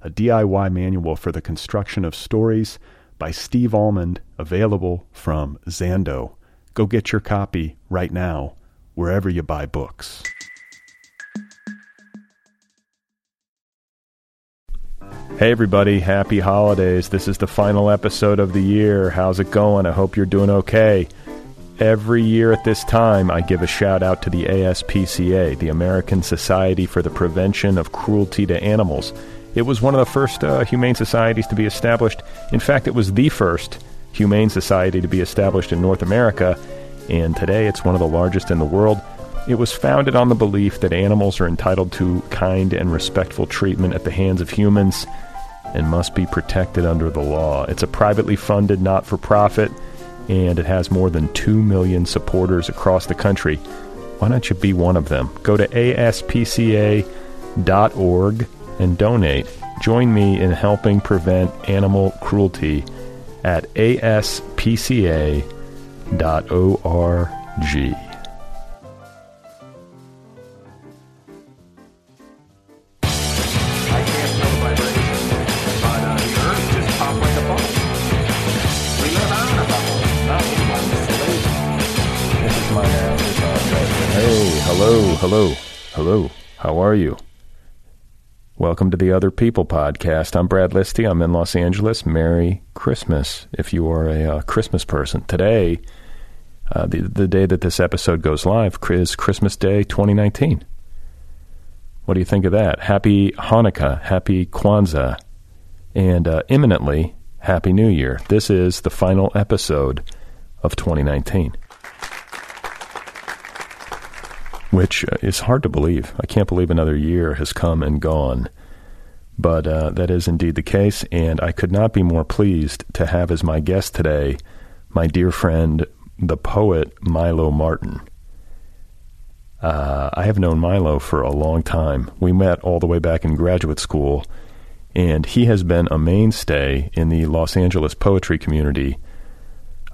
a DIY manual for the construction of stories by Steve Almond, available from Zando. Go get your copy right now, wherever you buy books. Hey, everybody, happy holidays. This is the final episode of the year. How's it going? I hope you're doing okay. Every year at this time, I give a shout out to the ASPCA, the American Society for the Prevention of Cruelty to Animals. It was one of the first uh, humane societies to be established. In fact, it was the first humane society to be established in North America, and today it's one of the largest in the world. It was founded on the belief that animals are entitled to kind and respectful treatment at the hands of humans and must be protected under the law. It's a privately funded, not for profit and it has more than 2 million supporters across the country. Why don't you be one of them? Go to aspca.org and donate. Join me in helping prevent animal cruelty at aspca.org. Hey, hello, hello, hello. How are you? Welcome to the Other People podcast. I'm Brad Listi. I'm in Los Angeles. Merry Christmas if you are a uh, Christmas person. Today, uh, the, the day that this episode goes live, is Christmas Day 2019. What do you think of that? Happy Hanukkah, Happy Kwanzaa, and uh, imminently, Happy New Year. This is the final episode of 2019 which uh, is hard to believe. I can't believe another year has come and gone. But uh, that is indeed the case, and I could not be more pleased to have as my guest today my dear friend, the poet Milo Martin. Uh, I have known Milo for a long time. We met all the way back in graduate school, and he has been a mainstay in the Los Angeles poetry community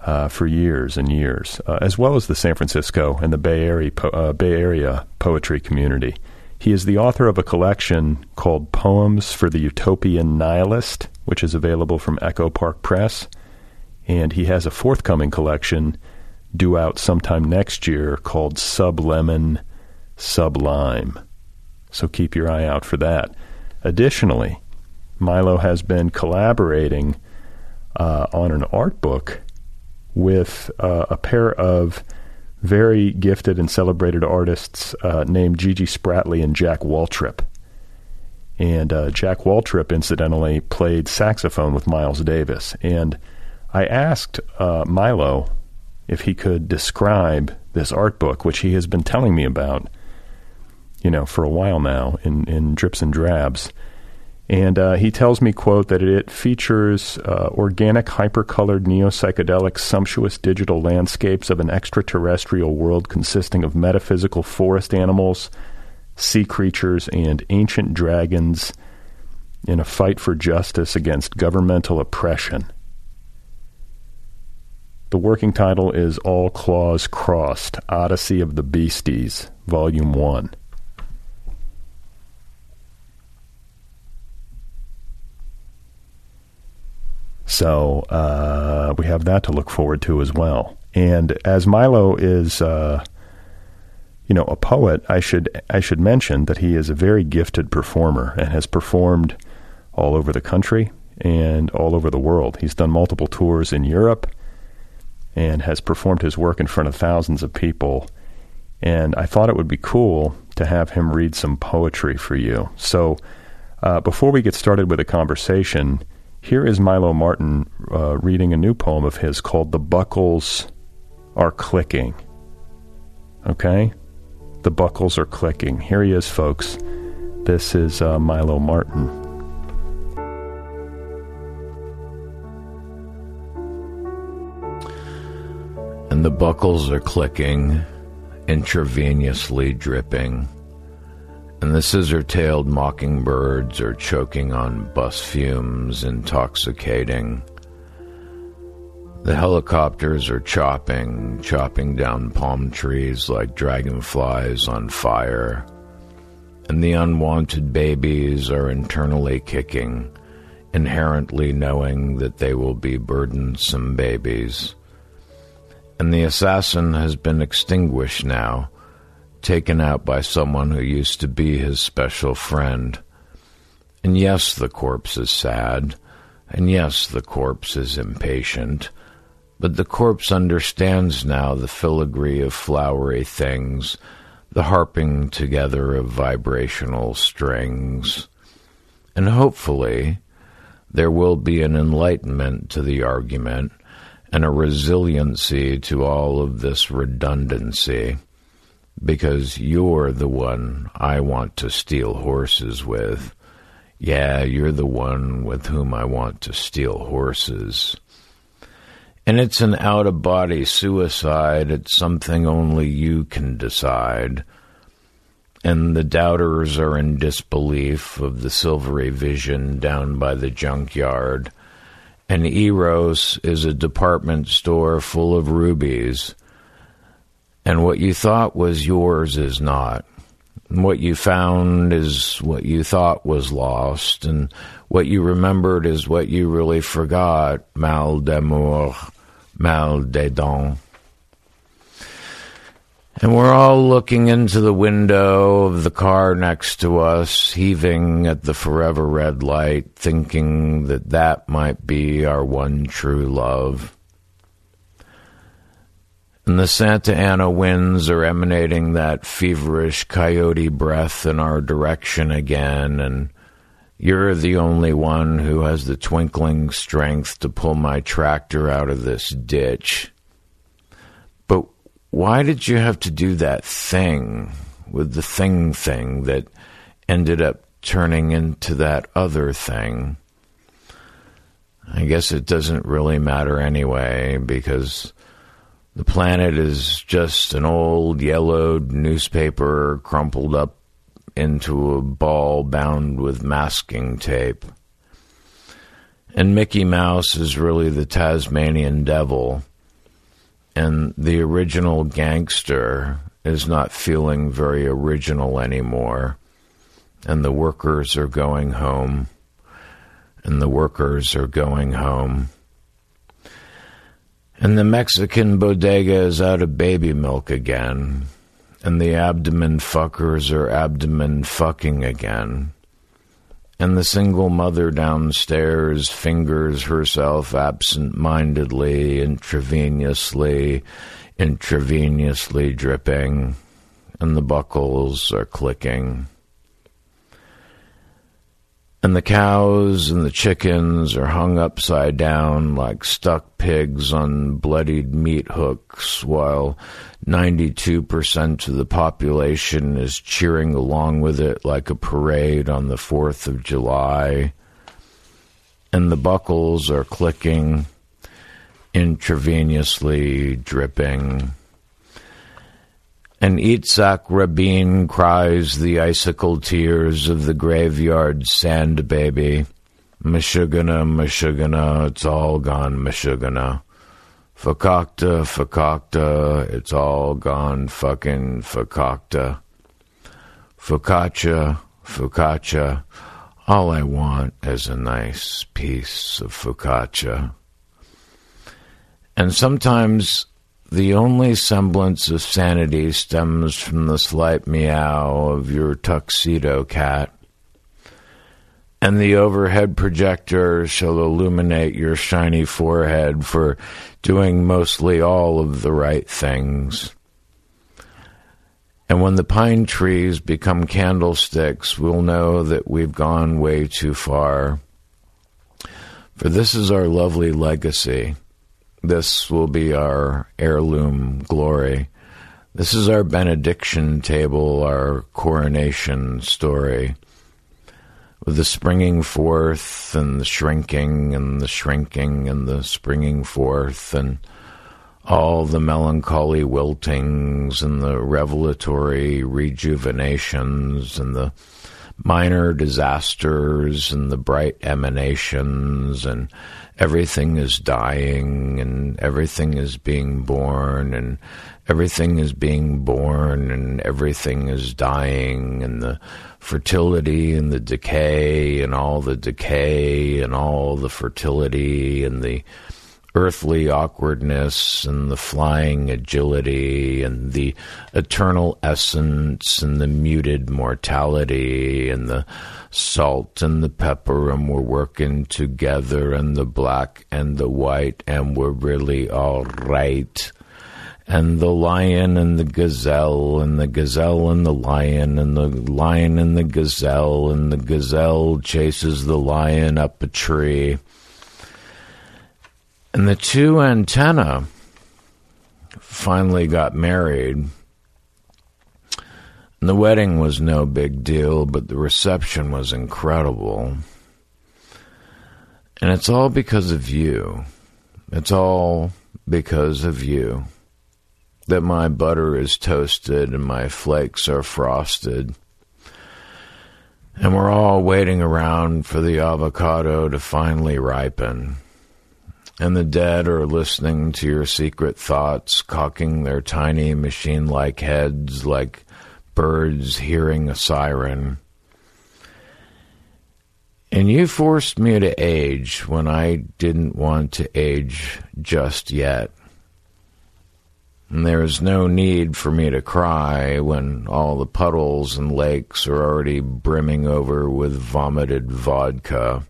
uh, for years and years, uh, as well as the San Francisco and the Bay Area, po- uh, Bay Area poetry community. He is the author of a collection called Poems for the Utopian Nihilist, which is available from Echo Park Press. And he has a forthcoming collection due out sometime next year called Sublemon Sublime. So keep your eye out for that. Additionally, Milo has been collaborating uh, on an art book with uh, a pair of very gifted and celebrated artists uh, named Gigi Spratley and Jack Waltrip. And uh, Jack Waltrip, incidentally, played saxophone with Miles Davis. And I asked uh, Milo if he could describe this art book, which he has been telling me about, you know, for a while now in, in drips and drabs. And uh, he tells me, quote, that it features uh, organic, hypercolored, neo-psychedelic, sumptuous digital landscapes of an extraterrestrial world consisting of metaphysical forest animals, sea creatures, and ancient dragons in a fight for justice against governmental oppression. The working title is All Claws Crossed Odyssey of the Beasties, Volume 1. So uh, we have that to look forward to as well. And as Milo is, uh, you know, a poet, I should I should mention that he is a very gifted performer and has performed all over the country. and all over the world. He's done multiple tours in Europe and has performed his work in front of thousands of people. And I thought it would be cool to have him read some poetry for you. So, uh, before we get started with the conversation, here is Milo Martin uh, reading a new poem of his called The Buckles Are Clicking. Okay? The buckles are clicking. Here he is, folks. This is uh, Milo Martin. And the buckles are clicking, intravenously dripping and the scissor tailed mockingbirds are choking on bus fumes, intoxicating. The helicopters are chopping, chopping down palm trees like dragonflies on fire. And the unwanted babies are internally kicking, inherently knowing that they will be burdensome babies. And the assassin has been extinguished now taken out by someone who used to be his special friend. And yes, the corpse is sad, and yes, the corpse is impatient, but the corpse understands now the filigree of flowery things, the harping together of vibrational strings. And hopefully, there will be an enlightenment to the argument and a resiliency to all of this redundancy because you're the one I want to steal horses with. Yeah, you're the one with whom I want to steal horses. And it's an out of body suicide. It's something only you can decide. And the doubters are in disbelief of the silvery vision down by the junkyard. And Eros is a department store full of rubies and what you thought was yours is not. And what you found is what you thought was lost, and what you remembered is what you really forgot. Mal d'amour, mal des dents. And we're all looking into the window of the car next to us, heaving at the forever red light, thinking that that might be our one true love. And the Santa Ana winds are emanating that feverish coyote breath in our direction again, and you're the only one who has the twinkling strength to pull my tractor out of this ditch. But why did you have to do that thing with the thing thing that ended up turning into that other thing? I guess it doesn't really matter anyway, because the planet is just an old yellowed newspaper crumpled up into a ball bound with masking tape. And Mickey Mouse is really the Tasmanian devil. And the original gangster is not feeling very original anymore. And the workers are going home. And the workers are going home. And the Mexican bodega is out of baby milk again. And the abdomen fuckers are abdomen fucking again. And the single mother downstairs fingers herself absent mindedly, intravenously, intravenously dripping, and the buckles are clicking. And the cows and the chickens are hung upside down like stuck pigs on bloodied meat hooks, while 92% of the population is cheering along with it like a parade on the 4th of July. And the buckles are clicking, intravenously dripping. And Itzhak Rabin cries the icicle tears of the graveyard sand baby. Meshuggah, Meshuggah, it's all gone, Meshuggah. Fakakta, Fakakta, it's all gone, fucking Fakakta. Focaccia, Focaccia, all I want is a nice piece of focaccia. And sometimes the only semblance of sanity stems from the slight meow of your tuxedo cat. and the overhead projector shall illuminate your shiny forehead for doing mostly all of the right things. And when the pine trees become candlesticks, we'll know that we've gone way too far. For this is our lovely legacy. This will be our heirloom glory. This is our benediction table, our coronation story with the springing forth and the shrinking and the shrinking and the springing forth and all the melancholy wiltings and the revelatory rejuvenations and the minor disasters and the bright emanations and everything is dying and everything is being born and everything is being born and everything is dying and the fertility and the decay and all the decay and all the fertility and the earthly awkwardness and the flying agility and the eternal essence and the muted mortality and the salt and the pepper and we're working together and the black and the white and we're really all right and the lion and the gazelle, and the gazelle and the lion, and the lion and the gazelle, and the gazelle chases the lion up a tree. And the two antenna finally got married. And the wedding was no big deal, but the reception was incredible. And it's all because of you. It's all because of you that my butter is toasted and my flakes are frosted. And we're all waiting around for the avocado to finally ripen. And the dead are listening to your secret thoughts, cocking their tiny machine like heads like birds hearing a siren. And you forced me to age when I didn't want to age just yet. And there is no need for me to cry when all the puddles and lakes are already brimming over with vomited vodka.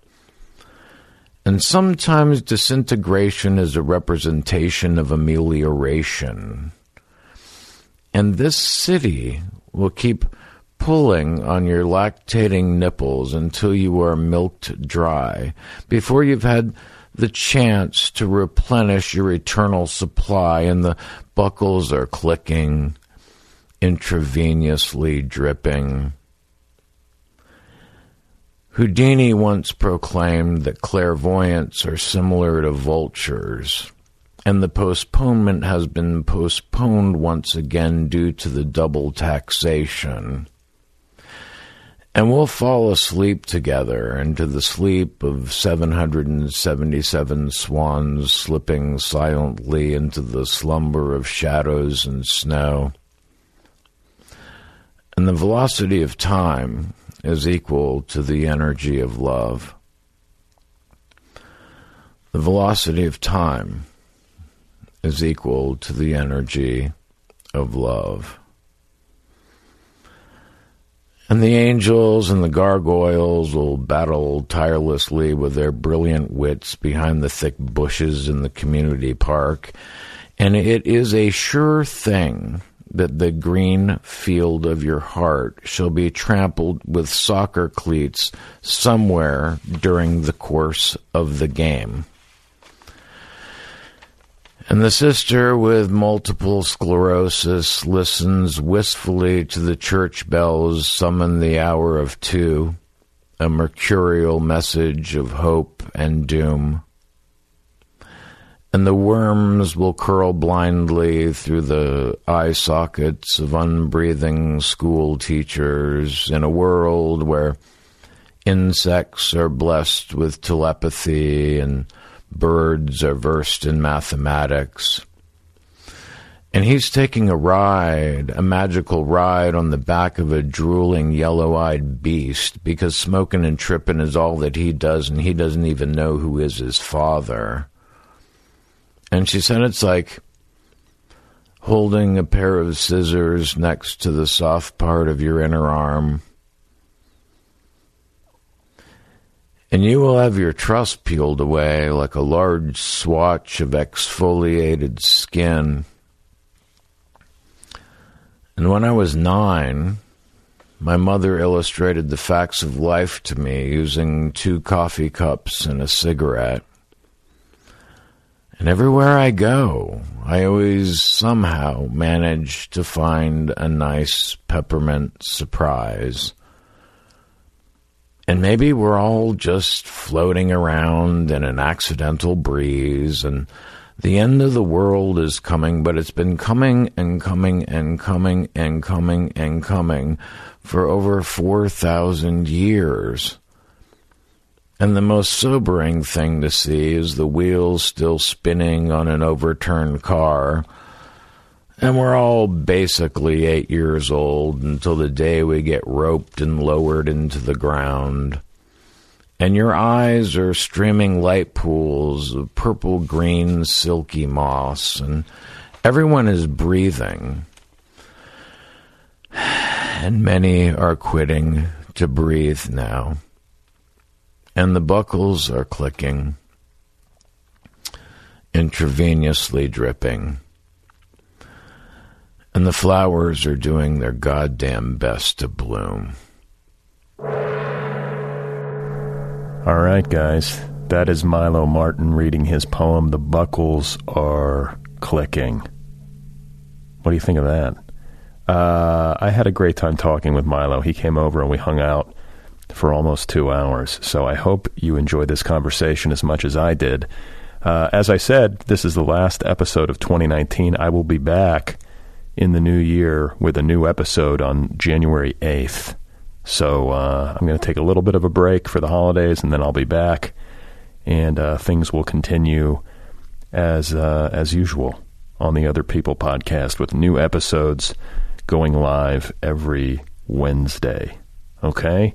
And sometimes disintegration is a representation of amelioration. And this city will keep pulling on your lactating nipples until you are milked dry before you've had the chance to replenish your eternal supply, and the buckles are clicking, intravenously dripping. Houdini once proclaimed that clairvoyants are similar to vultures, and the postponement has been postponed once again due to the double taxation. And we'll fall asleep together into the sleep of 777 swans slipping silently into the slumber of shadows and snow. And the velocity of time is equal to the energy of love. The velocity of time is equal to the energy of love. And the angels and the gargoyles will battle tirelessly with their brilliant wits behind the thick bushes in the community park. And it is a sure thing that the green field of your heart shall be trampled with soccer cleats somewhere during the course of the game. And the sister with multiple sclerosis listens wistfully to the church bells summon the hour of two, a mercurial message of hope and doom. And the worms will curl blindly through the eye sockets of unbreathing school teachers in a world where insects are blessed with telepathy and birds are versed in mathematics. And he's taking a ride, a magical ride on the back of a drooling, yellow eyed beast because smoking and tripping is all that he does, and he doesn't even know who is his father. And she said it's like holding a pair of scissors next to the soft part of your inner arm And you will have your truss peeled away like a large swatch of exfoliated skin. And when I was nine, my mother illustrated the facts of life to me using two coffee cups and a cigarette. And everywhere I go, I always somehow manage to find a nice peppermint surprise. And maybe we're all just floating around in an accidental breeze, and the end of the world is coming, but it's been coming and coming and coming and coming and coming for over 4,000 years. And the most sobering thing to see is the wheels still spinning on an overturned car. And we're all basically eight years old until the day we get roped and lowered into the ground. And your eyes are streaming light pools of purple green silky moss, and everyone is breathing. And many are quitting to breathe now and the buckles are clicking, intravenously dripping, and the flowers are doing their goddamn best to bloom. All right, guys. That is Milo Martin reading his poem, The Buckles Are Clicking. What do you think of that? Uh, I had a great time talking with Milo. He came over and we hung out for almost two hours. So I hope you enjoyed this conversation as much as I did. Uh, as I said, this is the last episode of 2019. I will be back in the new year with a new episode on January 8th. So uh, I'm going to take a little bit of a break for the holidays, and then I'll be back, and uh, things will continue as uh, as usual on the Other People podcast with new episodes going live every Wednesday. Okay.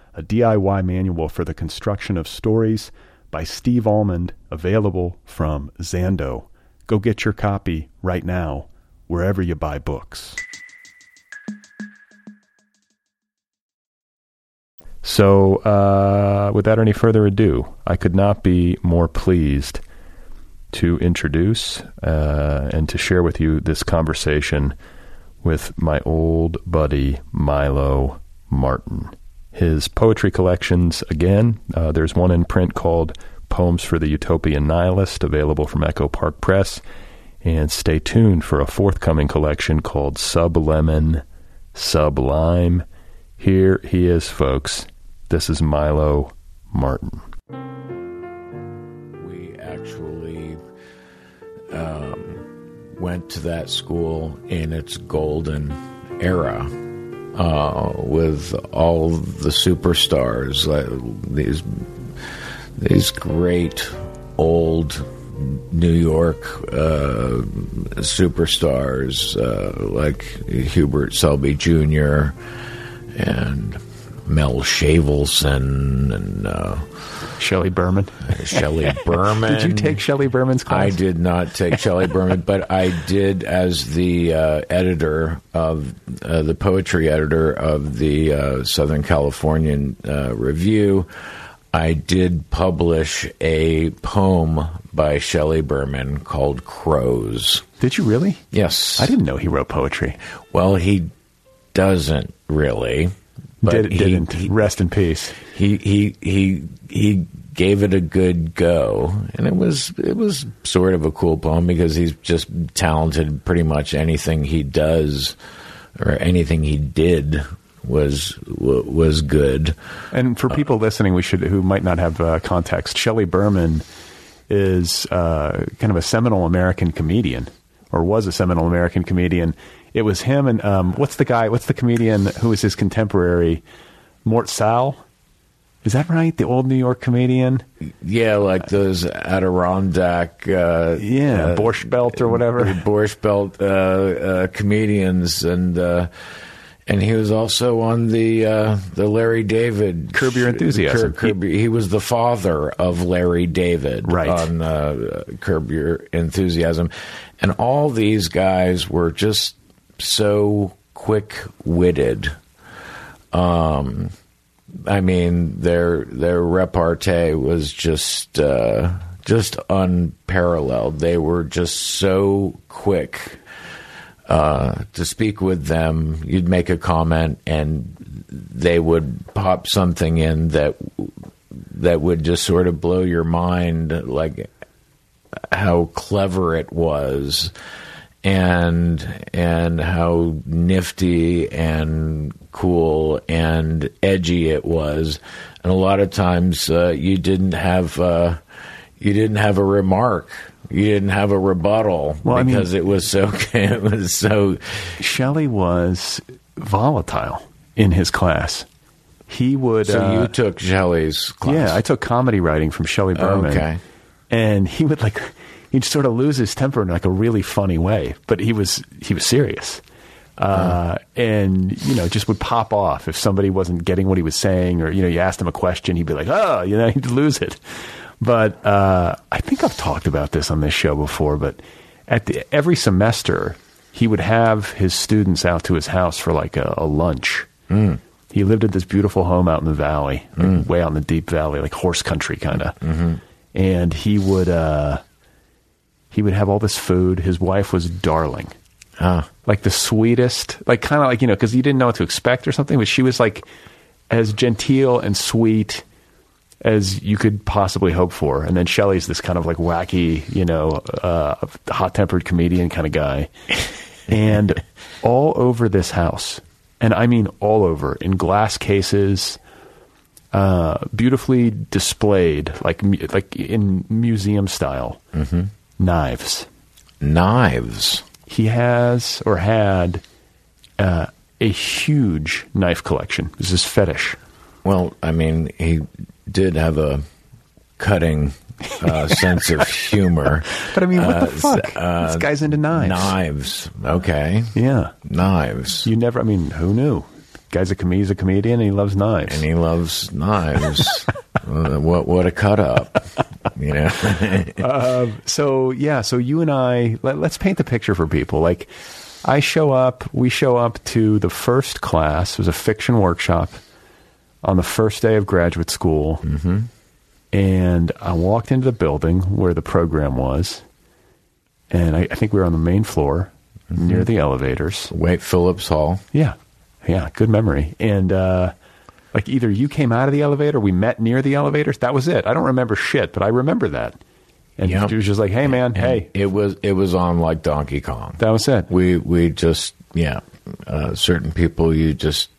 a DIY manual for the construction of stories by Steve Almond, available from Zando. Go get your copy right now, wherever you buy books. So, uh, without any further ado, I could not be more pleased to introduce uh, and to share with you this conversation with my old buddy Milo Martin his poetry collections again. Uh, there's one in print called Poems for the Utopian Nihilist, available from Echo Park Press. And stay tuned for a forthcoming collection called Sublemon Sublime. Here he is, folks. This is Milo Martin. We actually um, went to that school in its golden era uh, with all the superstars, uh, these these great old New York uh, superstars uh, like Hubert Selby Jr. and Mel Shavelson and uh, Shelley Berman. Shelley Berman. did you take Shelley Berman's class? I did not take Shelley Berman, but I did as the uh, editor of uh, the poetry editor of the uh, Southern Californian uh, Review. I did publish a poem by Shelley Berman called Crows. Did you really? Yes. I didn't know he wrote poetry. Well, he doesn't really. But Did, he, didn't. He, Rest in peace. He he he he gave it a good go, and it was it was sort of a cool poem because he's just talented. Pretty much anything he does or anything he did was was good. And for people listening, we should who might not have uh, context. Shelley Berman is uh, kind of a seminal American comedian, or was a seminal American comedian. It was him and um, what's the guy? What's the comedian who was his contemporary? Mort Sahl. Is that right? The old New York comedian? Yeah, like those Adirondack. Uh, yeah, uh, Borscht Belt or whatever. Borscht Belt uh, uh, comedians, and uh, and he was also on the uh, the Larry David Curb Your Enthusiasm. Curb, he, he, was the father of Larry David right. on uh, Curb Your Enthusiasm, and all these guys were just so quick witted. Um, I mean, their their repartee was just uh, just unparalleled. They were just so quick uh, to speak with them. You'd make a comment, and they would pop something in that that would just sort of blow your mind, like how clever it was and and how nifty and cool and edgy it was, and a lot of times uh, you didn't have uh, you didn't have a remark. You didn't have a rebuttal well, because I mean, it was so it was so. Shelley was volatile in his class. He would. So uh, you took Shelley's class? Yeah, I took comedy writing from Shelley Berman. Okay. And he would like he'd sort of lose his temper in like a really funny way, but he was he was serious. Uh, and you know, just would pop off if somebody wasn't getting what he was saying, or you know, you asked him a question, he'd be like, "Oh," you know, he'd lose it. But uh, I think I've talked about this on this show before. But at the, every semester, he would have his students out to his house for like a, a lunch. Mm. He lived at this beautiful home out in the valley, like mm. way out in the deep valley, like horse country kind of. Mm-hmm. And he would. Uh, he would have all this food. His wife was darling. Ah. Like the sweetest, like kind of like, you know, because you didn't know what to expect or something, but she was like as genteel and sweet as you could possibly hope for. And then Shelley's this kind of like wacky, you know, uh, hot tempered comedian kind of guy. and all over this house, and I mean all over, in glass cases, uh, beautifully displayed, like like in museum style. Mm-hmm knives. Knives. He has or had uh, a huge knife collection. This is his fetish. Well, I mean, he did have a cutting uh, sense of humor. But I mean, what the uh, fuck? Uh, this guy's into knives. Knives. Okay. Yeah. Knives. You never. I mean, who knew? Guy's a com- he's a comedian and he loves knives. And he loves knives. what what a cut up, you know. uh, so yeah, so you and I let, let's paint the picture for people. Like, I show up, we show up to the first class. It was a fiction workshop on the first day of graduate school, mm-hmm. and I walked into the building where the program was, and I, I think we were on the main floor mm-hmm. near the elevators. Wait, Phillips Hall. Yeah, yeah, good memory. And uh, like either you came out of the elevator, we met near the elevators. That was it. I don't remember shit, but I remember that. And yep. he was just like, "Hey, man, and hey." It was it was on like Donkey Kong. That was it. We we just yeah, uh, certain people you just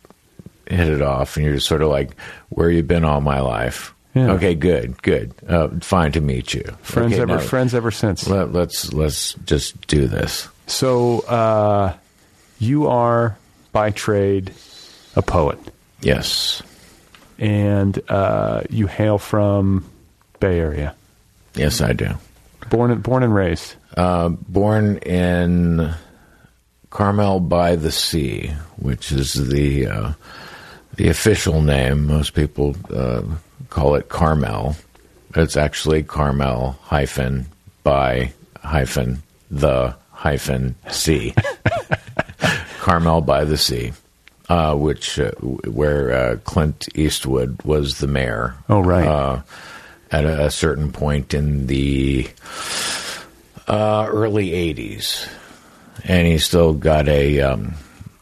hit it off, and you're just sort of like, "Where you been all my life?" Yeah. Okay, good, good. Uh, fine to meet you. Friends okay, ever, friends ever since. Let, us let's, let's just do this. So, uh, you are by trade a poet. Yes. And uh, you hail from Bay Area. Yes, I do. Born born and raised. Uh, born in Carmel by the Sea, which is the uh, the official name. Most people uh, call it Carmel. It's actually Carmel hyphen by hyphen the hyphen sea. Carmel by the Sea, uh, which uh, where uh, Clint Eastwood was the mayor. Oh, right. Uh, at a, a, certain point in the uh, early '80s, and he still got a um,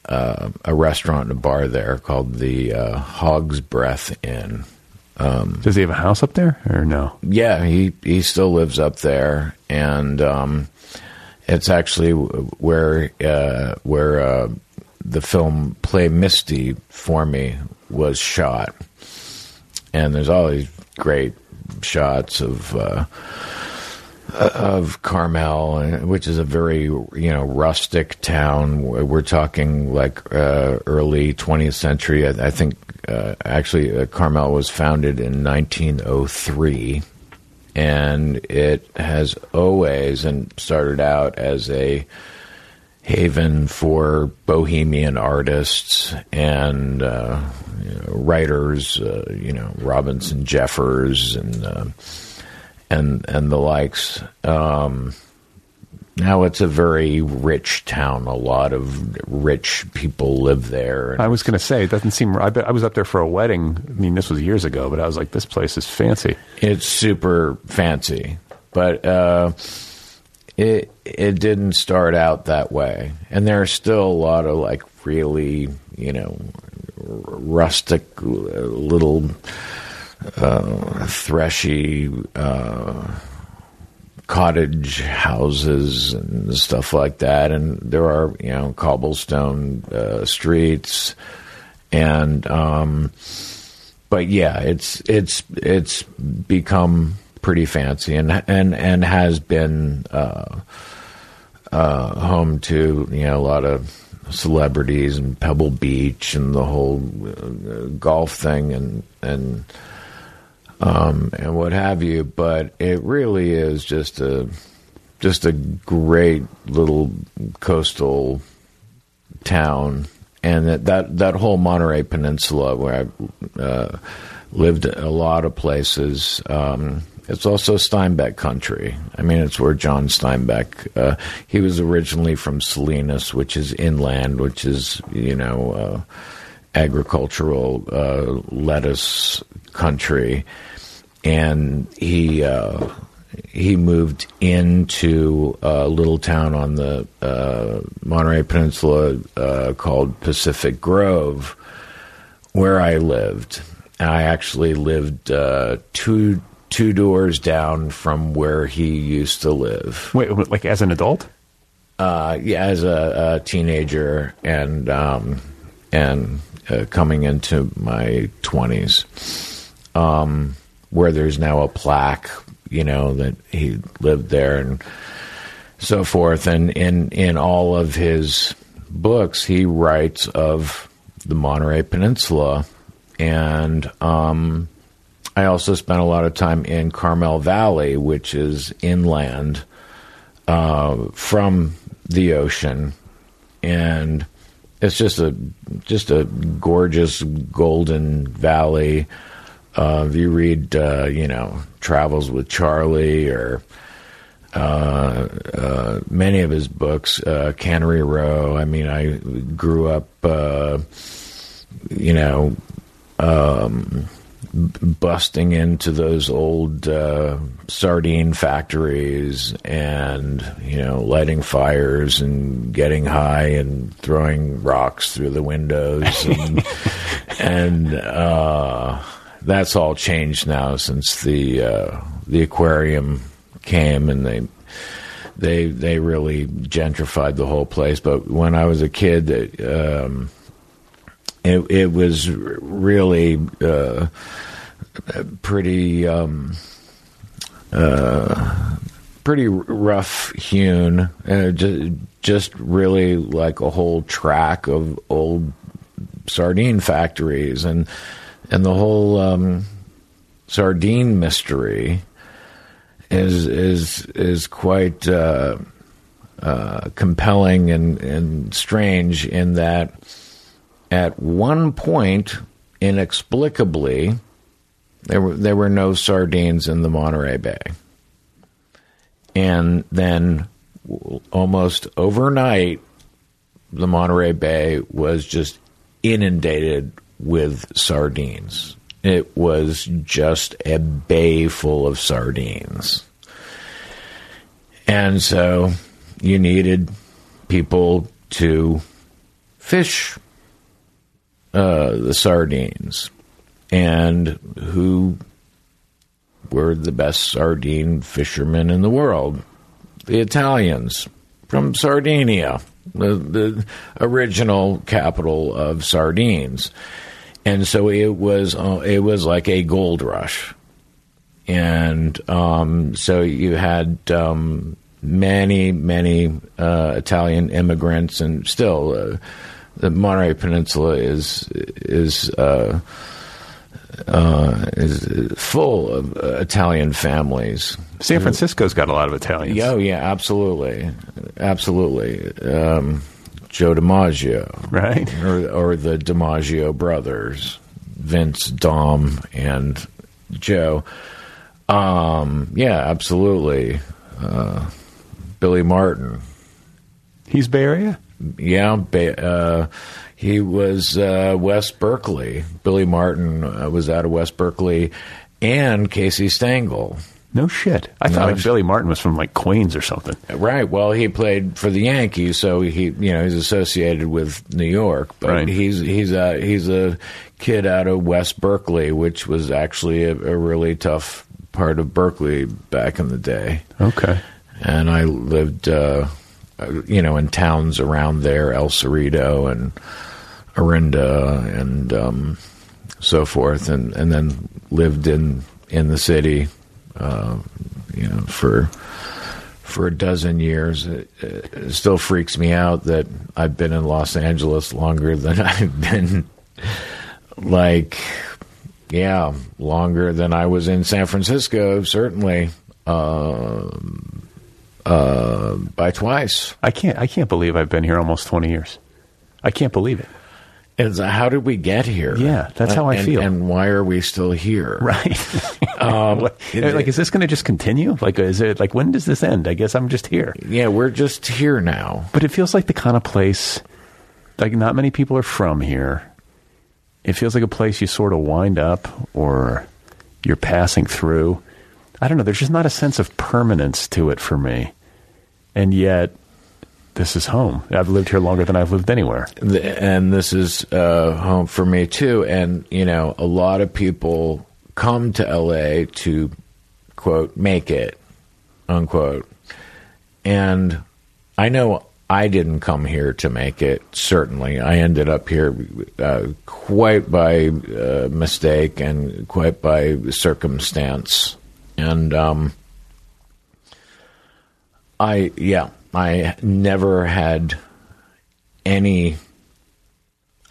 uh, a restaurant and a bar there called the Hog's Breath Inn. Does he have a house up there or no? Yeah, he he still lives up there, and um, it's actually where uh, where uh, the film Play Misty for me was shot, and there's all these great shots of. Uh, of Carmel, which is a very you know rustic town. We're talking like uh, early 20th century. I, I think uh, actually uh, Carmel was founded in 1903, and it has always and started out as a haven for bohemian artists and uh, you know, writers. Uh, you know Robinson Jeffers and and and the likes. Um, now it's a very rich town. A lot of rich people live there. I was going to say it doesn't seem. I, I was up there for a wedding. I mean, this was years ago, but I was like, this place is fancy. It's super fancy, but uh, it it didn't start out that way, and there are still a lot of like really you know rustic little uh, threshy uh, cottage houses and stuff like that. And there are, you know, cobblestone uh, streets. And, um, but yeah, it's, it's, it's become pretty fancy and, and, and has been, uh, uh, home to, you know, a lot of celebrities and Pebble Beach and the whole uh, golf thing and, and, um, and what have you. But it really is just a just a great little coastal town, and that that, that whole Monterey Peninsula where I uh, lived a lot of places. Um, it's also Steinbeck country. I mean, it's where John Steinbeck. Uh, he was originally from Salinas, which is inland, which is you know uh, agricultural uh, lettuce country and he uh, he moved into a little town on the uh, Monterey Peninsula uh, called Pacific Grove, where I lived. I actually lived uh, two two doors down from where he used to live. Wait, like as an adult? Uh, yeah, as a, a teenager and um, and uh, coming into my twenties. Um, where there's now a plaque, you know, that he lived there and so forth. And in, in all of his books, he writes of the Monterey Peninsula. And um, I also spent a lot of time in Carmel Valley, which is inland uh, from the ocean. And it's just a just a gorgeous golden valley uh, if you read, uh, you know, Travels with Charley or uh, uh many of his books, uh, Cannery Row. I mean, I grew up, uh, you know, um, busting into those old sardine factories and, you know, lighting fires and getting high and throwing rocks through the windows and, and that's all changed now since the uh, the aquarium came and they they they really gentrified the whole place. But when I was a kid, it, um, it, it was really uh, pretty um, uh, pretty rough hewn. Uh, just, just really like a whole track of old sardine factories and and the whole um, sardine mystery is is is quite uh, uh, compelling and, and strange in that at one point, inexplicably, there were there were no sardines in the Monterey Bay, and then almost overnight, the Monterey Bay was just inundated with sardines. It was just a bay full of sardines. And so you needed people to fish uh, the sardines. and who were the best sardine fishermen in the world. The Italians from Sardinia, the, the original capital of sardines. And so it was uh, it was like a gold rush, and um, so you had um, many many uh, Italian immigrants, and still uh, the Monterey Peninsula is is uh, uh, is full of uh, Italian families. San Francisco's got a lot of Italians. Oh yeah, absolutely, absolutely. Um, Joe DiMaggio, Right. or or the DiMaggio brothers, Vince, Dom, and Joe. Um, yeah, absolutely. Uh, Billy Martin, He's Bay Area? yeah, ba- uh, he was uh, West Berkeley. Billy Martin uh, was out of West Berkeley, and Casey Stengel. No shit. I thought like Billy Martin was from like Queens or something. Right. Well, he played for the Yankees, so he, you know, he's associated with New York. But Right. he's he's a he's a kid out of West Berkeley, which was actually a, a really tough part of Berkeley back in the day. Okay. And I lived, uh, uh, you know, in towns around there, El Cerrito and Orinda and um, so forth, and and then lived in in the city, uh, you know, for for a dozen years. It, it still freaks me out that I've been in Los Angeles longer than I've been, like, yeah, longer than I was in San Francisco. Certainly, um, uh, by twice. I can't I can't believe I've been here almost 20 years. I can't believe it. It's how did we get here? Yeah, that's how I And- feel. And why are we still here? Right. Um, like is this going to just continue? Like is it like when does this end? I guess I'm just here. Yeah, we're just here now. But it feels like the kind of place like not many people are from here. It feels like a place you sort of wind up or you're passing through. I don't know, there's just not a sense of permanence to it for me. And yet this is home. I've lived here longer than I've lived anywhere. And this is uh, home for me too. And you know, a lot of people come to LA to quote make it unquote. And I know I didn't come here to make it. Certainly, I ended up here uh, quite by uh, mistake and quite by circumstance. And um, I, yeah, I never had any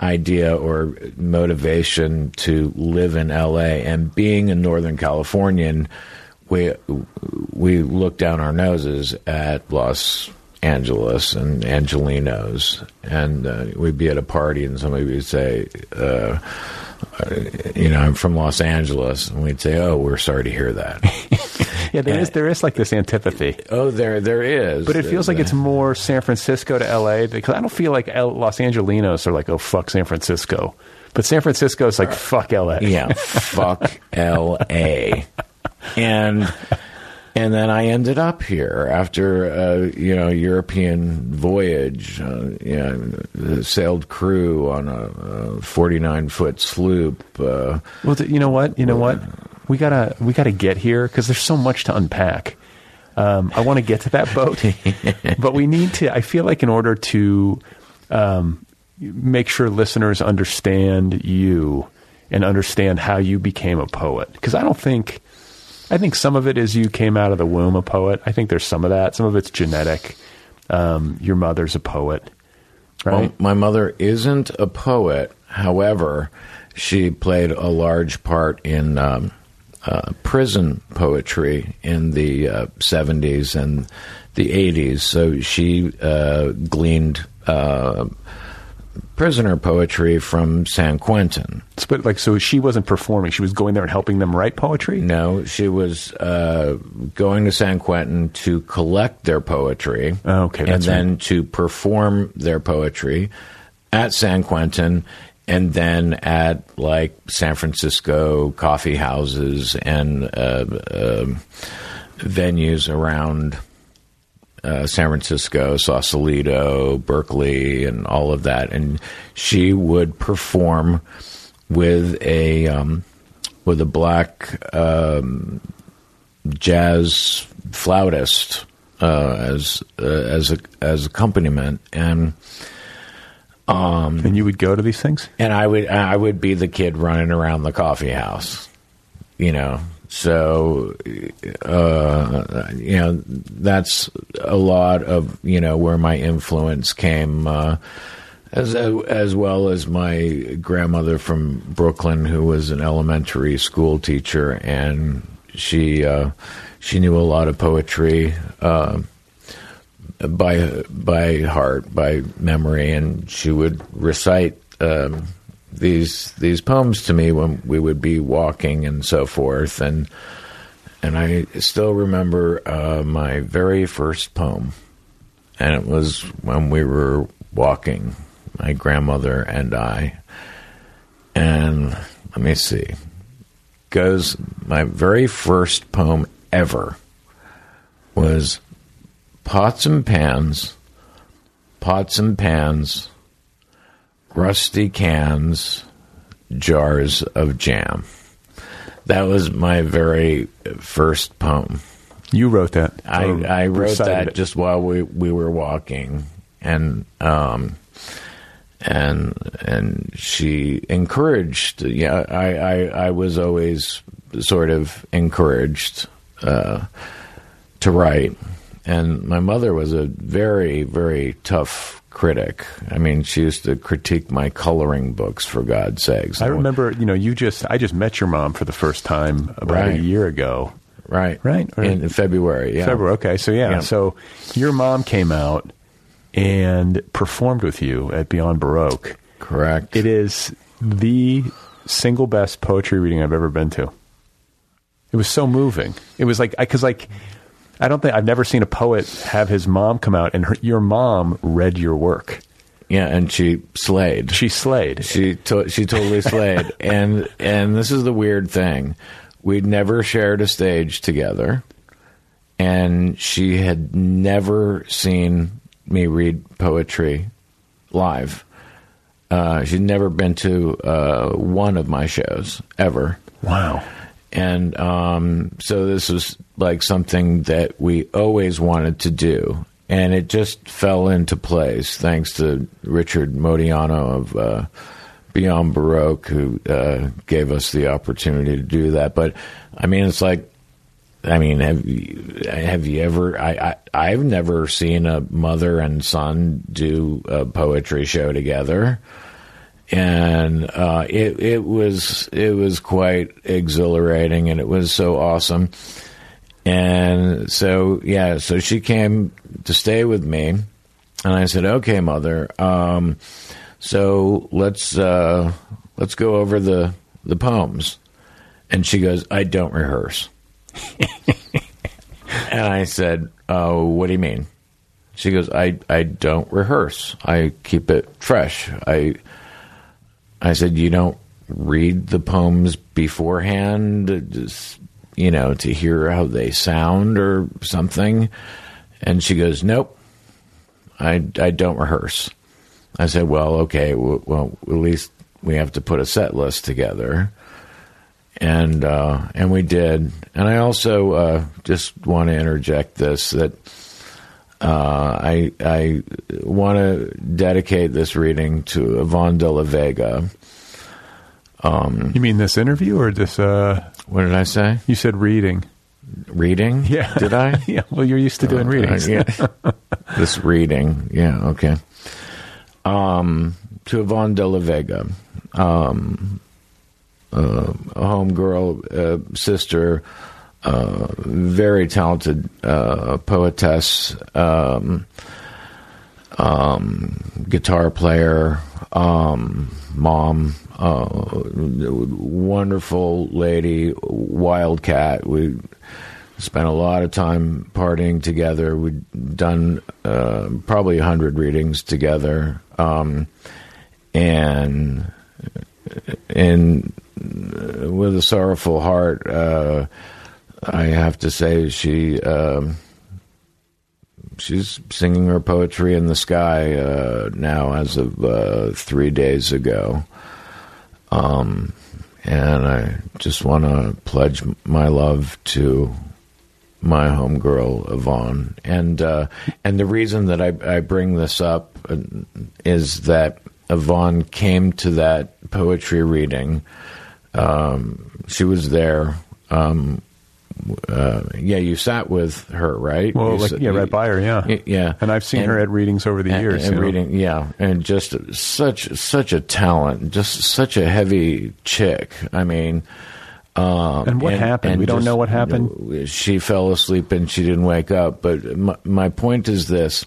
idea or motivation to live in LA and being a Northern Californian we we look down our noses at Los Angeles and Angelenos. And uh, we'd be at a party and somebody would say uh, Uh, you know I'm from Los Angeles and we'd say oh we're sorry to hear that Yeah, there is there is like this antipathy. oh there there is But it feels like it's more San Francisco to LA because I don't feel like L- Los Angelenos are like, oh, fuck San Francisco. But San Francisco is like, fuck LA. yeah, fuck L.A. And and then I ended up here after a you know European voyage, uh, you know, sailed crew on a forty nine foot sloop. Uh, Well, you know what? You know what? We gotta we gotta get here because there's so much to unpack. Um, I want to get to that boat, but we need to. I feel like in order to um, make sure listeners understand you and understand how you became a poet, because I don't think. I think some of it is you came out of the womb a poet. I think there's some of that. Some of it's genetic. Um, your mother's a poet, right? Well, my mother isn't a poet. However, she played a large part in um, uh, prison poetry in the uh, 70s and the 80s. So she uh, gleaned uh, prisoner poetry from San Quentin. but like, so she wasn't performing; she was going there and helping them write poetry. No, she was uh, going to San Quentin to collect their poetry. Oh, okay, and then to perform their poetry at San Quentin, and then at like San Francisco coffee houses and uh, um venues around. Uh, San Francisco, Sausalito, Berkeley, and all of that, and she would perform with a um, with a black um, jazz flautist uh, as uh, as a, as accompaniment, and Um, and you would go to these things? and I would I would be the kid running around the coffee house, you know. So, uh, you know, that's a lot of you know where my influence came, uh, as as well as my grandmother from Brooklyn, who was an elementary school teacher, and she uh, she knew a lot of poetry. Uh, by by heart, by memory, and she would recite um, these these poems to me when we would be walking and so forth. And and I still remember uh, my very first poem, and it was when we were walking, my grandmother and I. And let me see, goes my very first poem ever was pots and pans, pots and pans, rusty cans, jars of jam. That was my very first poem. You wrote that. I, I wrote that just while we, we were walking, and um, and and she encouraged. Yeah, I, I I was always sort of encouraged uh, to write, and my mother was a very very tough critic. I mean, she used to critique my coloring books for God's sakes. I remember, you know, you just I just met your mom for the first time about a year ago. right, Right, or- in February. Yeah, February. Okay, so yeah, Yeah. so your mom came out and performed with you at Beyond Baroque. correct. It is the single best poetry reading I've ever been to. It was so moving. It was like because like I don't think I've never seen a poet have his mom come out and her, your mom read your work. yeah, and she slayed. She slayed. She to- she totally slayed, and and this is the weird thing, we'd never shared a stage together, and she had never seen me read poetry live. Uh, she'd never been to uh, one of my shows ever, Wow. And um, so this was like something that we always wanted to do, and it just fell into place thanks to Richard Modiano of uh, Beyond Baroque, who uh, gave us the opportunity to do that. But I mean, it's like. I mean, have you, have you ever? I, I I've never seen a mother and son do a poetry show together and uh, it it was it was quite exhilarating, and it was so awesome. And so yeah, so she came to stay with me, and I said, "Okay, mother, um, so let's uh, let's go over the the poems." And she goes, "I don't rehearse." and I said, "Oh, what do you mean?" She goes, "I I don't rehearse. I keep it fresh. I." I said, "You don't read the poems beforehand, just you know, to hear how they sound or something?" And she goes, "Nope, I I don't rehearse." I said, "Well, okay, well, at least we have to put a set list together." And uh, and we did. And I also uh, just want to interject this that uh, I I want to dedicate this reading to Yvonne de la Vega. You mean this interview or this? Uh, What did I say? you said reading. Reading? Yeah. Did I? yeah. Well, you're used to doing Uh, readings. yeah. this reading. Yeah, okay. Um, to Yvonne de la Vega, um, uh, a homegirl, uh, sister, very talented uh, poetess, um, um, guitar player, um, mom, uh, wonderful lady, wildcat. We spent a lot of time partying together. We'd done uh, probably a hundred readings together, um, and in with a sorrowful heart, uh, I have to say she. Um, she's singing her poetry in the sky uh, now as of uh, three days ago. Um, and I just want to pledge my love to my homegirl Yvonne, and uh, and the reason that I, I bring this up uh, is that Yvonne came to that poetry reading. Um, she was there. Um, uh, yeah, you sat with her, right? Well, You like, sat- yeah, right by her, yeah. Yeah, And I've seen her at readings over the and- years. and you know. reading, yeah, and just such such a talent, just such a heavy chick. I mean, um, And what happened? We don't know what happened? She fell asleep and she didn't wake up. But my, my point is this: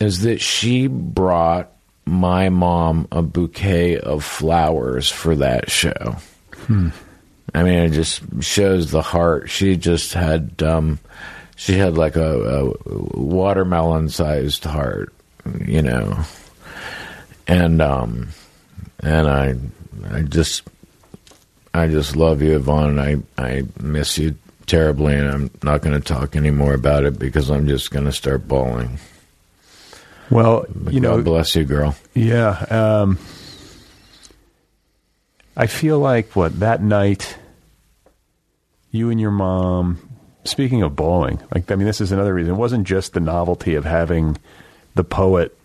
is that she brought my mom a bouquet of flowers for that show. Hmm. I mean, it just shows the heart. She just had, um, she had like a, a watermelon-sized heart, you know, and um, and I, I just, I just love you, Yvonne. I, I miss you terribly, and I'm not going to talk anymore about it because I'm just going to start bawling. Well, you know, bless you, girl. Yeah. Um, I feel like what that night, you and your mom. Speaking of bowling, like I mean, this is another reason. It wasn't just the novelty of having the poet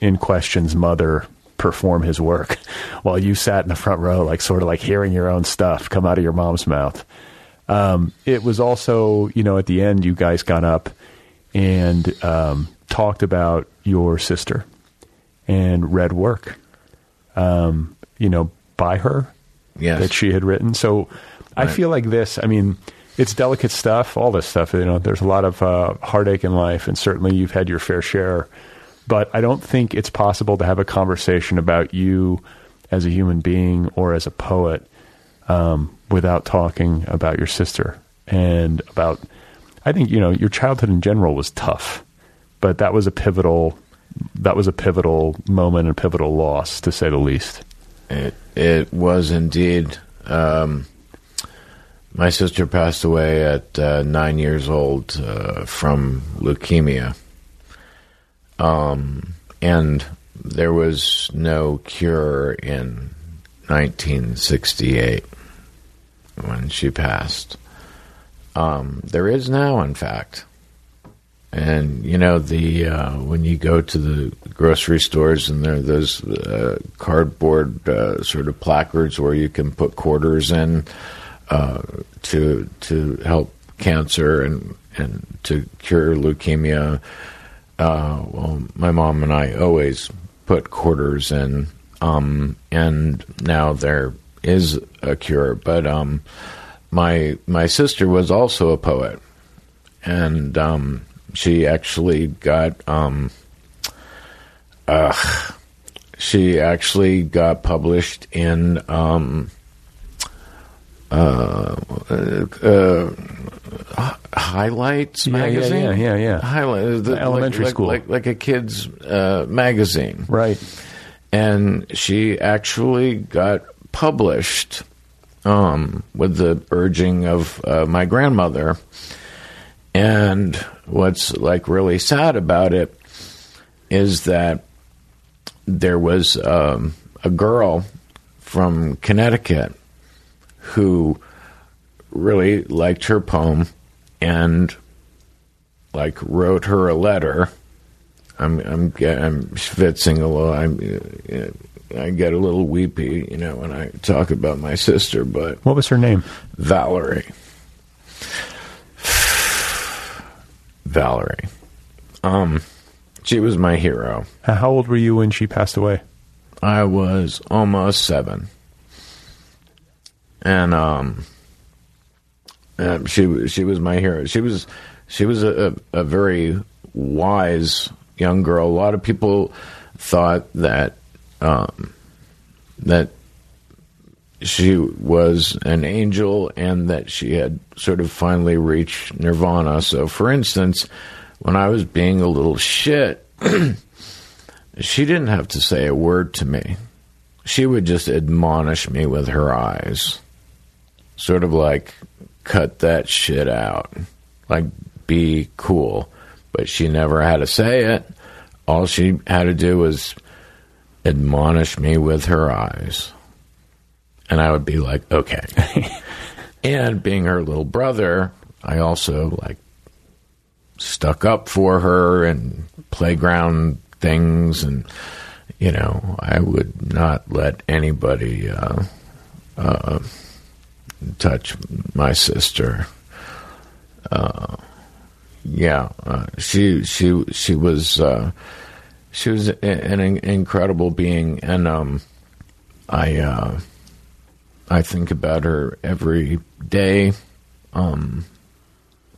in question's mother perform his work while you sat in the front row, like sort of like hearing your own stuff come out of your mom's mouth. Um, it was also, you know, at the end, you guys got up and um, talked about your sister and read work, um, you know, by her Yes. that she had written. So I feel like this, I mean, it's delicate stuff, all this stuff. You know, there's a lot of uh, heartache in life, and certainly you've had your fair share. But I don't think it's possible to have a conversation about you as a human being or as a poet um, without talking about your sister and about. I think you know your childhood in general was tough, but that was a pivotal. That was a pivotal moment and pivotal loss, to say the least. It it was indeed. Um, my sister passed away at uh, nine years old uh, from leukemia, um, and there was no cure in 1968 when she passed. Um, there is now, in fact. And you know the uh, when you go to the grocery stores and there are those uh, cardboard uh, sort of placards where you can put quarters in uh, to to help cancer and and to cure leukemia. Uh, well, my mom and I always put quarters in, um, and now there is a cure. But um, my my sister was also a poet, and um, she actually got uh, she actually got published in um, uh, uh, Highlights Yeah, yeah, magazine. yeah, yeah, yeah. Highlight, the, elementary like, school. like, like a kid's uh, magazine Right. and she actually got published um, with the urging of uh, my grandmother. And what's like really sad about it is that there was um, a girl from Connecticut who really liked her poem and like wrote her a letter I'm I'm I'm schwitzing a little. I'm uh, I get a little weepy, you know, when I talk about my sister. But What was her name? Valerie, Valerie, um, she was my hero. How old were you when she passed away? I was almost seven, and um, she was- she was my hero. She was she was a, a, a very wise young girl. A lot of people thought that um, that she was an angel and that she had sort of finally reached nirvana. So, for instance, when I was being a little shit, she didn't have to say a word to me. She would just admonish me with her eyes. Sort of like, cut that shit out. Like, be cool. But she never had to say it. All she had to do was admonish me with her eyes. And I would be like, okay. and being her little brother, I also like stuck up for her and playground things and you know i would not let anybody uh, uh, touch my sister. Uh, yeah uh, she she she was uh, she was an incredible being and um, i uh, i think about her every day. Um,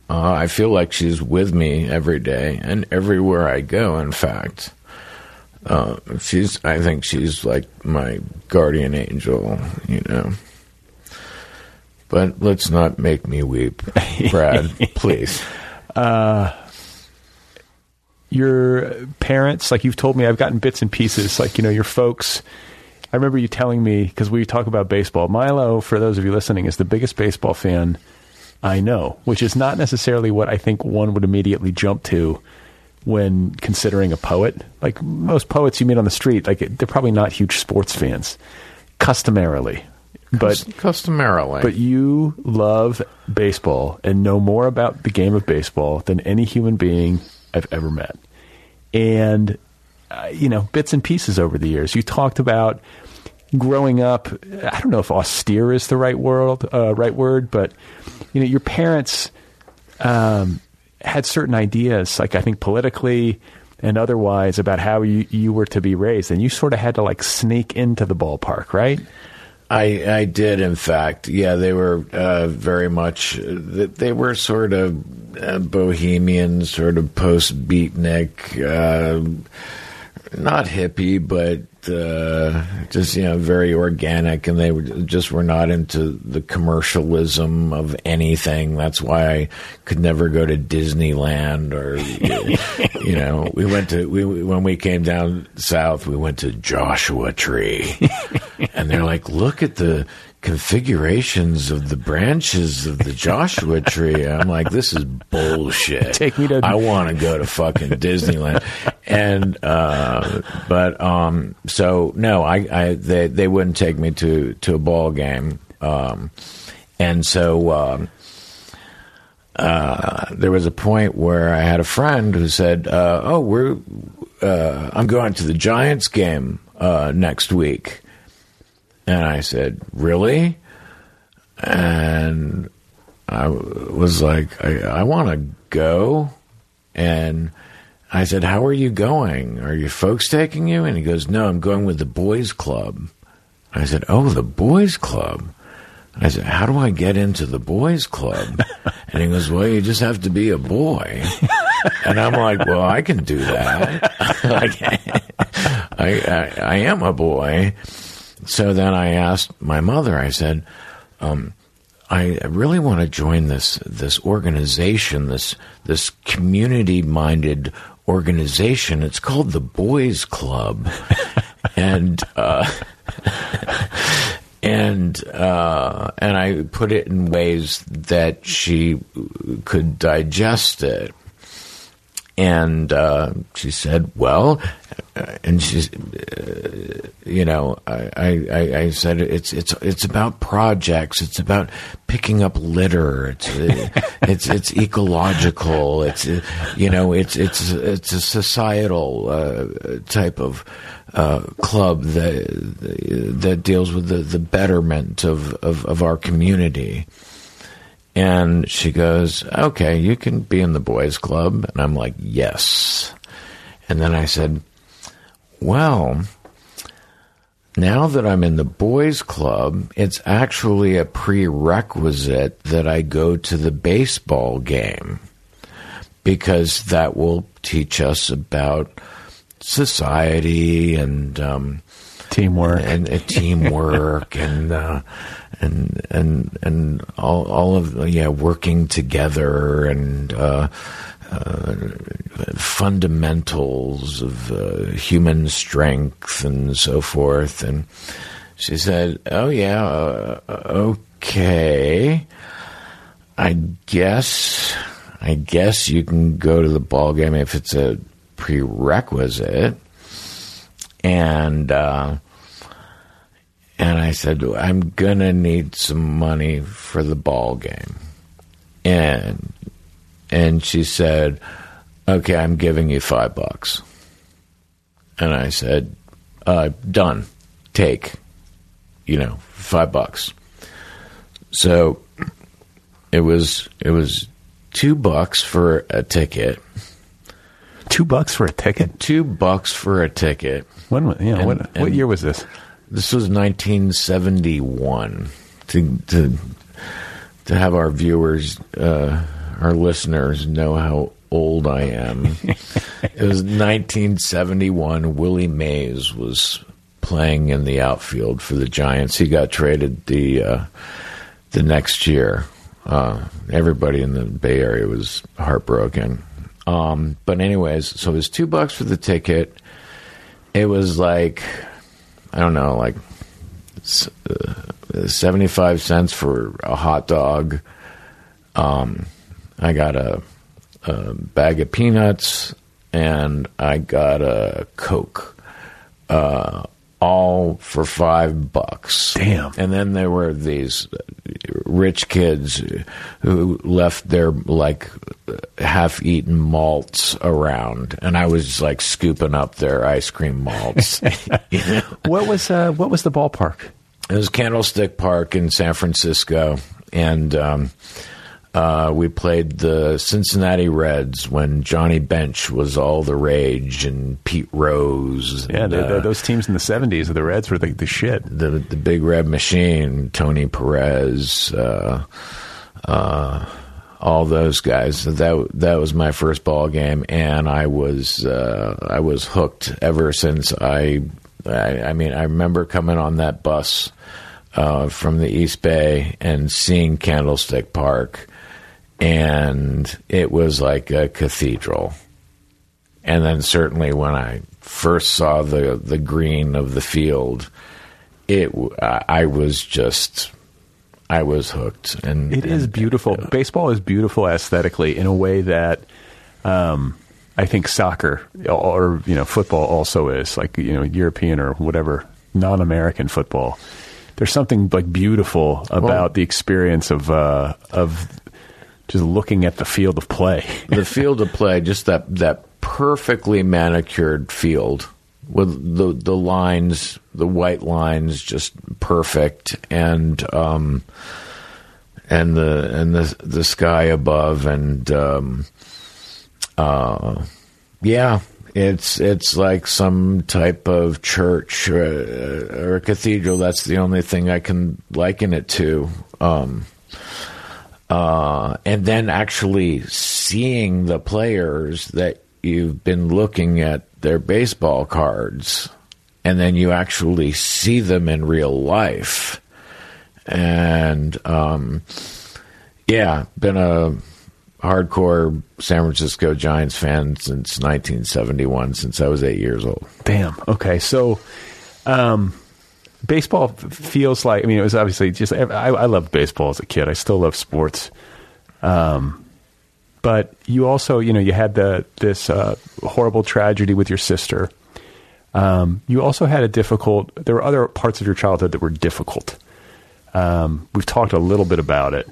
uh, I feel like she's with me every day and everywhere I go. In fact, uh, she's. I think she's like my guardian angel. You know. But let's not make me weep, Brad. please. Uh, your parents, like you've told me, I've gotten bits and pieces. Like you know, your folks. I remember you telling me because we talk about baseball. Milo, for those of you listening, is the biggest baseball fan I know, which is not necessarily what I think one would immediately jump to when considering a poet. Like most poets you meet on the street, like they're probably not huge sports fans, customarily. But customarily, but you love baseball and know more about the game of baseball than any human being I've ever met. And uh, you know, bits and pieces over the years. You talked about growing up, I don't know if austere is the right word, uh, right word, but you know, your parents um, had certain ideas, like I think politically and otherwise, about how you, you were to be raised, and you sort of had to like sneak into the ballpark, right? I, I did, in fact. Yeah, they were uh, very much. They were sort of uh, bohemian, sort of post beatnik, uh, not hippie, but uh, just you know very organic, and they were, just were not into the commercialism of anything. That's why I could never go to Disneyland or you know we went to we when we came down south we went to Joshua Tree, and they're like, look at the configurations of the branches of the Joshua tree. I'm like, this is bullshit. Take me to. I want to go to fucking Disneyland, and uh, but um, so no, I, I they they wouldn't take me to to a ball game, um, and so. Um, uh, there was a point where I had a friend who said, uh, "Oh, we're uh, I'm going to the Giants game uh, next week," And I said, Really? And I was like, I, I want to go. And I said, How are you going? Are your folks taking you? And he goes, No, I'm going with the boys' club. I said, Oh, the boys' club. I said, How do I get into the boys' club? And he goes, Well, you just have to be a boy. And I'm like, Well, I can do that. I, I, I am a boy. So then I asked my mother, I said, um, I really want to join this this organization, this this community minded organization. It's called the Boys Club, and uh, and uh, and I put it in ways that she could digest it. And uh, she said, "Well," and she's, uh, you know, I, I, I, said it's it's it's about projects. It's about picking up litter. It's uh, it's it's ecological. It's uh, you know, it's it's it's a societal uh, type of uh, club that that deals with the, the betterment of, of, of our community. And she goes, okay, you can be in the boys' club. And I'm like, yes. And then I said, well, now that I'm in the boys' club, it's actually a prerequisite that I go to the baseball game because that will teach us about society and um, teamwork and, uh, teamwork and uh, and and and all all of yeah working together and uh, uh, fundamentals of uh, human strength and so forth. And she said oh yeah uh, okay. I guess I guess you can go to the ball game if it's a prerequisite. And uh, and I said, I'm gonna need some money for the ball game. And and she said, Okay, I'm giving you five bucks. And I said, uh, done. Take. You know, five bucks. So it was it was two bucks for a ticket. Two bucks for a ticket. Two bucks for a ticket. When? wa- Yeah. And- what, what year was this? This was 1971. To to to have our viewers, uh, our listeners, know how old I am. it was 1971. Willie Mays was playing in the outfield for the Giants. He got traded the uh, the next year. Uh, everybody in the Bay Area was heartbroken. Um, but anyways, so it was two bucks for the ticket. It was like I don't know, like uh, seventy-five cents for a hot dog. Um, I got a, a bag of peanuts and I got a Coke, uh, all for five bucks. Damn. And then there were these rich kids who left their like half-eaten malts around, and I was like scooping up their ice cream malts. you know? What was uh, what was the ballpark? It was Candlestick Park in San Francisco, and um, uh, we played the Cincinnati Reds when Johnny Bench was all the rage, and Pete Rose. Yeah, and, the, the, uh, those teams in the seventies, the Reds were the, the shit. the the Big Red Machine, Tony Perez, uh, uh, all those guys. That that was my first ball game, and I was uh, I was hooked ever since. I, I I mean I remember coming on that bus uh, from the East Bay and seeing Candlestick Park, and it was like a cathedral. And then certainly when I first saw the the green of the field, it I was just I was hooked. And It is and- beautiful. Baseball is beautiful aesthetically in a way that um, I think soccer or you know football also is like you know European or whatever non-American football. There's something like beautiful about the experience of uh, of just looking at the field of play. the field of play, just that that perfectly manicured field with the the lines, the white lines, just perfect, and um, and the and the the sky above, and um, uh, yeah, it's it's like some type of church or, or a cathedral. That's the only thing I can liken it to. Um, uh, and then actually seeing the players that you've been looking at their baseball cards, and then you actually see them in real life. And um, yeah, been a hardcore San Francisco Giants fan since 1971, since I was eight years old. Damn. Okay. So, um, baseball feels like. I mean, it was obviously just. I, I loved baseball as a kid. I still love sports. Um, but you also, you know, you had the this uh, horrible tragedy with your sister. Um, you also had a difficult. There were other parts of your childhood that were difficult. Um, we've talked a little bit about it,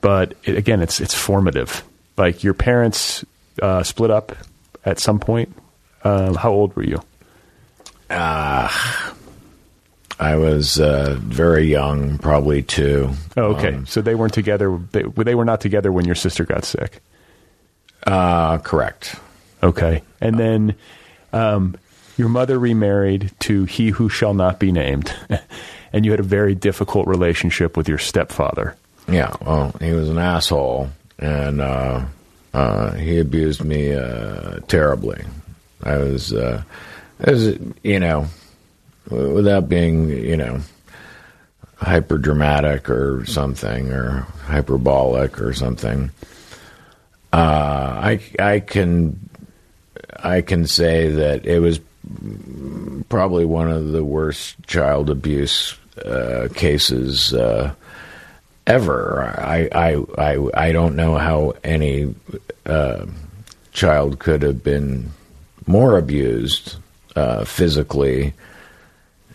but it, again, it's it's formative. Like your parents uh, split up at some point. Um, how old were you? I was uh, very young, probably two. Oh, okay. Um, so they weren't together. They, they were not together when your sister got sick. uh, correct. Okay. And then um, your mother remarried to he who shall not be named, and you had a very difficult relationship with your stepfather. Yeah, well, he was an asshole, and uh, uh, he abused me uh, terribly. I was, uh, I was, you know, without being, you know, hyper dramatic or something, or hyperbolic or something. Uh, I I can I can say that it was probably one of the worst child abuse uh, cases uh, ever. I, I I I don't know how any uh, child could have been more abused uh, physically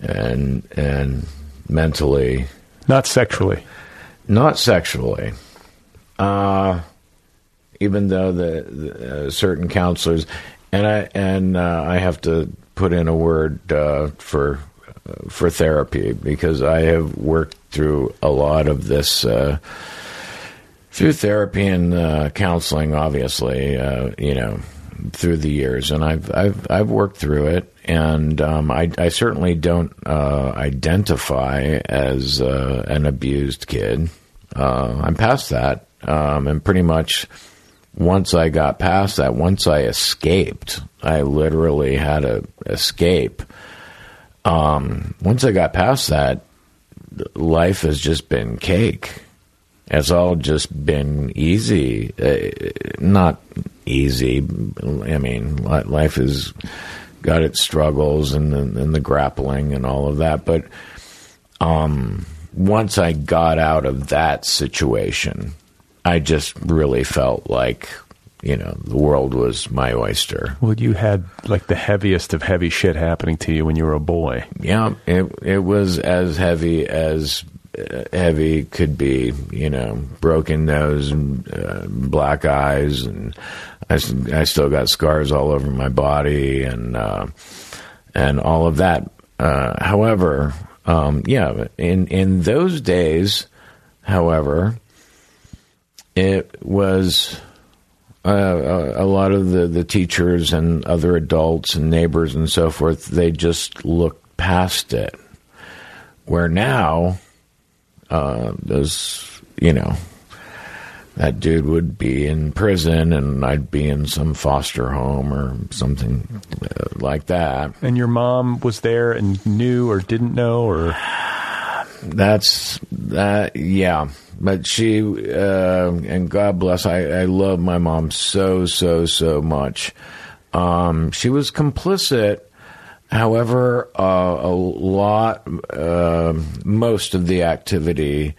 and and mentally, Not sexually. not sexually. Uh, even though the, the uh, certain counselors and I and uh, I have to put in a word uh, for uh, for therapy because I have worked through a lot of this uh, through therapy and uh, counseling. Obviously, uh, you know, through the years, and I've I've I've worked through it, and um, I I certainly don't uh, identify as uh, an abused kid. Uh, I'm past that, um, and pretty much once I got past that, once I escaped, I literally had to escape. Um, once I got past that, life has just been cake. It's all just been easy. Uh, not easy. I mean, life has got its struggles and, the- and the grappling and all of that. But um, once I got out of that situation, I just really felt like, you know, the world was my oyster. Well, you had like the heaviest of heavy shit happening to you when you were a boy. Yeah, it it was as heavy as uh, heavy could be. You know, broken nose and uh, black eyes, and I, I still got scars all over my body, and uh, and all of that. Uh, however, um, yeah, in in those days, however, it was uh, a, a lot of the, the teachers and other adults and neighbors and so forth, they just looked past it. Where now, uh, those, you know, that dude would be in prison and I'd be in some foster home or something uh, like that. And your mom was there and knew or didn't know or That's that, yeah. But she, uh, and God bless, I, I love my mom so, so, so much. Um, she was complicit. However, uh, a lot, uh, most of the activity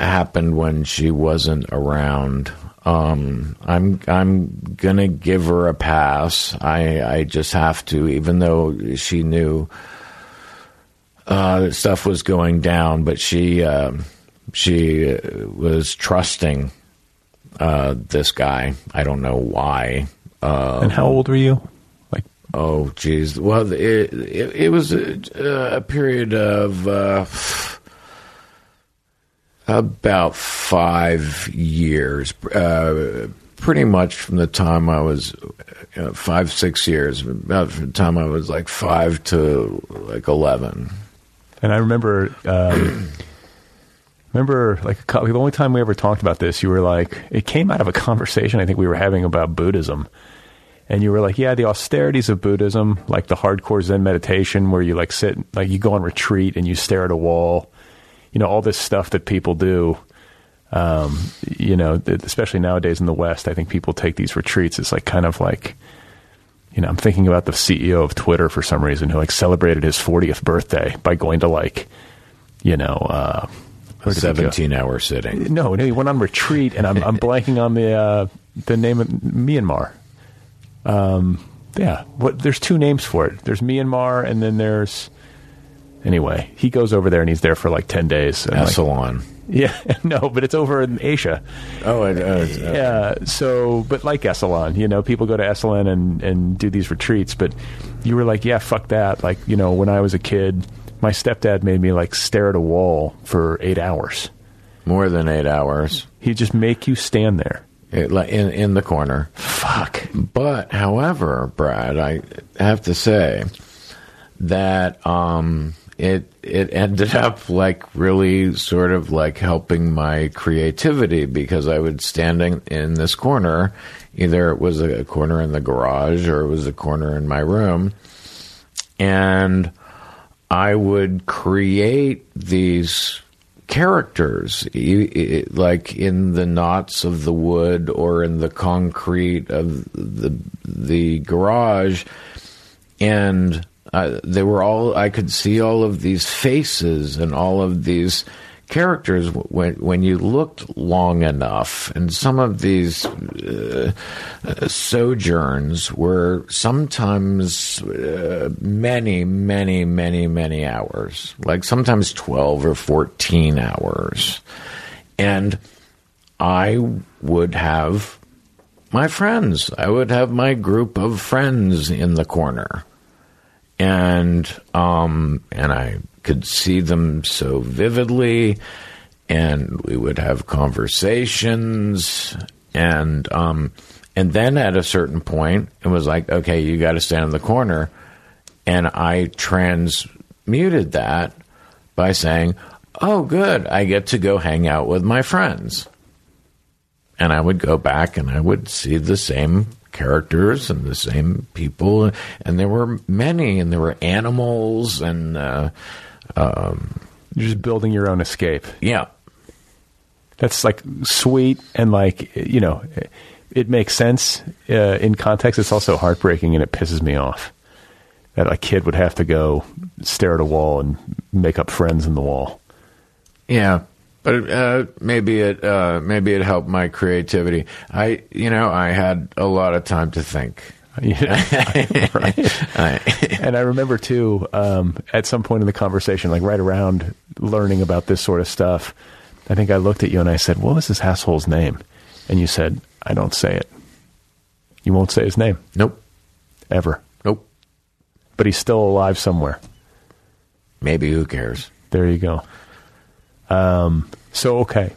happened when she wasn't around. Um, I'm I'm gonna give her a pass. I I just have to, even though she knew uh, stuff was going down, but she uh, she uh, was trusting uh, this guy. I don't know why. Uh, and how old were you? Like oh, geez. Well, it it, it was a, a period of. About five years, uh, pretty much from the time I was uh, five, six years, about from the time I was like five to like eleven. And I remember, um, remember like the only time we ever talked about this, you were like, it came out of a conversation I think we were having about Buddhism, and you were like, yeah, the austerities of Buddhism, like the hardcore Zen meditation where you like sit, like you go on retreat and you stare at a wall, you know, all this stuff that people do. Um, you know, especially nowadays in the West, I think people take these retreats. It's like kind of like, you know, I'm thinking about the CEO of Twitter for some reason who like celebrated his 40th birthday by going to like, you know, uh, where did he go? Seventeen hour sitting. No, no, he went on retreat, and I'm I'm blanking on the uh, the name of Myanmar. Um, yeah, what? There's two names for it. There's Myanmar, and then there's anyway. He goes over there, and he's there for like ten days. and, like- Esalen. yeah, no, but it's over in Asia. Oh, it, uh, Yeah, so but like Esalen, you know, people go to Esalen and and do these retreats, but you were like, yeah, fuck that. Like, you know, when I was a kid, my stepdad made me like stare at a wall for eight hours. more than eight hours. He'd just make you stand there. It, in in the corner. Fuck. But, however, Brad, I have to say that um, it it ended up like really sort of like helping my creativity because I would standing in this corner, either it was a corner in the garage or it was a corner in my room, and I would create these characters, like in the knots of the wood or in the concrete of the the garage, and they were all. I could see all of these faces and all of these characters when when you looked long enough, and some of these uh, sojourns were sometimes uh, many, many, many, many hours, like sometimes twelve or fourteen hours, and I would have my friends. I would have my group of friends in the corner, and um, and I could see them so vividly, and we would have conversations, and um, and then at a certain point, it was like, okay, you got to stand in the corner, and I transmuted that by saying, oh, good, I get to go hang out with my friends. And I would go back and I would see the same characters and the same people, and there were many, and there were animals, and uh, um, You're just building your own escape. Yeah. That's like sweet and like, you know, it makes sense uh, in context. It's also heartbreaking and it pisses me off that a kid would have to go stare at a wall and make up friends in the wall. Yeah. But uh, maybe it uh, maybe it helped my creativity. I you know I had a lot of time to think. right. and I remember too, um, at some point in the conversation, like right around learning about this sort of stuff, I think I looked at you and I said, "What was this asshole's name?" And you said, "I don't say it." You won't say his name. Nope. Ever. Nope. But he's still alive somewhere. Maybe who cares? There you go. Um, so okay,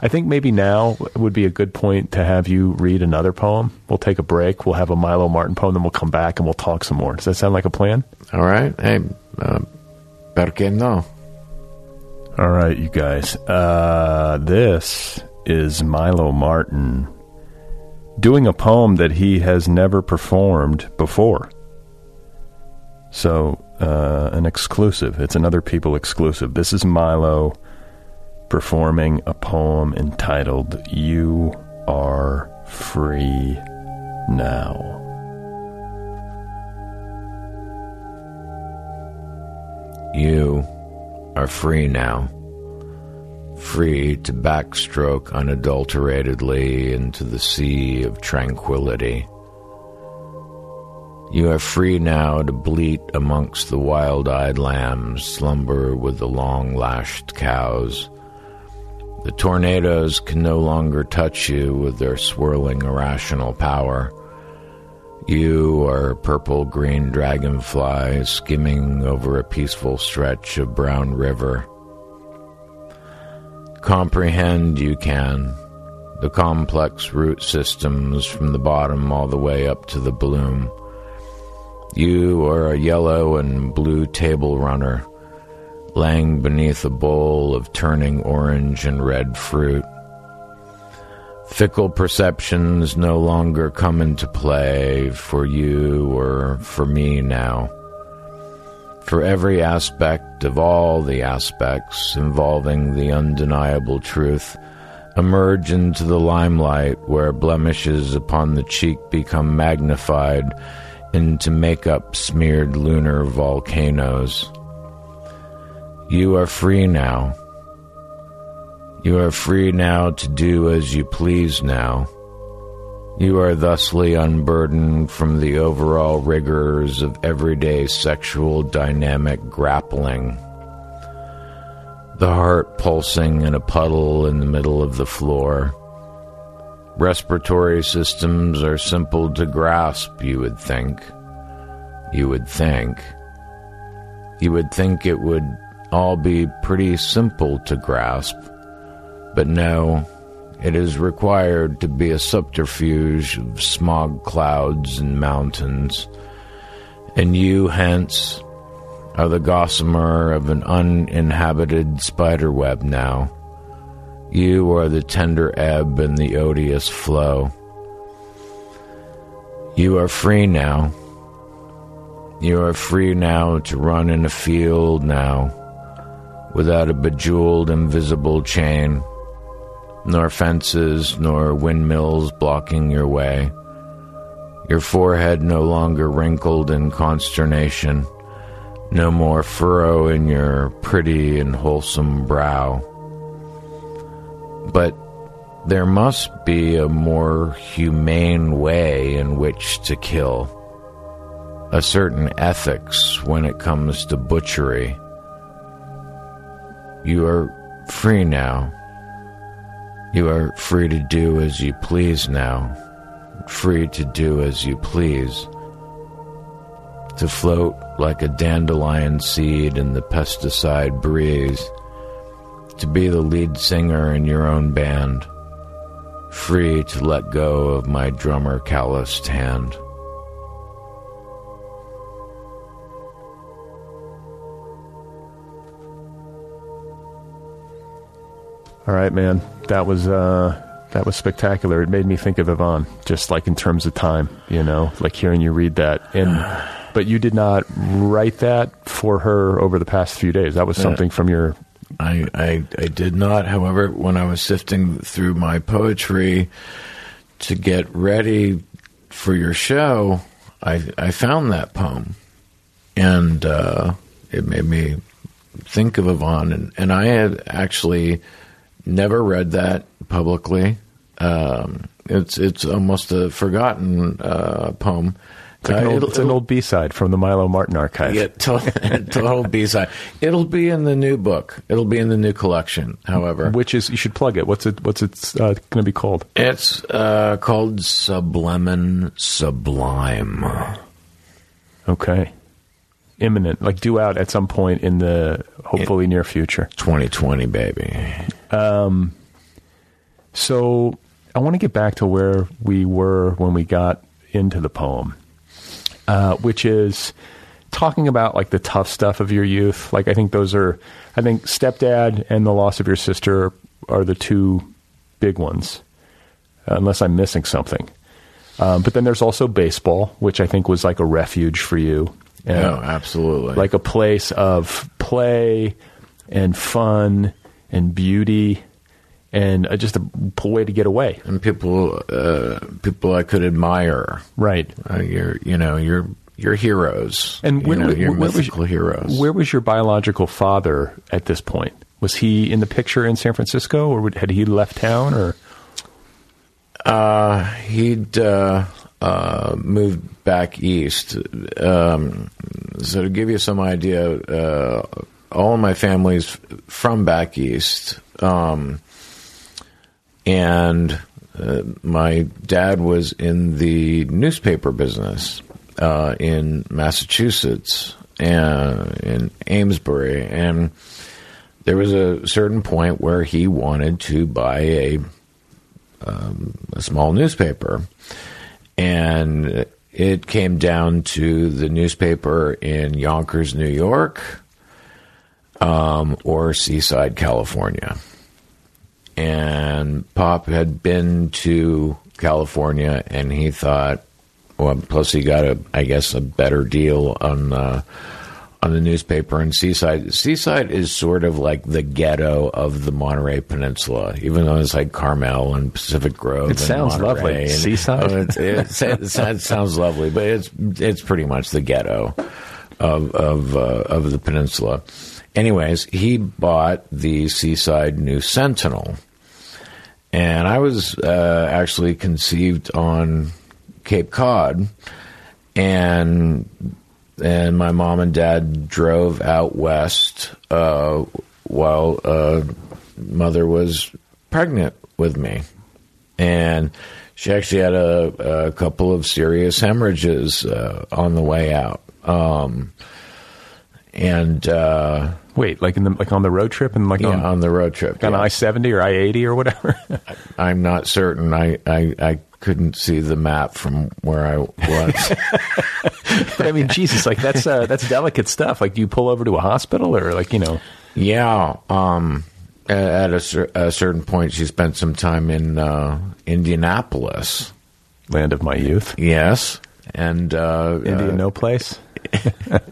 I think maybe now would be a good point to have you read another poem. We'll take a break. We'll have a Milo Martin poem, then we'll come back and we'll talk some more. Does that sound like a plan? All right. Hey, uh, qué no? All right, you guys. Uh, this is Milo Martin doing a poem that he has never performed before. So, uh, an exclusive. It's another people exclusive. This is Milo performing a poem entitled You Are Free Now. You are free now, free to backstroke unadulteratedly into the sea of tranquility. You are free now to bleat amongst the wild eyed lambs, slumber with the long lashed cows the tornadoes can no longer touch you with their swirling irrational power. You are purple green dragonfly skimming over a peaceful stretch of brown river. Comprehend you can the complex root systems from the bottom all the way up to the bloom. You are a yellow and blue table runner laying beneath a bowl of turning orange and red fruit. Fickle perceptions no longer come into play for you or for me now. For every aspect of all the aspects involving the undeniable truth emerge into the limelight where blemishes upon the cheek become magnified into makeup smeared lunar volcanoes. You are free now. You are free now to do as you please now. You are thusly unburdened from the overall rigors of everyday sexual dynamic grappling. The heart pulsing in a puddle in the middle of the floor. Respiratory systems are simple to grasp, you would think. You would think. You would think it would all be pretty simple to grasp. But no, it is required to be a subterfuge of smog clouds and mountains. And you, hence, are the gossamer of an uninhabited spider web now. You are the tender ebb and the odious flow. You are free now. You are free now to run in a field now without a bejeweled invisible chain, nor fences nor windmills blocking your way. Your forehead no longer wrinkled in consternation, No more furrow in your pretty and wholesome brow. But there must be a more humane way in which to kill. A certain ethics when it comes to butchery. You are free now. You are free to do as you please now. Free to do as you please. To float like a dandelion seed in the pesticide breeze. To be the lead singer in your own band. Free to let go of my drummer calloused hand. All right, man. That was uh, that was spectacular. It made me think of Yvonne, just like in terms of time, you know, like hearing you read that. And but you did not write that for her over the past few days. That was something from your. I, I, I did not. However, when I was sifting through my poetry to get ready for your show, I, I found that poem. And uh, it made me think of Yvonne. And, and I had actually never read that publicly. Um, it's it's almost a forgotten uh, poem. It's, like an Uh, old, it'll- it's an old B side from the Milo Martin archive. yeah, total, total B side. It'll be in the new book. It'll be in the new collection. However, Which is you should plug it. What's it? What's it uh, going to be called? it's uh, called Sublemon Sublime. Okay, imminent, like due out at some point in the hopefully near future. 2020, baby. Um. So I want to get back to where we were when we got into the poem, uh, which is talking about like the tough stuff of your youth. Like I think those are, I think stepdad and the loss of your sister are the two big ones, uh, unless I'm missing something. Um, but then there's also baseball, which I think was like a refuge for you. And Oh, absolutely. like a place of play and fun and beauty and uh, just a way to get away. and people, uh, people I could admire. Right. Uh, you're, you know, you're, you're heroes. And you where, know, where- where was, heroes. where was your biological father at this point? Was he in the picture in San Francisco, or would, had he left town? Or Uh, he'd uh, uh, moved back east. Um, so to give you some idea, uh, all of my family's from back east, um, and uh, my dad was in the newspaper business uh, in Massachusetts and in Amesbury, and there was a certain point where he wanted to buy a a small newspaper. And it came down to the newspaper in Yonkers, New York, um, or Seaside, California. And Pop had been to California, and he thought, well, plus he got a, I guess, a better deal on uh, on the newspaper in Seaside. Seaside is sort of like the ghetto of the Monterey Peninsula, even though it's like Carmel and Pacific Grove. It sounds Monterey lovely. and- Seaside? Oh, it, it sounds lovely, but it's it's pretty much the ghetto of of uh, of the peninsula. Anyways, he bought the Seaside New Sentinel, and I was uh, actually conceived on Cape Cod, and and my mom and dad drove out west uh, while uh, mother was pregnant with me, and she actually had a, a couple of serious hemorrhages uh, on the way out. Um, and uh, wait, like in the like on the road trip and like yeah, on, on the road trip, on yeah. I seventy or I eighty or whatever. I'm not certain. I, I I couldn't see the map from where I was. but I mean, Jesus, like that's uh, that's delicate stuff. Like, do you pull over to a hospital or like you know? Yeah. Um, at a, a certain point, she spent some time in uh, Indianapolis. Land of my youth, Yes. And uh, India uh, no place,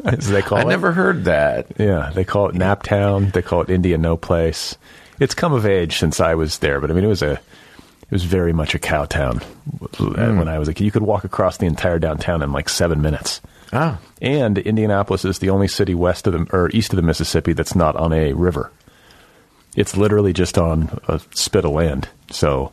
as they call I it. never heard that. Yeah, they call it Naptown. They call it India No Place. It's come of age since I was there, but I mean, it was a It was very much a cow town when I was a kid. You could walk across the entire downtown in like seven minutes. Ah, And Indianapolis is the only city west of the or east of the Mississippi that's not on a river. It's literally just on a spit of land. So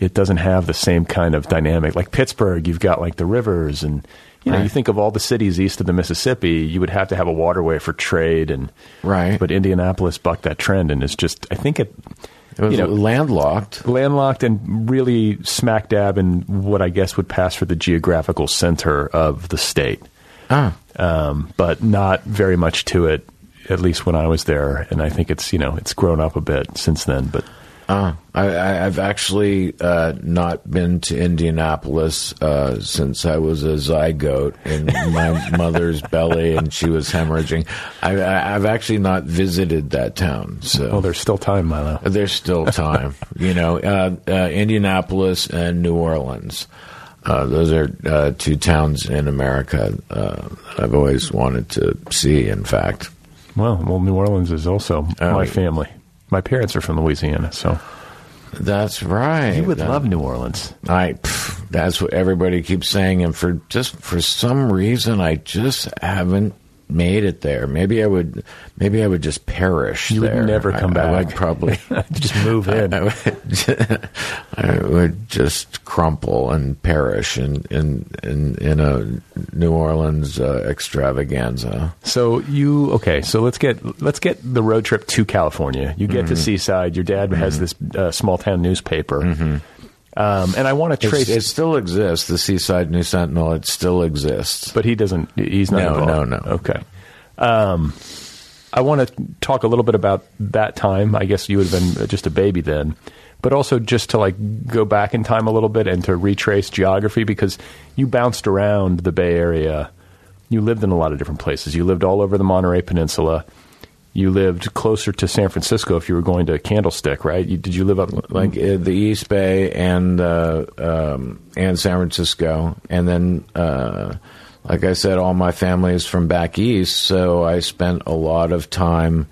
it doesn't have the same kind of dynamic. Like Pittsburgh, you've got like the rivers and you know, Right. you think of all the cities east of the Mississippi, you would have to have a waterway for trade and Right. But Indianapolis bucked that trend and is just I think it it was you know, landlocked. landlocked and really smack dab in what I guess would pass for the geographical center of the state Ah, um, but not very much to it. At least when I was there, and I think it's you know it's grown up a bit since then. But ah. I, I, I've actually uh, not been to Indianapolis uh, since I was a zygote in my mother's belly, and she was hemorrhaging. I, I, I've actually not visited that town, so oh, there's still time, Milo. There's still time. you know, uh, uh, Indianapolis and New Orleans. Uh, those are uh, two towns in America uh, I've always wanted to see, in fact. Well, well, New Orleans is also my family. My parents are from Louisiana, so That's right. you would That- love New Orleans. I. pff, that's what everybody keeps saying, and for just for some reason, I just haven't made it there. Maybe I would. Maybe I would just perish. You would never come I, I would probably. Just move in. I would, I would just crumple and perish in in in, in a New Orleans uh, extravaganza. So you okay? So let's get let's get the road trip to California. You get to Seaside. Your dad has this uh, small town newspaper, um, and I want to It's, trace. it still exists. The Seaside New Sentinel. It still exists. but he doesn't. He's not. No, involved. no, no. Okay. Um, I want to talk a little bit about that time. I guess you would have been just a baby then, but also just to like go back in time a little bit and to retrace geography because you bounced around the Bay Area. You lived in a lot of different places. You lived all over the Monterey Peninsula. You lived closer to San Francisco if you were going to Candlestick, right? You, did you live up Like uh, the East Bay and uh, um, and San Francisco, and then uh, like I said, all my family is from back east, so I spent a lot of time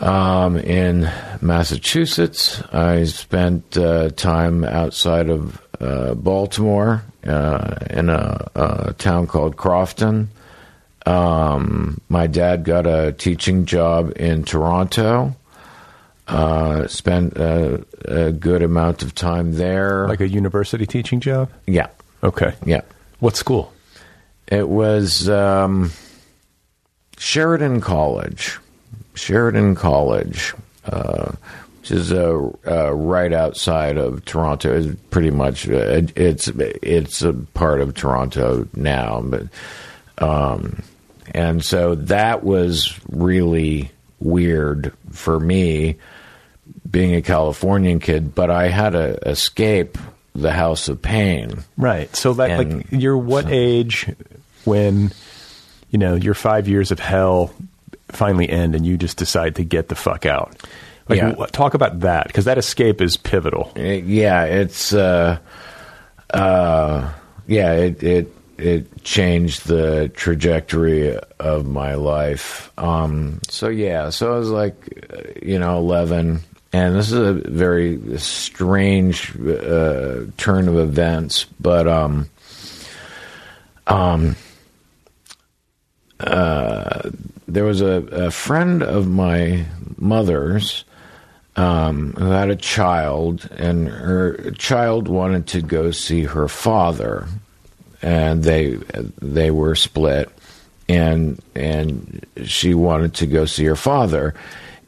um, in Massachusetts. I spent uh, time outside of uh, Baltimore uh, in a, a town called Crofton. Um, my dad got a teaching job in Toronto. Uh, spent uh, a good amount of time there. like a university teaching job? yeah, Okay. yeah. What school? It was um, Sheridan College. Sheridan College, uh, which is uh, uh, right outside of Toronto. It's pretty much uh, it's it's a part of Toronto now, but um, and so that was really weird for me being a Californian kid. But I had to escape the house of pain. Right. So that And like you're what age when you know your five years of hell finally end and you just decide to get the fuck out. Like Yeah. talk about that because that escape is pivotal. Uh, yeah, it's uh, uh, yeah, it it it changed the trajectory of my life. Um, so yeah, so I was like, uh, you know, eleven, and this is a very strange uh, turn of events, but um, um, uh, there was a, a friend of my mother's um, who had a child, and her child wanted to go see her father, and they they were split, and and she wanted to go see her father,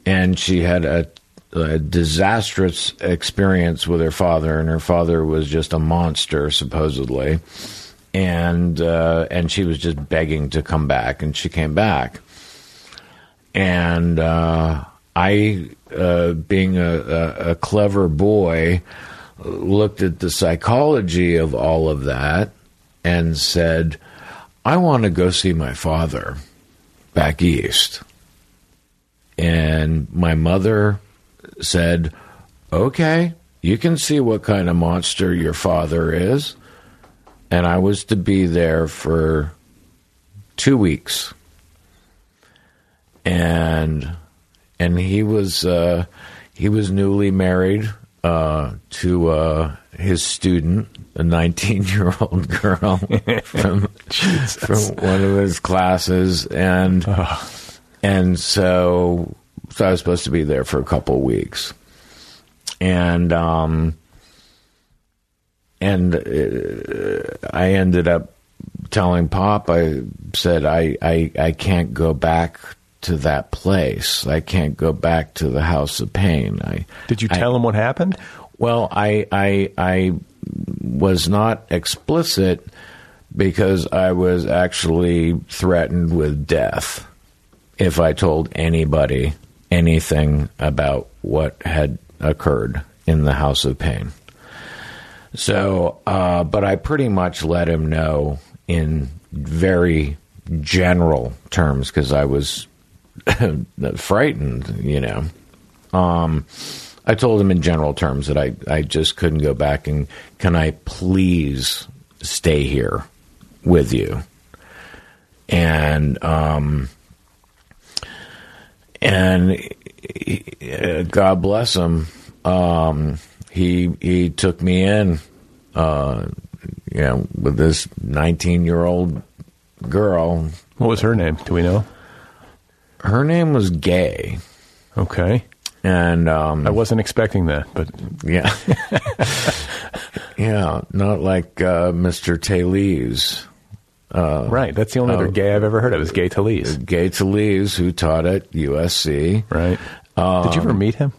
and she had a, a disastrous experience with her father, and her father was just a monster supposedly, and uh, and she was just begging to come back, and she came back. And uh, I, uh, being a, a, a clever boy, looked at the psychology of all of that and said, "I want to go see my father back east." And my mother said, "Okay, you can see what kind of monster your father is." And I was to be there for two weeks and and he was uh, he was newly married uh, to uh, his student, a 19 year old girl from from one of his classes, and and so so I was supposed to be there for a couple of weeks, and um and uh, I ended up telling Pop, I said I I I can't go back to that place. I can't go back to the House of Pain. I Did you I- tell him what happened? well, I I I was not explicit because I was actually threatened with death if I told anybody anything about what had occurred in the House of Pain. So, uh, but I pretty much let him know in very general terms because I was frightened, you know. Um, I told him in general terms that I, I just couldn't go back and can I please stay here with you? And um, and uh, God bless him. Um, he he took me in, uh, you know, with this nineteen year old girl. What was her name? Do we know? Her name was Gay, Okay. And um, I wasn't expecting that, but Yeah. yeah, not like uh, Mr. Talese. right. That's the only other gay I've ever heard of is Gay Talese. Gay Talese, who taught at USC. Right. Did you ever meet him?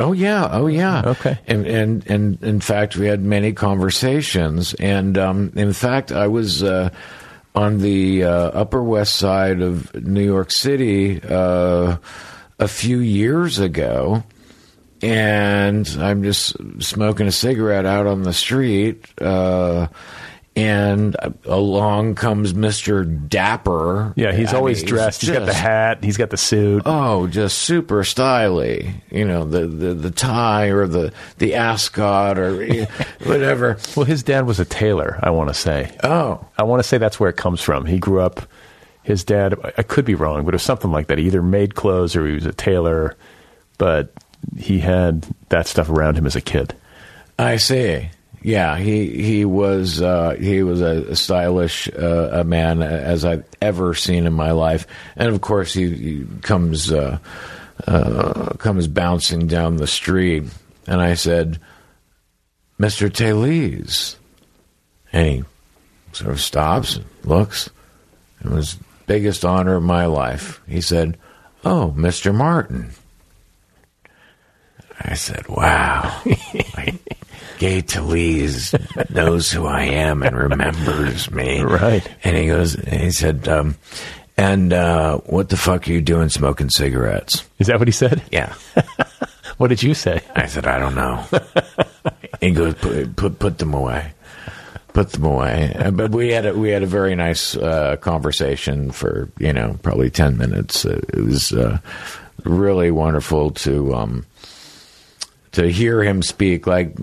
Oh yeah, oh yeah. Okay. And and and in fact, we had many conversations. And um, in fact, I was uh, on the uh, Upper West Side of New York City uh, a few years ago, and I'm just smoking a cigarette out on the street. Uh, and along comes Mister Dapper. Yeah, he's I always mean, dressed. He's got the hat. He's got the suit. Oh, just super styly. You know, the, the, the tie or the, the ascot or whatever. Well, his dad was a tailor. I want to say. Oh, I want to say that's where it comes from. He grew up. His dad. I could be wrong, but it was something like that. He either made clothes or he was a tailor, but he had that stuff around him as a kid. I see. Yeah, he he was uh, he was a, stylish uh, a man as I've ever seen in my life, and of course he, he comes uh, uh, comes bouncing down the street, and I said, "Mr. Talese," and he sort of stops and looks. It was biggest honor of my life. He said, "Oh, Mr. Martin." I said, "Wow." Gay Talese knows who I am and remembers me. Right. And he goes, and he said, um, and uh, what the fuck are you doing smoking cigarettes? Is that what he said? Yeah. What did you say? I said, I don't know. he goes, put, put, put them away. Put them away. But we had a, we had a very nice uh, conversation for, you know, probably 10 minutes. Uh, It was uh, really wonderful to. Um, to hear him speak like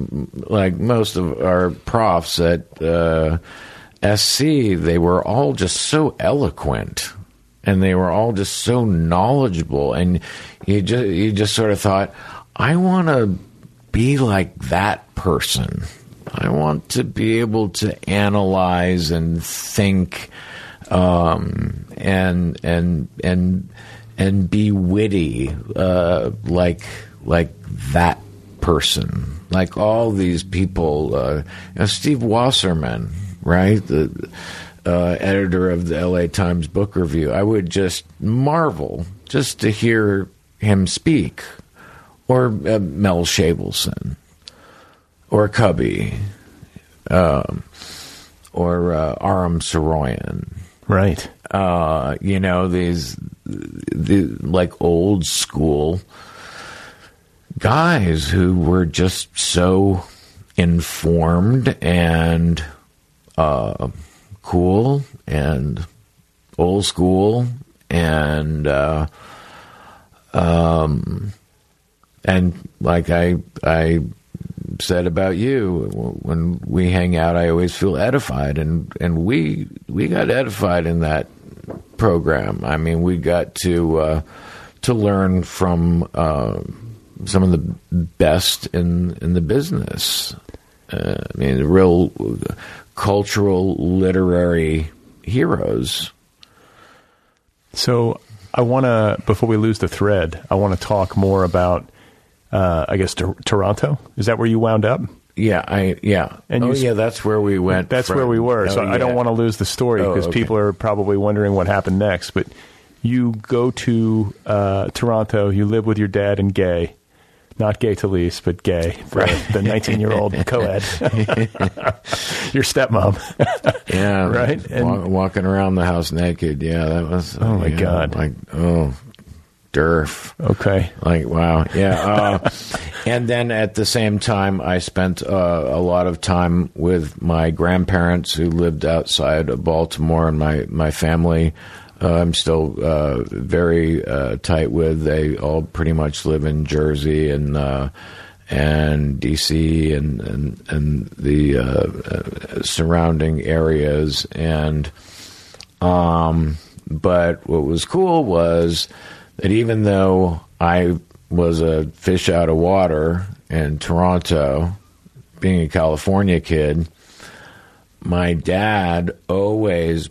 like most of our profs at uh, SC, they were all just so eloquent, and they were all just so knowledgeable, and you just you just sort of thought, I want to be like that person. I want to be able to analyze and think, um, and and and and be witty, uh, like like that person, like all these people. Uh, you know, Steve Wasserman, right, the uh, editor of the L.A. Times Book Review. I would just marvel just to hear him speak, or uh, Mel Shavelson, or Cubby, um, or uh, Aram Saroyan Right. uh, you know, these the like old school guys who were just so informed and uh, cool and old school and uh, um, and like I I said about you when we hang out I always feel edified and and we we got edified in that program I mean we got to uh, to learn from uh, some of the best in in the business. Uh, I mean, the real cultural, literary heroes. So I want to, before we lose the thread, I want to talk more about, uh, I guess, Tor- Toronto. Is that where you wound up? Yeah, I yeah. And oh you yeah, that's where we went. That's from. where we were. so Oh, I don't want to lose the story Oh, because okay. people are probably wondering what happened next. But you go to uh, Toronto, you live with your dad and gay. Not gay Talese, but gay, the 19 year old co ed. your stepmom. Yeah, Right? And- wa- walking around the house naked. Yeah, that was. Oh, my yeah, God. Like oh, derf. okay. Like wow, yeah. Uh, and then at the same time, I spent uh, a lot of time with my grandparents who lived outside of Baltimore, and my my family. Uh, I'm still uh, very uh, tight with. They all pretty much live in Jersey and uh, and DC and and and the surrounding areas. And um, but what was cool was that even though I was a fish out of water in Toronto, being a California kid, my dad always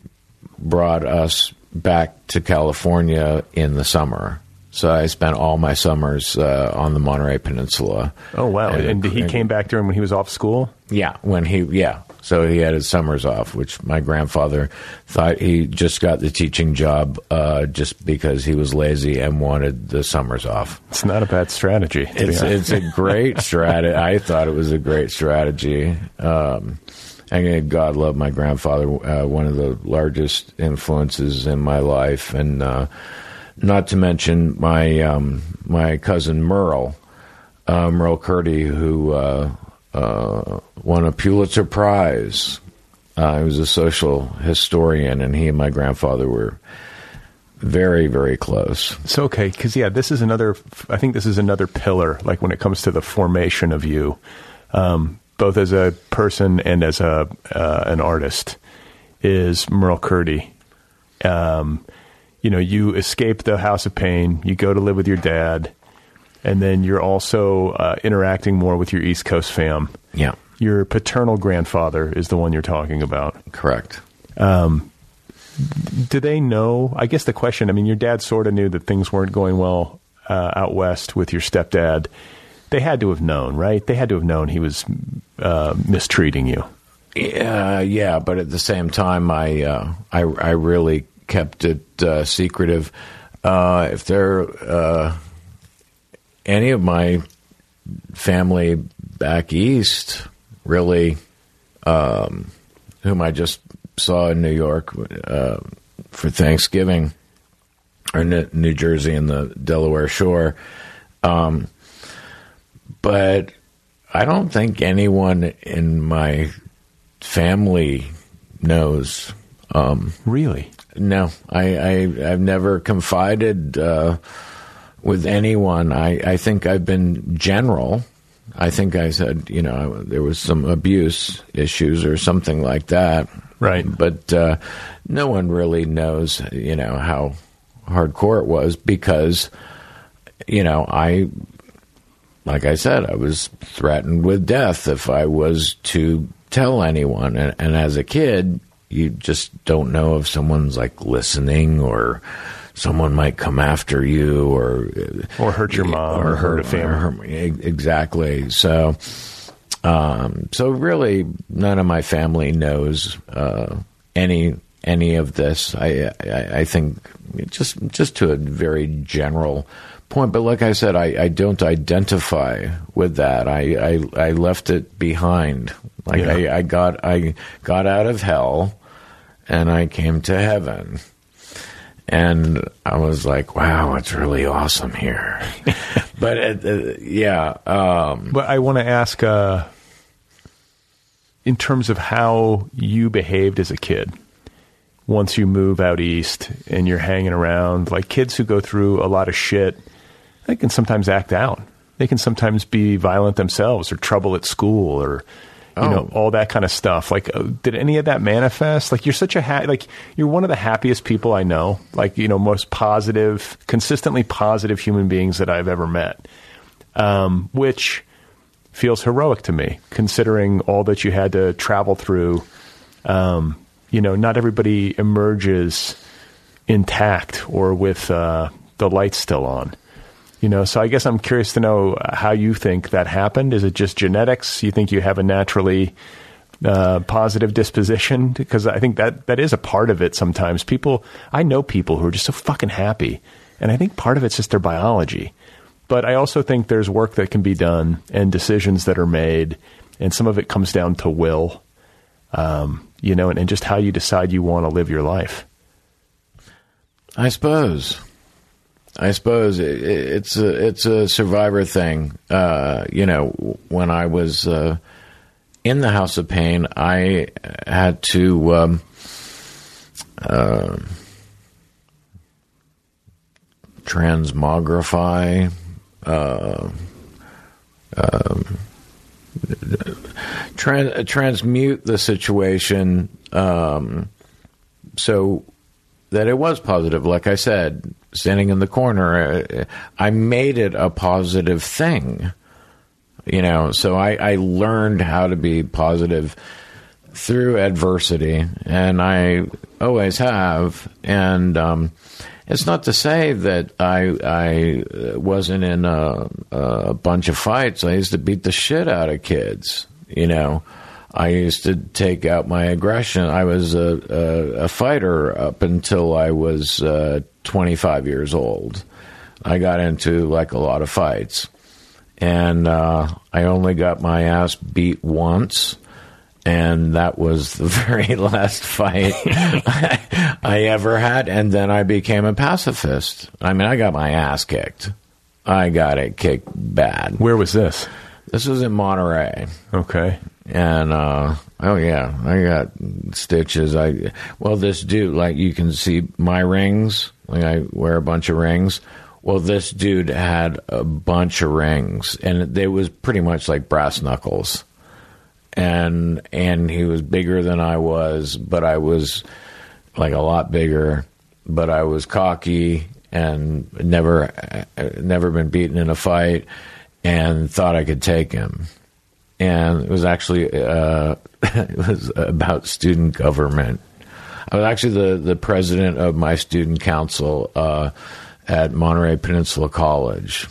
brought us back to California in the summer. So I spent all my summers uh, on the Monterey Peninsula. Oh, wow. And, he and- came back during when he was off school? yeah, when he yeah, so he had his summers off, which my grandfather thought he just got the teaching job uh, just because he was lazy and wanted the summers off. It's not a bad strategy. It's it's a great strategy. I thought it was a great strategy. Um, and God love my grandfather, uh, one of the largest influences in my life, and uh, not to mention my um, my cousin Merle, uh, Merle Curti, who uh, uh, won a Pulitzer Prize. Uh, he was a social historian, and he and my grandfather were very, very close. It's okay because yeah, this is another. I think this is another pillar. Like when it comes to the formation of you, um, both as a person and as a uh, an artist, is Merle Curti. Um, you know, you escape the House of Pain. You go to live with your dad, and then you're also uh, interacting more with your East Coast fam. Yeah, Your paternal grandfather is the one you're talking about. correct. do they know? I guess the question. I mean, your dad sort of knew that things weren't going well uh, out west with your stepdad. They had to have known, right? They had to have known he was uh, mistreating you. Yeah, yeah, but at the same time, I uh, I, I really kept it uh, secretive. Uh, if there uh, any of my family back east, really, um, whom I just saw in New York uh, for Thanksgiving, or New New Jersey and the Delaware Shore, um, but I don't think anyone in my family knows. Um, Really? no, I, I I've never confided uh, with anyone. I, I think I've been general. I think I said you know there was some abuse issues or something like that. Right. But uh, no one really knows you know how hardcore it was because you know I like I said, I was threatened with death if I was to tell anyone. And, and as a kid, you just don't know if someone's like listening or someone might come after you or Or hurt your mom or hurt a family. or exactly. So, um, so really, none of my family knows uh, any any of this. I, I I think just just to a very general point. But like I said, I, I don't identify with that. I, I I left it behind. Like Yeah. I, I got I got out of hell, and I came to heaven. And I was like, "Wow, it's really awesome here." but uh, uh, yeah, um, But I want to ask, uh, in terms of how you behaved as a kid, once you move out east and you're hanging around, like kids who go through a lot of shit, they can sometimes act out. They can sometimes be violent themselves or trouble at school or you Oh. know all that kind of stuff. Like, uh, did any of that manifest? Like, you're such a ha- like you're one of the happiest people I know. Like, you know, most positive, consistently positive human beings that I've ever met um, which feels heroic to me, considering all that you had to travel through. Um, you know, not everybody emerges intact or with uh, the lights still on. You know, so I guess I'm curious to know how you think that happened. Is it just genetics? You think you have a naturally uh, positive disposition? Because I think that that is a part of it. Sometimes people, I know people who are just so fucking happy, and I think part of it's just their biology. But I also think there's work that can be done and decisions that are made, and some of it comes down to will, um, you know, and, and just how you decide you want to live your life. I suppose. I suppose it, it's a it's a survivor thing. Uh, you know, when I was uh, in the House of Pain, I had to um, uh, transmogrify. Uh, um, trans- transmute the situation um, so that it was positive. Like I said, standing in the corner, uh, I made it a positive thing. You know, so I, I learned how to be positive through adversity, and I always have. And um, it's not to say that I I wasn't in a, a bunch of fights. I used to beat the shit out of kids. You know, I used to take out my aggression. I was a, a, a fighter up until I was uh, 25 years old. I got into like a lot of fights, and uh, I only got my ass beat once. And that was the very last fight I, I ever had. And then I became a pacifist. I mean, I got my ass kicked. I got it kicked bad. Where was this? This was in Monterey. Okay. And uh, oh yeah, I got stitches. I well, this dude, like you can see my rings. Like I wear a bunch of rings. Well, this dude had a bunch of rings, and they was pretty much like brass knuckles. And and he was bigger than I was, but I was like a lot bigger. But I was cocky and never never been beaten in a fight, and thought I could take him. And it was actually uh, it was about student government. I was actually the, the president of my student council uh, at Monterey Peninsula College,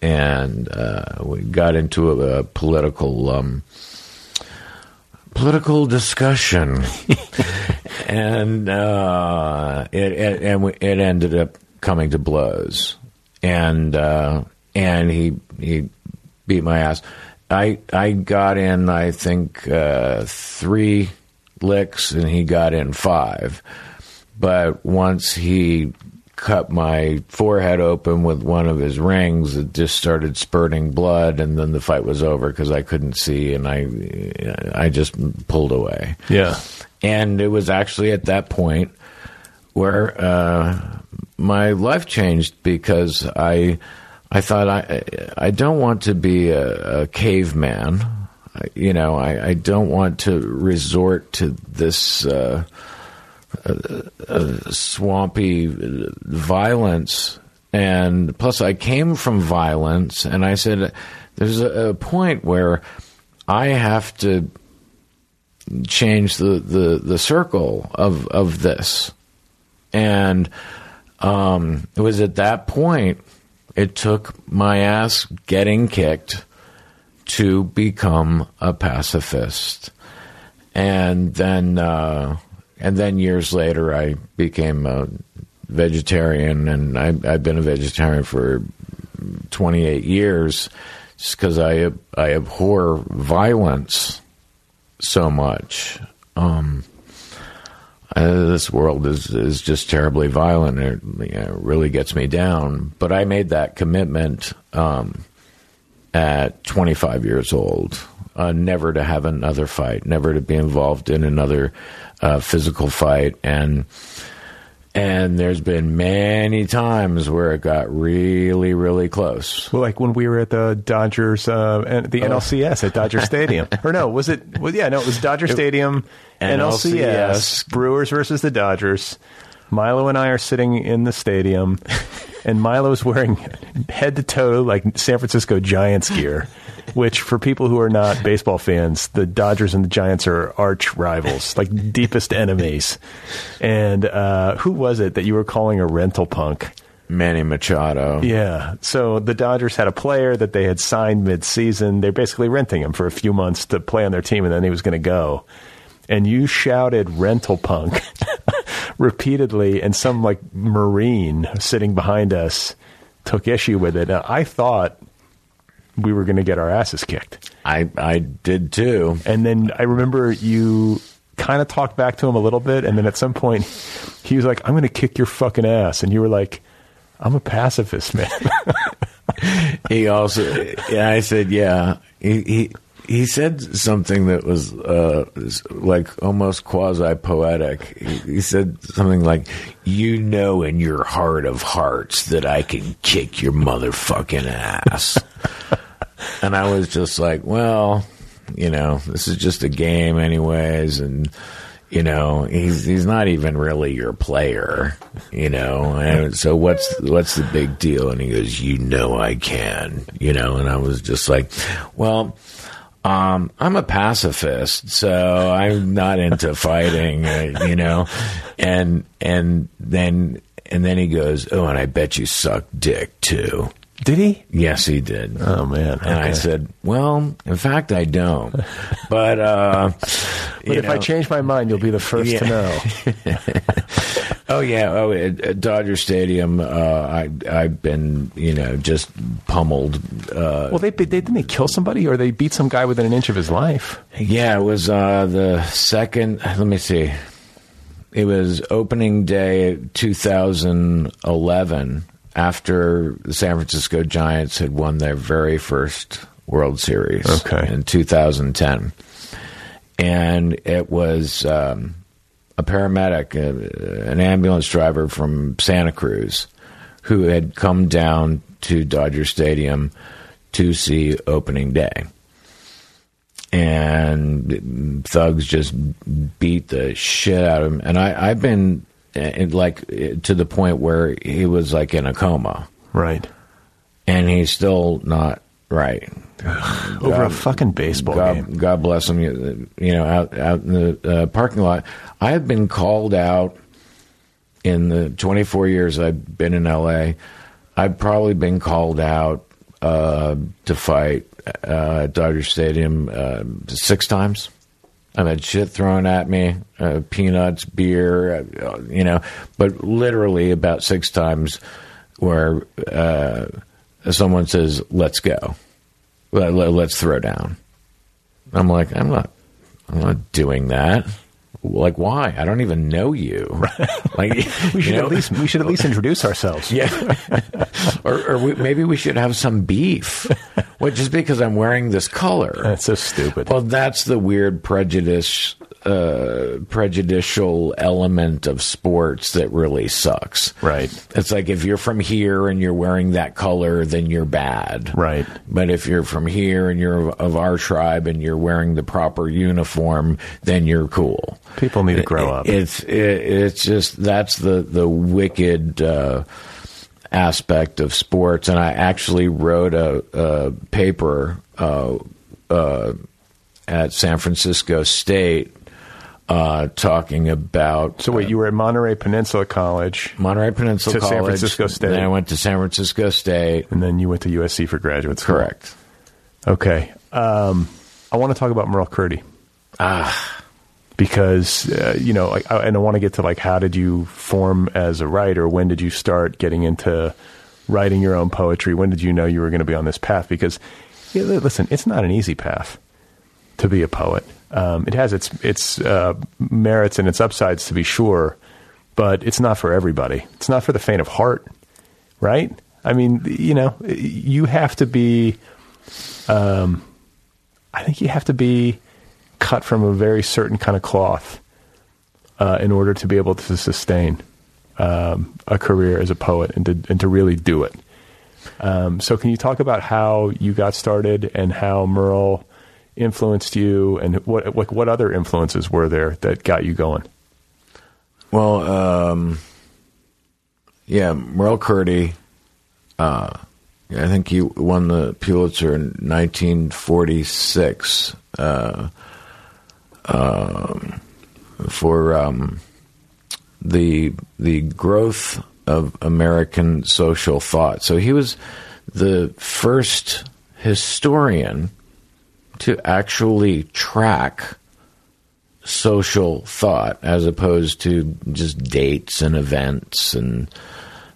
and uh, we got into a, a political um, political discussion, and uh, it, it, and we, it ended up coming to blows, and uh, and he he beat my ass. I I got in I think uh, three licks and he got in five, but once he cut my forehead open with one of his rings, it just started spurting blood, and then the fight was over because I couldn't see and I I just pulled away. Yeah, and it was actually at that point where uh, my life changed because I I thought I I don't want to be a, a caveman. I, you know, I, I, don't want to resort to this uh, uh, uh, swampy violence. And plus, I came from violence, and I said, "There's a, a point where I have to change the, the, the circle of of this." And um, it was at that point it took my ass getting kicked to become a pacifist. And then, uh, and then years later, I became a vegetarian, and I, I've been a vegetarian for 28 years, because I I abhor violence so much. Um, uh, this world is is just terribly violent. It, you know, really gets me down. But I made that commitment um, at 25 years old, uh, never to have another fight, never to be involved in another uh, physical fight, and and there's been many times where it got really, really close. Well, like when we were at the Dodgers, uh, and the oh. NLCS at Dodger Stadium, or no, was it? Well, yeah, no, it was Dodger Stadium, NLCS, NLCS, Brewers versus the Dodgers. Milo and I are sitting in the stadium, and Milo's wearing head to toe like San Francisco Giants gear, which for people who are not baseball fans, the Dodgers and the Giants are arch rivals, like deepest enemies. And uh, who was it that you were calling a rental punk? Manny Machado. Yeah. So the Dodgers had a player that they had signed mid-season. They're basically renting him for a few months to play on their team, and then he was going to go. And you shouted "rental punk" repeatedly, and some like Marine sitting behind us took issue with it. Now, I thought we were going to get our asses kicked. I I did too. And then I remember you kind of talked back to him a little bit, and then at some point he was like, "I'm going to kick your fucking ass," and you were like, "I'm a pacifist, man." He also, yeah, I said, yeah. He he he said something that was uh, like almost quasi poetic. He, he said something like, "You know, in your heart of hearts, that I can kick your motherfucking ass." and I was just like, well, you know, this is just a game, anyways, and you know, he's he's not even really your player, you know. And so what's what's the big deal? And he goes, "You know, I can," you know. And I was just like, well. Um, I'm a pacifist, so I'm not into fighting, uh, you know, and and then and then he goes, "Oh, and I bet you suck dick too." Did he? Yes, he did. Oh man! And I said, "Well, in fact, I don't." But uh, But if I change my mind, you'll be the first to know. oh yeah, oh at, at Dodger Stadium, uh, I I've been you know just pummeled. Uh, Well, they, they didn't they kill somebody or they beat some guy within an inch of his life. yeah, it was uh, the second. Let me see. It was opening day 2011 after the San Francisco Giants had won their very first World Series Okay. in 2010. And it was um, a paramedic, uh, an ambulance driver from Santa Cruz, who had come down to Dodger Stadium to see opening day. And thugs just beat the shit out of him. And I, I've been uh, like uh, to the point where he was like in a coma, Right. and he's still not right. Over a fucking baseball game. God, God bless him. You, you know, out out in the uh, parking lot. I have been called out in the 24 years I've been in LA. I've probably been called out uh, to fight uh, at Dodger Stadium uh, six times. I've had shit thrown at me, uh, peanuts, beer, uh, you know, but literally about six times where uh, someone says, "Let's go." let, let- let's throw down. I'm like, I'm not, I'm not doing that. Like, why? I don't even know you. Like, We should you know? at least we should at least introduce ourselves. yeah. or or we, maybe we should have some beef. Well, just because I'm wearing this color. That's so stupid. Well, that's the weird prejudice, uh, prejudicial element of sports that really sucks. Right. It's like if you're from here and you're wearing that color, then you're bad. Right. But if you're from here and you're of, of our tribe and you're wearing the proper uniform, then you're cool. People need to grow up. It's it, it's just that's the the wicked uh, aspect of sports. And I actually wrote a, a paper uh, uh, at San Francisco State uh, talking about So wait, you were at Monterey Peninsula College, Monterey Peninsula To San Francisco State. Then I went to San Francisco State. and then you went to USC for graduate school. Correct. Okay. Um, I want to talk about Merle Curti. Ah. Because uh, you know, I, and I want to get to like, how did you form as a writer? When did you start getting into writing your own poetry? When did you know you were going to be on this path? Because yeah, listen, it's not an easy path to be a poet. Um, it has its its uh, merits and its upsides to be sure, but it's not for everybody. It's not for the faint of heart, right? I mean, you know, you have to be. Um, I think you have to be cut from a very certain kind of cloth uh, in order to be able to sustain um, a career as a poet and to and to really do it. Um, so, can you talk about how you got started and how Merle influenced you, and what like what other influences were there that got you going? Well, um, yeah, Merle Curti Uh, I think he won the Pulitzer in 1946 uh, um, for um, the the growth of American social thought. So he was the first historian to actually track social thought as opposed to just dates and events and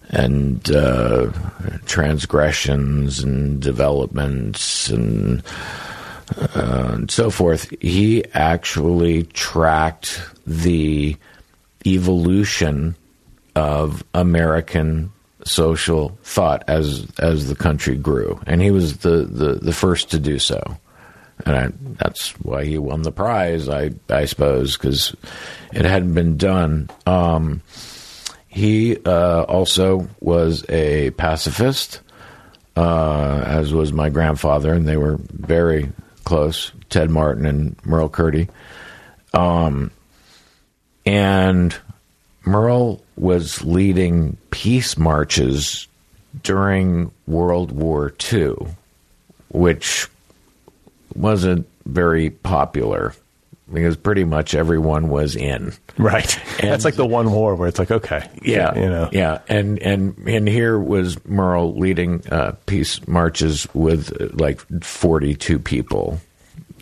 and uh, transgressions and developments and, uh, and so forth. He actually tracked the evolution of American social thought as as the country grew, and he was the, the, the first to do so. And I, that's why he won the prize, I I suppose, because it hadn't been done. Um, he uh, also was a pacifist, uh, as was my grandfather, and they were very close, Ted Martin and Merle Curti. Um, and Merle was leading peace marches during World War II, which wasn't very popular because pretty much everyone was in. Right. And That's like the one war where it's like, okay. Yeah. You know. Yeah. And, and, and here was Merle leading uh, peace marches with uh, like 42 people.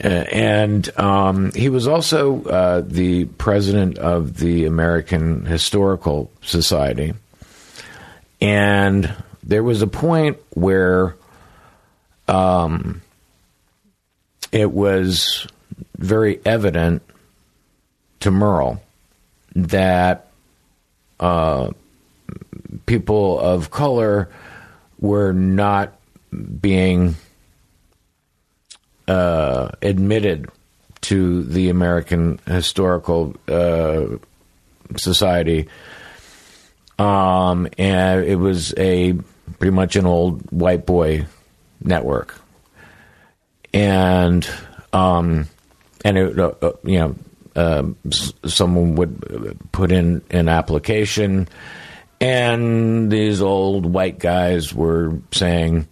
and um, he was also uh, the president of the American Historical Society. And there was a point where um, it was very evident to Merle that uh, people of color were not being uh, admitted to the American Historical uh, Society. Um, and it was a pretty much an old white boy network and um, and it, uh, uh you know uh, someone would put in an application, and these old white guys were saying,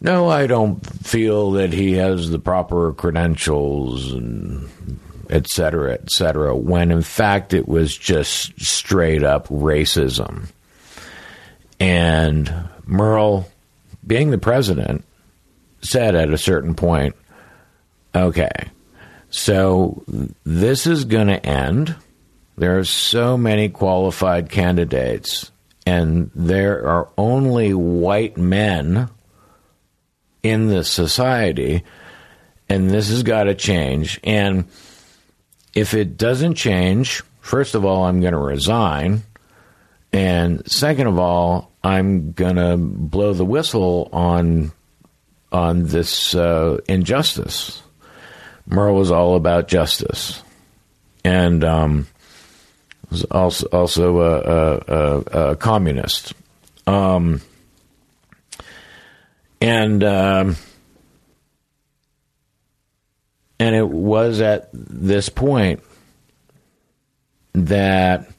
"No, I don't feel that he has the proper credentials." and et cetera, et cetera, when in fact it was just straight up racism. And Merle, being the president, said at a certain point, okay, so this is going to end. There are so many qualified candidates, and there are only white men in this society, and this has got to change. And if it doesn't change, first of all, I'm going to resign. And second of all, I'm going to blow the whistle on on this uh, injustice. Merle was all about justice, and um, was also also a, a, a, a communist. Um, and um, and it was at this point that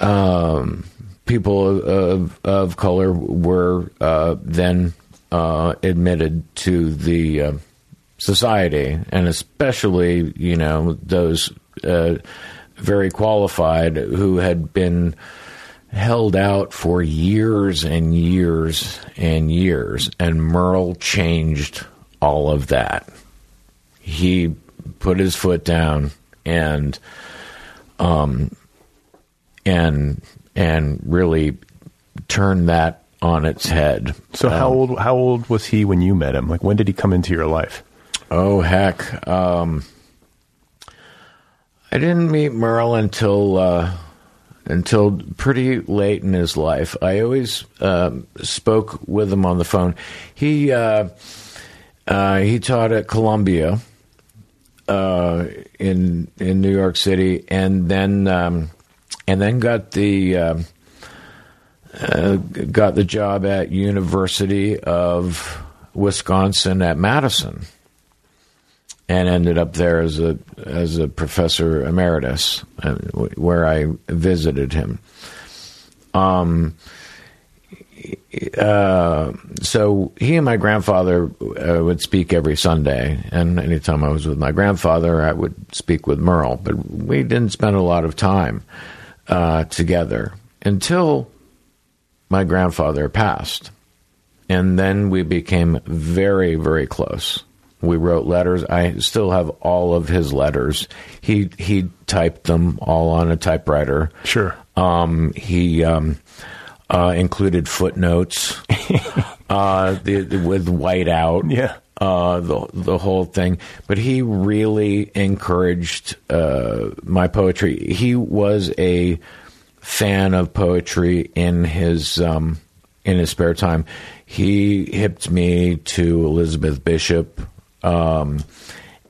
um, people of, of color were uh, then uh, admitted to the uh, society, and especially you know those uh, very qualified who had been held out for years and years and years, and Merle changed all of that. He put his foot down and um and and really turned that on its head. So um, how old how old was he when you met him? Like when did he come into your life? Oh heck, um, I didn't meet Merle until uh, until pretty late in his life. I always uh, spoke with him on the phone. He uh, uh he taught at Columbia uh, in in New York City, and then um, and then got the um, uh, got the job at University of Wisconsin at Madison, and ended up there as a as a professor emeritus, uh, where I visited him. Um, uh, so he and my grandfather uh, would speak every Sunday, and anytime I was with my grandfather, I would speak with Merle. But we didn't spend a lot of time uh, together until my grandfather passed, and then we became very, very close. We wrote letters. I still have all of his letters. He he typed them all on a typewriter. Sure. Um, he um, uh, included footnotes uh, the, the, with whiteout. Yeah. Uh, the the whole thing, but he really encouraged uh, my poetry. He was a fan of poetry in his um, in his spare time. He hipped me to Elizabeth Bishop, um,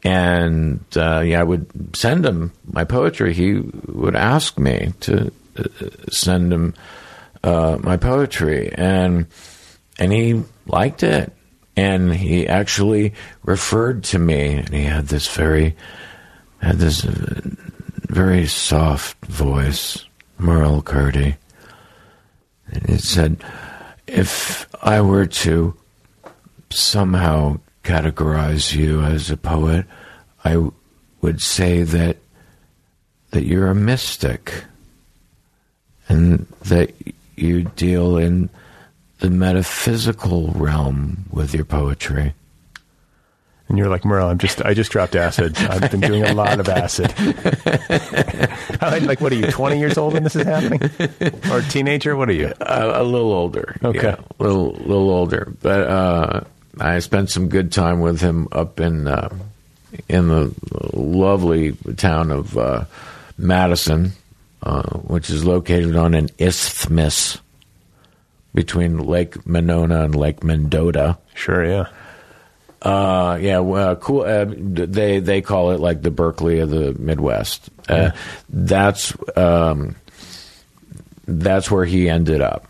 and uh, yeah, I would send him my poetry. He would ask me to uh, send him uh, my poetry, and and he liked it, and he actually referred to me, and he had this very had this uh, very soft voice, Merle Curti, and it said, if I were to somehow categorize you as a poet, I would say that that you're a mystic and that you deal in the metaphysical realm with your poetry. And you're like, Merle, I'm just, I just dropped acid. I've been doing a lot of acid. like, what are you, 20 years old when this is happening? Or teenager? What are you? A, a little older. Okay. Yeah, a little, little older. But uh, I spent some good time with him up in uh, in the lovely town of uh, Madison, uh, which is located on an isthmus between Lake Monona and Lake Mendota. Sure, yeah. Uh, yeah, well, cool. Uh, they they call it like the Berkeley of the Midwest. Uh, That's um, that's where he ended up,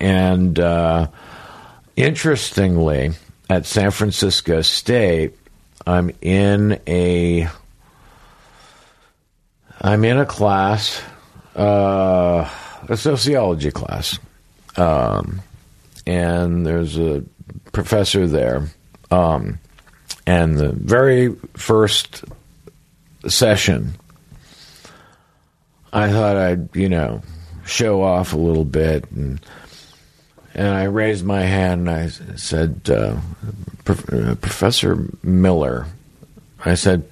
and uh, interestingly, at San Francisco State, I'm in a I'm in a class, uh, a sociology class, um, and there's a professor there. Um, and the very first session, I thought I'd, you know, show off a little bit. And, and I raised my hand and I said, uh, Prof- uh, Professor Miller, I said,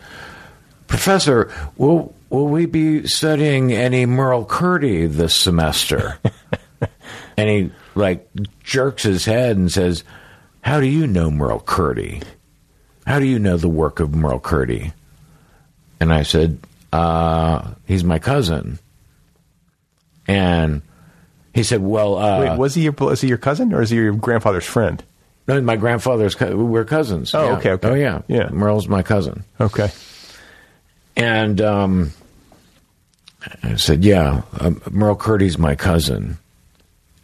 Professor, will, will we be studying any Merle Curti this semester? and he, like, jerks his head and says, how do you know Merle Curti? How do you know the work of Merle Curti? And I said, uh, he's my cousin. And he said, well, uh, Wait, was he your, was he your cousin or is he your grandfather's friend? no, my grandfather's, co- we're cousins. Oh, Yeah. okay, okay. Oh, yeah. Yeah. Merle's my cousin. Okay. And um, I said, "Yeah, um, Merle Curti's my cousin."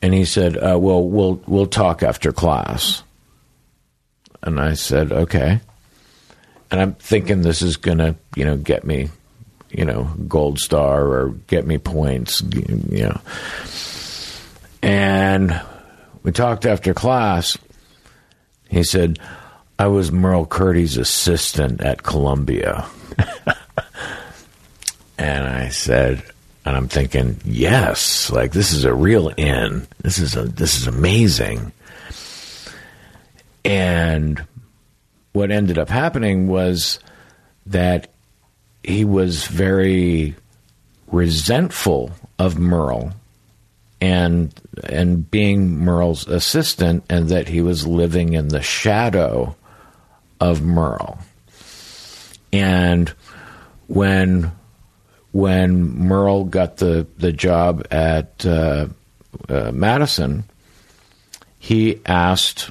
And he said, uh, "Well, we'll we'll talk after class." And I said, "Okay." And I'm thinking this is gonna, you know, get me, you know, gold star or get me points, you know. And we talked after class. He said, "I was Merle Curti's assistant at Columbia." And I said, and I'm thinking, yes, like this is a real in. This is a this is amazing. And what ended up happening was that he was very resentful of Merle and and being Merle's assistant and that he was living in the shadow of Merle. And when when Merle got the, the job at uh, uh, Madison, he asked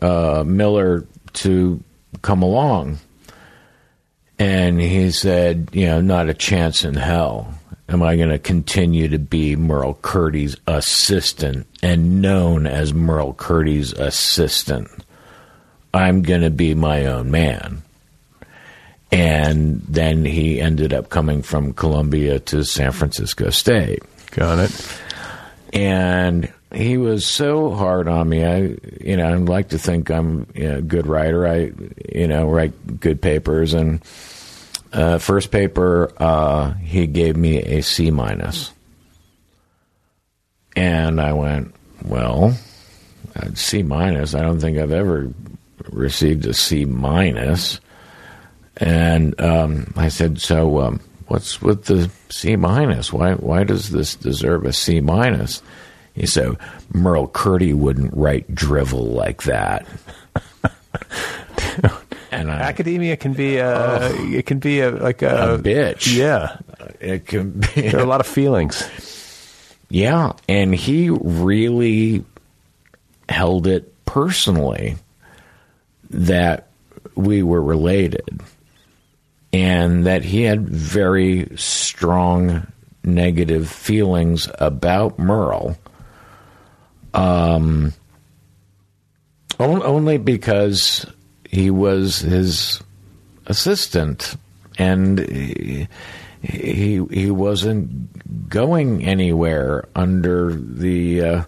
uh, Miller to come along. And he said, you know, not a chance in hell. Am I going to continue to be Merle Curti's assistant and known as Merle Curti's assistant? I'm going to be my own man and then he ended up coming from Columbia to San Francisco State. Got it. and he was so hard on me. I, you know, I like to think I'm you know, a good writer. I, you know, write good papers. And uh, first paper, uh, he gave me a C minus, and I went, well, C minus. I don't think I've ever received a C minus. And um, I said, so um, what's with the C minus? Why why does this deserve a C minus? Said, Merle Curti wouldn't write drivel like that. and I, academia can be a oh, it can be a like a, a bitch. Yeah, it can be. There are a lot of feelings. Yeah, and he really held it personally that we were related and that he had very strong negative feelings about Merle. Um, only because he was his assistant and he, he, he wasn't going anywhere under the uh,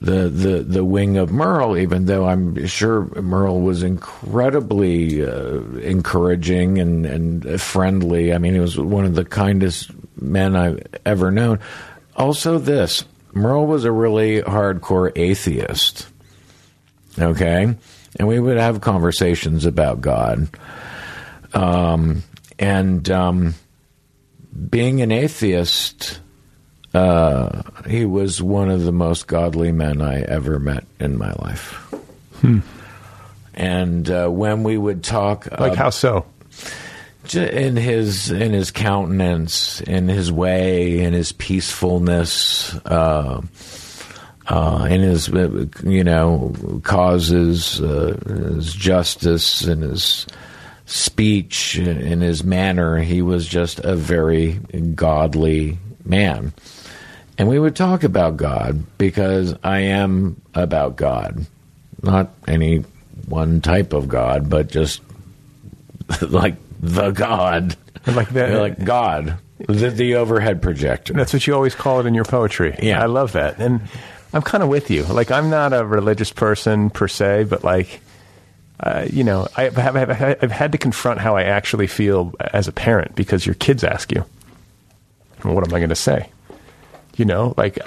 the, the, the wing of Merle, even though I'm sure Merle was incredibly uh, encouraging and, and friendly. I mean, he was one of the kindest men I've ever known. Also, this Merle was a really hardcore atheist. Okay? And we would have conversations about God. Um, and um, being an atheist uh, he was one of the most godly men I ever met in my life. Hmm. And uh, when we would talk, like uh, how so? In his in his countenance, in his way, in his peacefulness, uh, uh in his you know causes, uh, his justice, and his speech, in his manner, he was just a very godly man. And we would talk about God because I am about God. Not any one type of God, but just like the God. Like that. like God. The, the overhead projector. That's what you always call it in your poetry. Yeah. I love that. And I'm kind of with you. Like, I'm not a religious person per se, but like, uh, you know, I have, I've had to confront how I actually feel as a parent because your kids ask you, what am I going to say? You know, like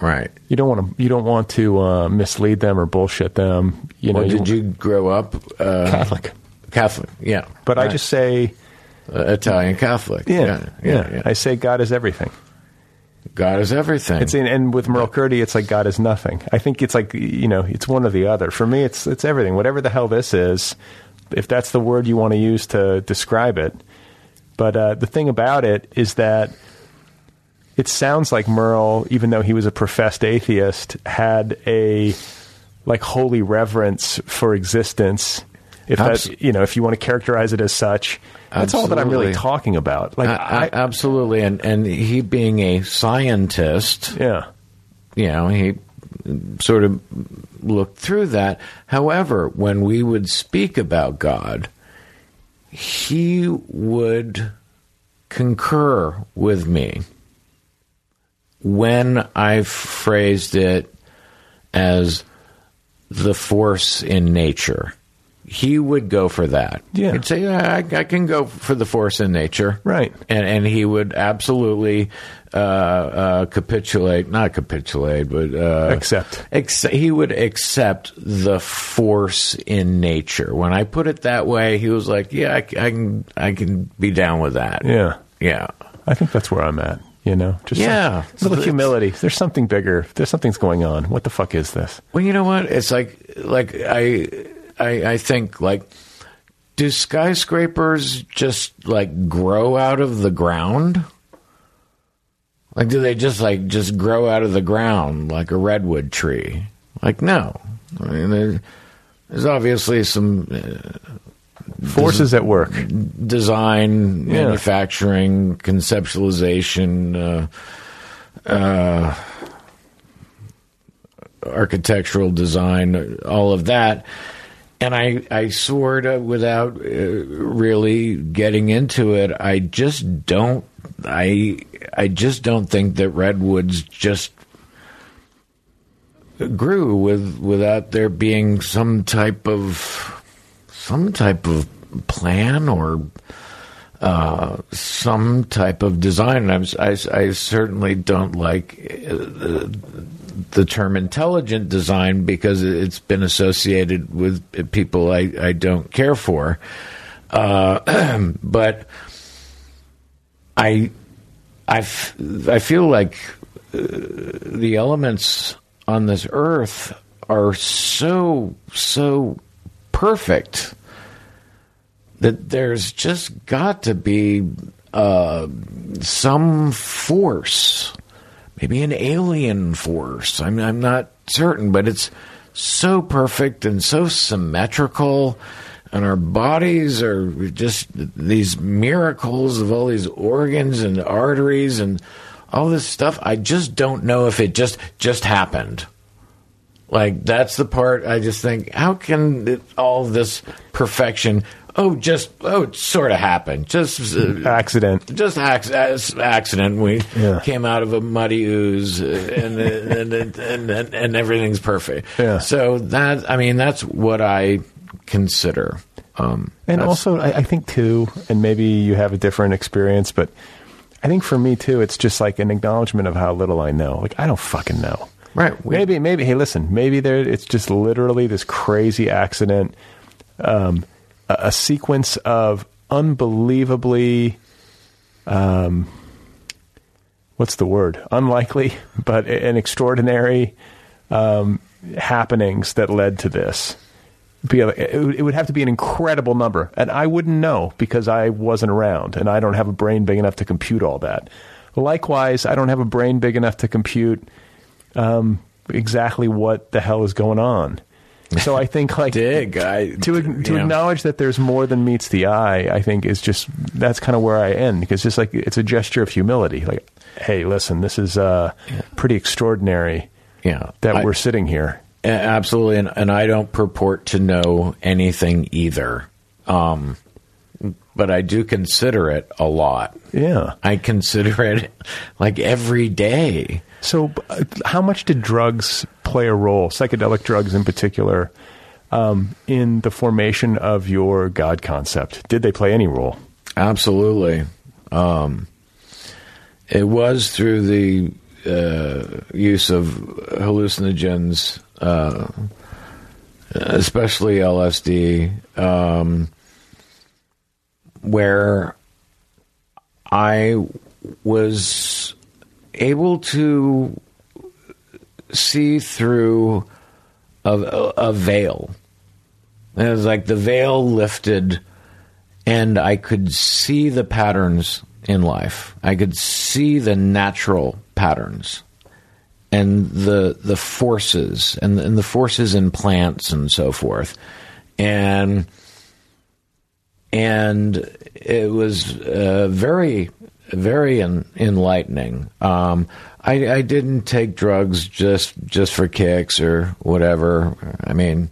right. You don't want to. You don't want to uh, mislead them or bullshit them. You know. Well, did you, you grow up uh, Catholic? Catholic, yeah. But right. I just say uh, Italian Catholic. Yeah yeah, yeah, yeah, I say God is everything. God is everything. It's in, and with Merle Curti, it's like God is nothing. I think it's like you know, it's one or the other. For me, it's it's everything. Whatever the hell this is, if that's the word you want to use to describe it. But uh, the thing about it is that it sounds like Merle, even though he was a professed atheist, had a like holy reverence for existence. If Abs- that, you know, if you want to characterize it as such, that's absolutely. all that I'm really talking about. Like, I, I, absolutely, and and he being a scientist, yeah, you know, he sort of looked through that. However, when we would speak about God, he would concur with me when I phrased it as the force in nature, he would go for that. Yeah. He'd say, I, I can go for the force in nature. Right. And, and he would absolutely uh, uh, capitulate, not capitulate, but uh, accept. Ex- he would accept the force in nature. When I put it that way, he was like, "Yeah, I, I can, I can be down with that." Yeah, yeah. I think that's where I'm at. You know, just yeah, some, little humility. There's something bigger. There's something's going on. What the fuck is this? Well, you know what? It's like like I I, I think like do skyscrapers just like grow out of the ground? Like do they just like just grow out of the ground like a redwood tree? Like no. I mean, there's obviously some uh, forces des- at work design yeah. manufacturing conceptualization uh, uh, architectural design all of that and I, I sort of, without uh, really getting into it, I just don't, I, I just don't think that redwoods just grew with without there being some type of some type of plan or uh, some type of design. I, I, certainly don't like uh, the, term intelligent design because it's been associated with people I, I don't care for. Uh, but I, I, f- I feel like uh, the elements on this earth are so, so perfect that there's just got to be uh, some force, maybe an alien force. I'm, I'm not certain, but it's so perfect and so symmetrical. And our bodies are just these miracles of all these organs and arteries and all this stuff. I just don't know if it just just happened. Like that's the part I just think. How can it, all this perfection? Oh, just oh, it sort of happened. Just uh, accident. Just ac- accident. We yeah. came out of a muddy ooze, uh, and, and, and, and, and everything's perfect. Yeah. So that I mean, that's what I consider. Um, and also, I, I think too, and maybe you have a different experience, but I think for me too, it's just like an acknowledgement of how little I know. Like I don't fucking know. Right. We, maybe, maybe. Hey, listen. Maybe there. It's just literally this crazy accident, um, a, sequence of unbelievably, um, what's the word? Unlikely, but an extraordinary um, happenings that led to this it would have to be an incredible number, and I wouldn't know because I wasn't around, and I don't have a brain big enough to compute all that. Likewise, I don't have a brain big enough to compute um, exactly what the hell is going on. So I think like dig I, to to acknowledge that there's more than meets the eye. I think is just that's kind of where I end because just like it's a gesture of humility. Like, hey, listen, this is uh, pretty extraordinary. Yeah, that I, we're sitting here. Absolutely, and, and I don't purport to know anything either. Um, but I do consider it a lot. Yeah. I consider it like every day. So, uh, how much did drugs play a role, psychedelic drugs in particular, um, in the formation of your God concept? Did they play any role? Absolutely. Um, it was through the uh, use of hallucinogens uh, especially LSD, um, where I was able to see through a, a, veil. It was like the veil lifted, and I could see the patterns in life. I could see the natural patterns and the the forces and, and the forces in plants and so forth, and and it was uh, very very en- enlightening. Um, I, I, didn't take drugs just just for kicks or whatever. I mean,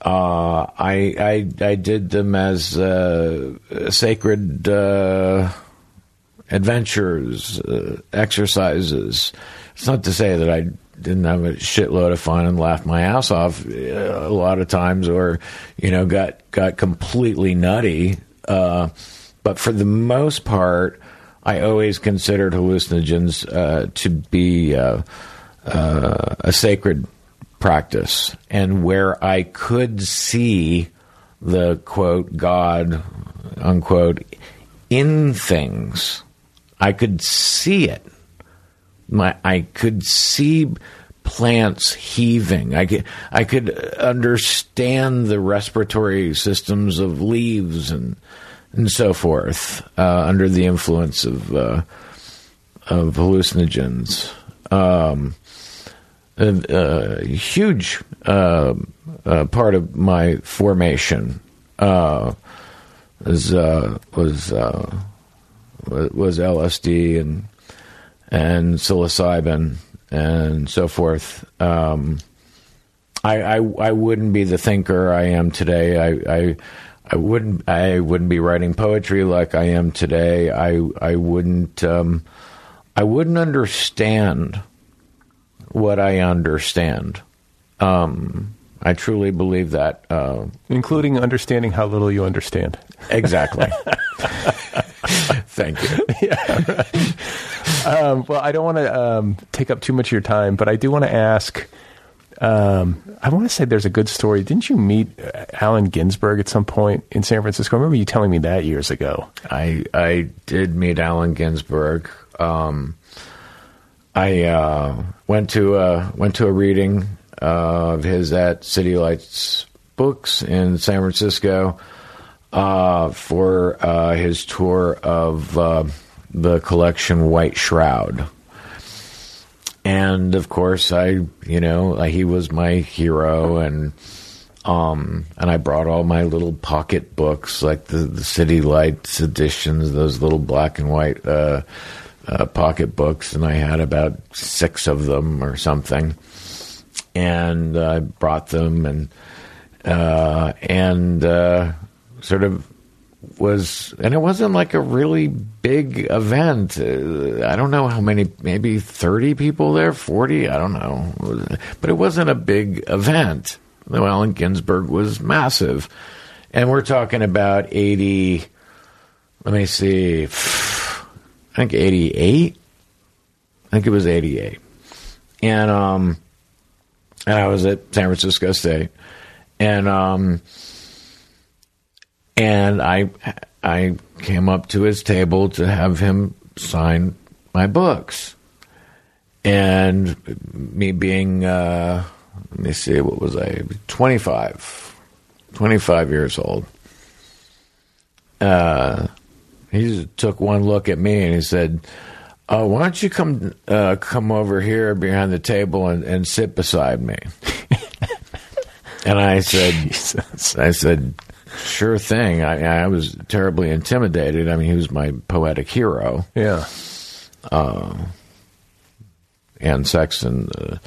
uh, I, I I did them as uh, sacred uh, adventures, uh, exercises. It's not to say that I didn't have a shitload of fun and laughed my ass off uh, a lot of times, or you know, got got completely nutty. Uh, but for the most part, I always considered hallucinogens uh, to be uh, uh, a sacred practice, and where I could see the quote God unquote in things, I could see it my I could see plants heaving. I could I could understand the respiratory systems of leaves and and so forth uh, under the influence of uh, of hallucinogens. Um, a, a, huge uh, uh part of my formation uh, was uh, was was LSD and and psilocybin and so forth. Um, I, I, I wouldn't be the thinker I am today. I, I I wouldn't I wouldn't be writing poetry like I am today. I I wouldn't um, I wouldn't understand what I understand. Um, I truly believe that. Uh, including understanding how little you understand. exactly. Thank you. Yeah. Um, well, I don't want to um, take up too much of your time, but I do want to ask. Um, I want to say there's a good story. Didn't you meet uh, Allen Ginsberg at some point in San Francisco? I remember you telling me that years ago. I I did meet Allen Ginsberg. Um, I uh, went to a went to a reading of his at City Lights Books in San Francisco uh, for uh, his tour of uh, the collection White Shroud. And of course, I, you know, he was my hero, and um, and I brought all my little pocket books, like the, the City Lights editions, those little black and white uh, uh, pocket books, and I had about six of them or something. And I brought them, and uh, and uh, sort of was, and it wasn't like a really big event. Uh, I don't know how many, maybe 30 people there, 40, I don't know. But it wasn't a big event. Allen Ginsberg was massive. And we're talking about 80, let me see, I think 88. I think it was 88. And, um, and I was at San Francisco State. And, um, and I I came up to his table to have him sign my books. And me being, uh, let me see, what was I? 25, 25 years old. Uh, he just took one look at me and he said, "Oh, why don't you come uh, come over here behind the table and, and sit beside me?" and I said, Jesus. "I said, Sure thing. I, I was terribly intimidated. I mean, he was my poetic hero. Yeah. Uh, Anne Sexton, uh,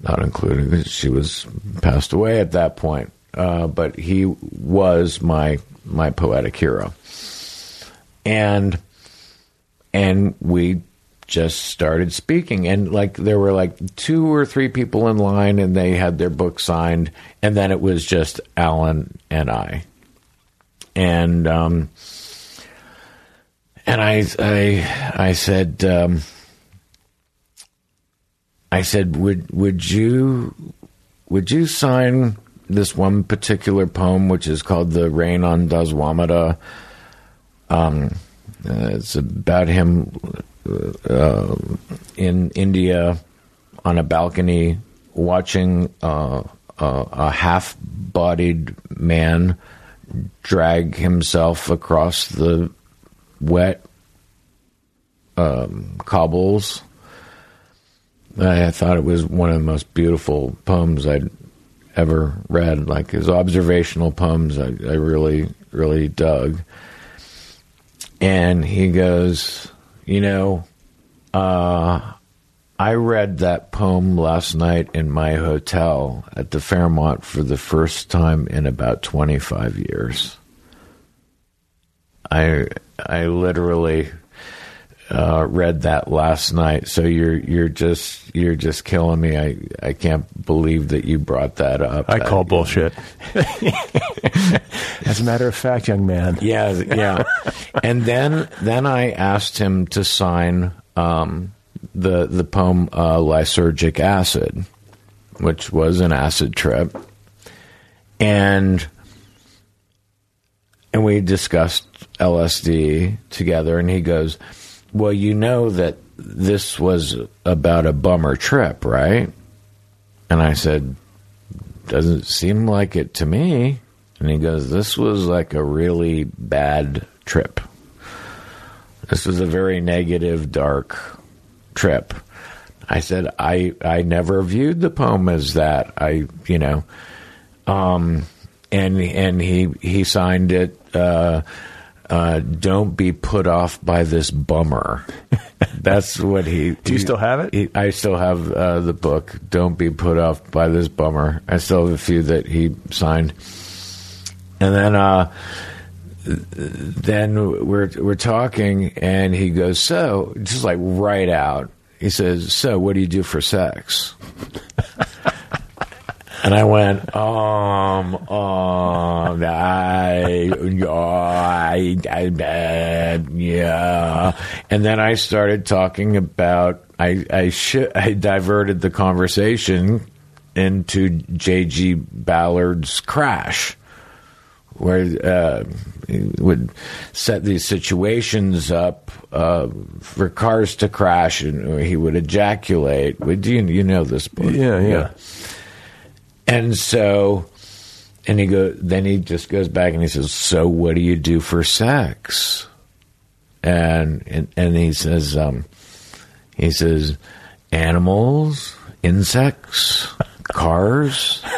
not including, she was passed away at that point. Uh, but he was my my poetic hero, and and we just started speaking and like there were like two or three people in line and they had their book signed and then it was just Allen and I and um, and I I I said um, I said would would you would you sign this one particular poem which is called the Rain on Dasaswamedh um, uh, it's about him uh, in India on a balcony watching uh, a half-bodied man drag himself across the wet um, cobbles. I thought it was one of the most beautiful poems I'd ever read. Like his observational poems, I, I really, really dug. And he goes, You know, uh, I read that poem last night in my hotel at the Fairmont for the first time in about 25 years. I I literally uh, read that last night. So you're you're just you're just killing me. I I can't believe that you brought that up. I call bullshit. As a matter of fact, young man. Yeah, yeah. and then then I asked him to sign um, the the poem uh, "Lysergic Acid," which was an acid trip, and and we discussed LSD together, and he goes, "Well, you know that this was about a bummer trip, right?" And I said, "Doesn't seem like it to me." And he goes, "This was like a really bad trip. This was a very negative, dark." Trip. I said, I, I never viewed the poem as that. I, you know, um, and, and he, he signed it, uh, uh, don't be put off by this bummer. That's what he. Do you he, still have it? He, I still have uh, the book. Don't be put off by this bummer. I still have a few that he signed, and then uh, then we're we're talking, and he goes, "So," just like right out, he says, "So, what do you do for sex?" and I went, um, um, I, I, I, yeah. And then I started talking about. I I sh- I diverted the conversation into J.G. Ballard's Crash where uh, he would set these situations up uh, for cars to crash, and he would ejaculate. Would you, you know this book? Yeah, yeah. And so, and he go. Then he just goes back and he says, "So, what do you do for sex?" And and, and he says, um, he says, animals, insects, cars.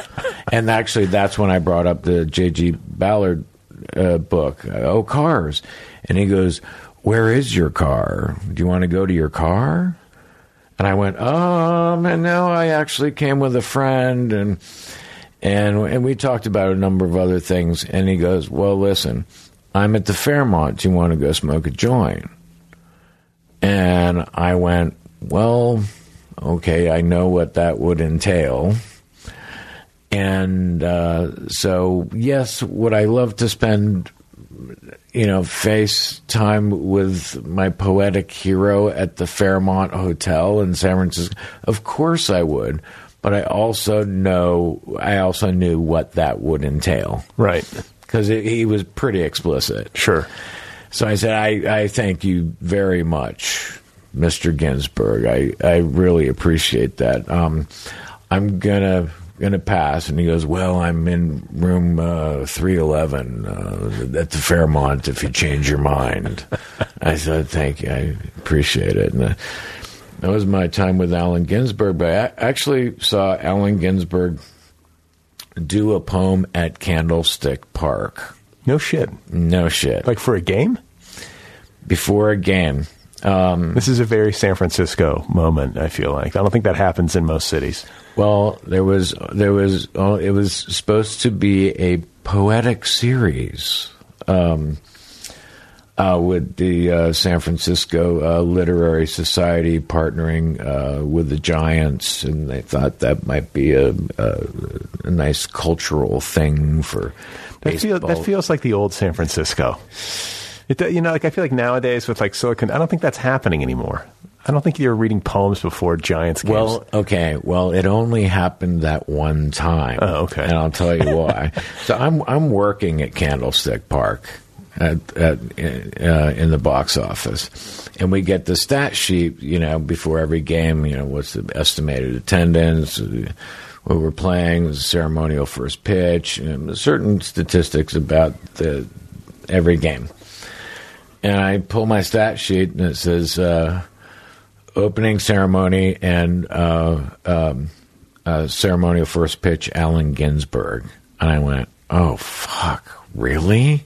and actually, that's when I brought up the J.G. Ballard uh, book. Oh, cars. And he goes, Where is your car? Do you want to go to your car? And I went, Um, and now I actually came with a friend and and and we talked about a number of other things. And he goes, Well, listen, I'm at the Fairmont. Do you want to go smoke a joint? And I went, Well, okay, I know what that would entail. And uh, so, yes, would I love to spend, you know, face time with my poetic hero at the Fairmont Hotel in San Francisco? Of course I would. But I also know, I also knew what that would entail Right. because he was pretty explicit. Sure. So I said, I, I thank you very much, Mr. Ginsberg. I, I really appreciate that. Um, I'm gonna gonna pass, and he goes, Well, I'm in room uh, three eleven uh, at the Fairmont. If you change your mind, I said, Thank you. I appreciate it. And uh, that was my time with Allen Ginsberg. But I actually saw Allen Ginsberg do a poem at Candlestick Park. No shit. No shit. Like for a game? Before a game. Um, This is a very San Francisco moment, I feel like. I don't think that happens in most cities. Well, there was there was oh, it was supposed to be a poetic series um, uh, with the uh, San Francisco uh, Literary Society partnering uh, with the Giants, and they thought that might be a, a, a nice cultural thing for That, feel, that feels like the old San Francisco. It, you know, like I feel like nowadays with like Silicon, I don't think that's happening anymore. I don't think you were reading poems before Giants games. Well, okay. Well, it only happened that one time. Oh, okay. And I'll tell you why. so I'm I'm working at Candlestick Park at, at uh, in the box office, and we get the stat sheet. You know, before every game. You know, what's the estimated attendance? What we're playing, the ceremonial first pitch, and certain statistics about the every game. And I pull my stat sheet, and it says. Uh, opening ceremony and uh, um, uh, ceremonial first pitch, Allen Ginsberg. And I went, oh, fuck, really?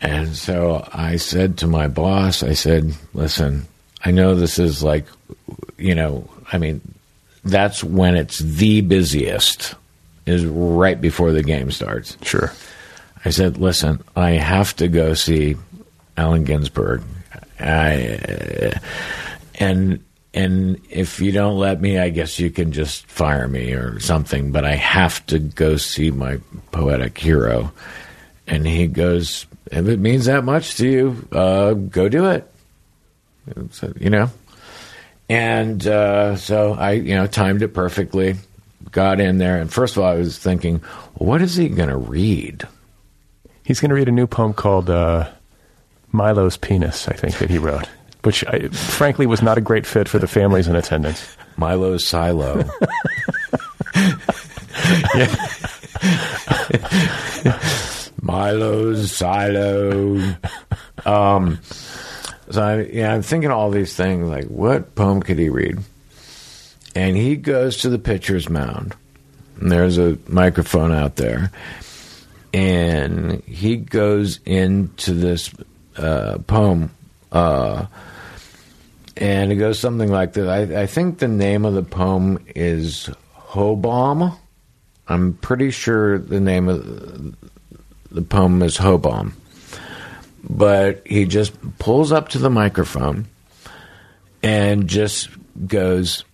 And so I said to my boss, I said, listen, I know this is like, you know, I mean, that's when it's the busiest, is right before the game starts. sure. I said, "Listen, I have to go see Allen Ginsberg. I, uh, and and if you don't let me, I guess you can just fire me or something. But I have to go see my poetic hero." And he goes, "If it means that much to you, uh, go do it." So, you know. And uh, so I, you know, timed it perfectly. Got in there, and first of all, I was thinking, what is he going to read? He's going to read a new poem called uh, Milo's Penis, I think, that he wrote, which I, frankly was not a great fit for the families in attendance. Milo's Silo. Milo's Silo. Um, so I, yeah, I'm thinking all these things like, what poem could he read? And he goes to the pitcher's mound. And there's a microphone out there. And he goes into this uh, poem. Uh, and it goes something like this. I, I think the name of the poem is Hobom. I'm pretty sure the name of the poem is Hobom. But he just pulls up to the microphone and just goes,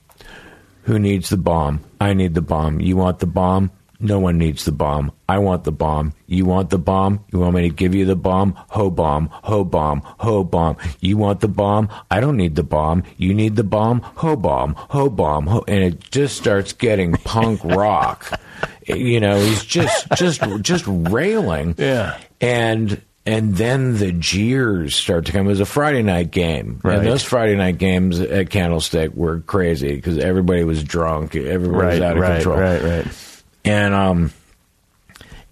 "Who needs the bomb? I need the bomb. You want the bomb? No one needs the bomb. I want the bomb. You want the bomb? You want me to give you the bomb? Ho bomb, ho bomb, ho bomb. You want the bomb? I don't need the bomb. You need the bomb? Ho bomb, ho bomb, ho. And it just starts getting punk rock. You know, he's just just just railing. Yeah. And and then the jeers start to come. It was a Friday night game, Right. and those Friday night games at Candlestick were crazy because everybody was drunk, everybody was out of right, control right, right. And um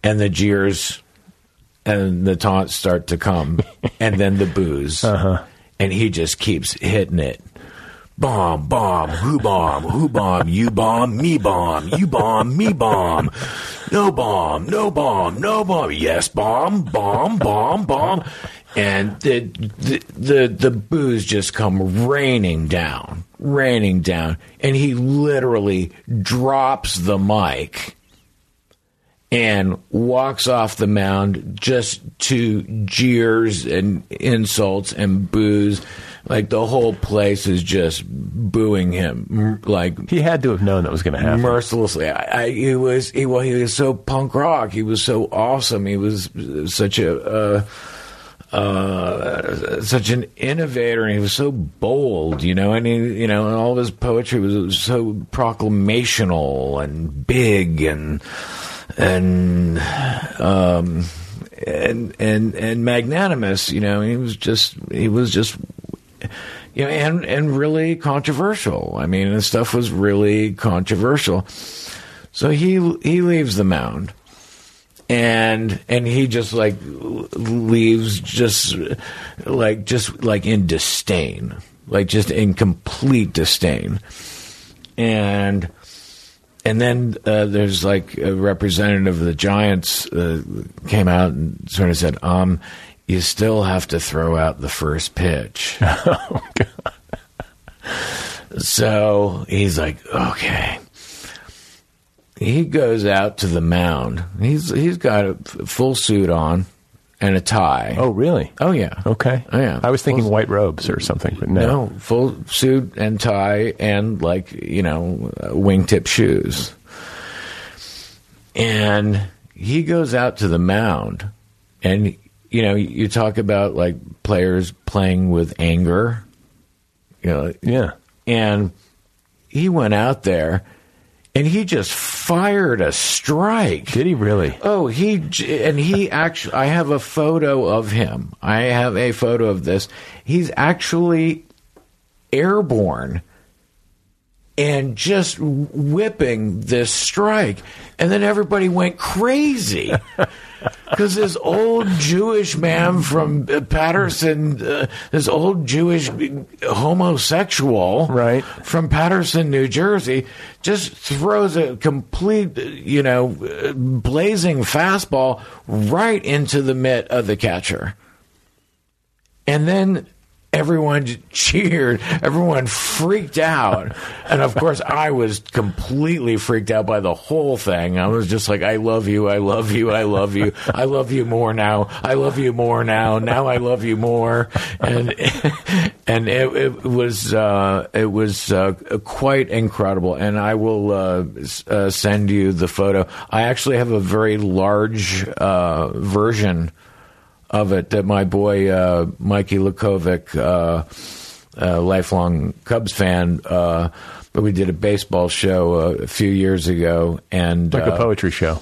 and the jeers and the taunts start to come. And then the booze uh-huh. and he just keeps hitting it. Bomb bomb who bomb who bomb you bomb me bomb you bomb me bomb. No bomb no bomb no bomb. Yes bomb bomb bomb bomb and the the the, the booze just come raining down raining down and he literally drops the mic and walks off the mound just to jeers and insults and boos. Like the whole place is just booing him, like He had to have known that was going to happen. mercilessly. I, I, he was he well, he was so punk rock. He was so awesome. He was such a. Uh, uh, such an innovator, and he was so bold, you know. And he, you know, and all of his poetry was so proclamational and big, and and um, and and and magnanimous. You know, he was just he was just you know, and and really controversial. I mean, his stuff was really controversial. So he he leaves the mound, and and he just like leaves just like just like in disdain, like just in complete disdain, and and then uh, there's like a representative of the Giants uh, came out and sort of said, um, you still have to throw out the first pitch. oh, So he's like, okay. He goes out to the mound. He's he's got a f- full suit on and a tie. Oh, really? oh yeah. Okay. Oh, yeah. I was thinking Full- white robes or something, but no. No, full suit and tie and like, you know, uh, wingtip shoes. And he goes out to the mound and you know, you talk about like players playing with anger. You know, Yeah. and he went out there and he just fired a strike. Did he really? Oh, he and he actually. I have a photo of him. I have a photo of this. He's actually airborne and just whipping this strike, and then everybody went crazy. Because this old Jewish man from uh, Paterson, uh, this old Jewish homosexual, Right. from Paterson, New Jersey, just throws a complete, you know, blazing fastball right into the mitt of the catcher. And then everyone cheered, everyone freaked out. And of course, I was completely freaked out by the whole thing. I was just like, I love you, I love you, I love you, I love you more now, I love you more now, now I love you more. And and it, it was uh, it was uh, quite incredible. And I will uh, uh, send you the photo. I actually have a very large uh, version of it that my boy uh, Mikey Lukovic, uh, uh, lifelong Cubs fan, uh, but we did a baseball show uh, a few years ago, and Like a poetry show.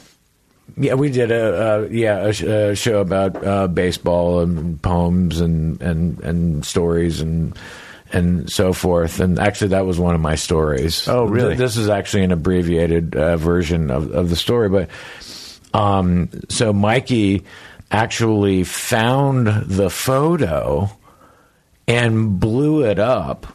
yeah, we did a uh, yeah a, sh- a show about uh, baseball and poems and and and stories and and so forth. And actually, that was one of my stories. Oh, really? Th- This is actually an abbreviated uh, version of of the story, but um, so Mikey actually found the photo and blew it up.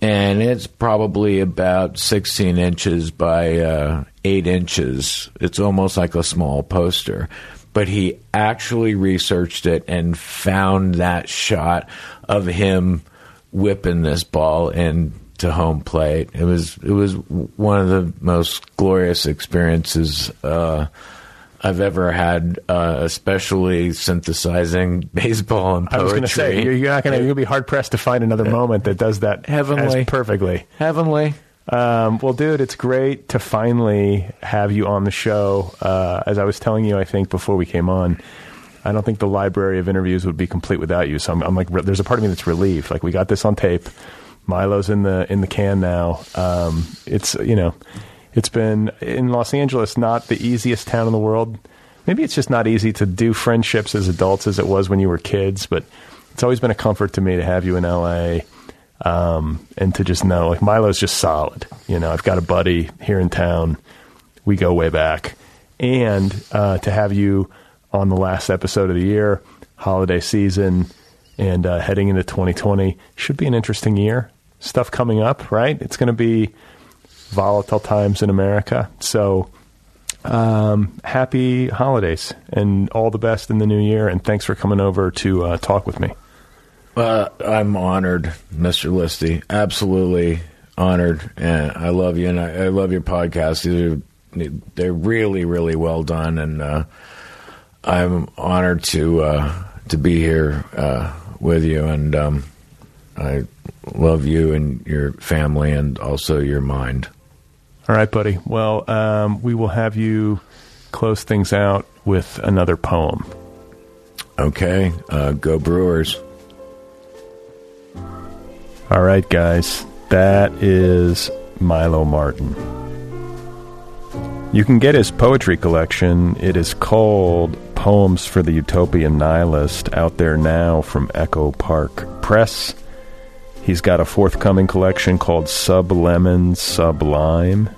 And it's probably about 16 inches by uh, 8 inches. It's almost like a small poster. But he actually researched it and found that shot of him whipping this ball into home plate. It was it was one of the most glorious experiences uh, I've ever had, uh, especially synthesizing baseball and poetry. I was going to say you're, you're not going to. You'll be hard pressed to find another moment that does that Heavenly. as perfectly. heavenly. Um, well, dude, it's great to finally have you on the show. Uh, as I was telling you, I think before we came on, I don't think the library of interviews would be complete without you. So I'm, I'm like, re- there's a part of me that's relieved. Like we got this on tape. Milo's in the in the can now. Um, it's you know, it's been in Los Angeles, not the easiest town in the world. Maybe it's just not easy to do friendships as adults as it was when you were kids. But it's always been a comfort to me to have you in LA um, and to just know like Milo's just solid. You know, I've got a buddy here in town. We go way back, and uh, to have you on the last episode of the year, holiday season, and uh, heading into 2020 should be an interesting year. Stuff coming up, right? It's going to be volatile times in America. So, um, happy holidays and all the best in the new year. And thanks for coming over to uh, talk with me. Uh, I'm honored, Mr. Listi. Absolutely honored, and I love you, and I, I love your podcast. These are they're really, really well done, and uh, I'm honored to uh, to be here uh, with you, and um, I love you and your family, and also your mind. All right, buddy. Well, um, we will have you close things out with another poem. Okay, uh, go Brewers. All right, guys. That is Milo Martin. You can get his poetry collection. It is called Poems for the Utopian Nihilist, out there now from Echo Park Press. He's got a forthcoming collection called Sublemon Sublime.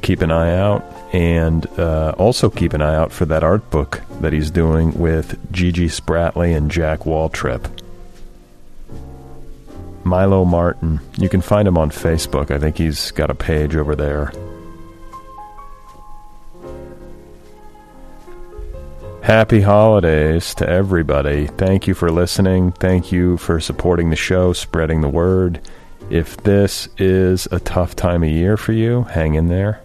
Keep an eye out. And uh, also keep an eye out for that art book that he's doing with Gigi Spratley and Jack Waltrip. Milo Martin. You can find him on Facebook. I think he's got a page over there. Happy holidays to everybody. Thank you for listening. Thank you for supporting the show, spreading the word. If this is a tough time of year for you, hang in there.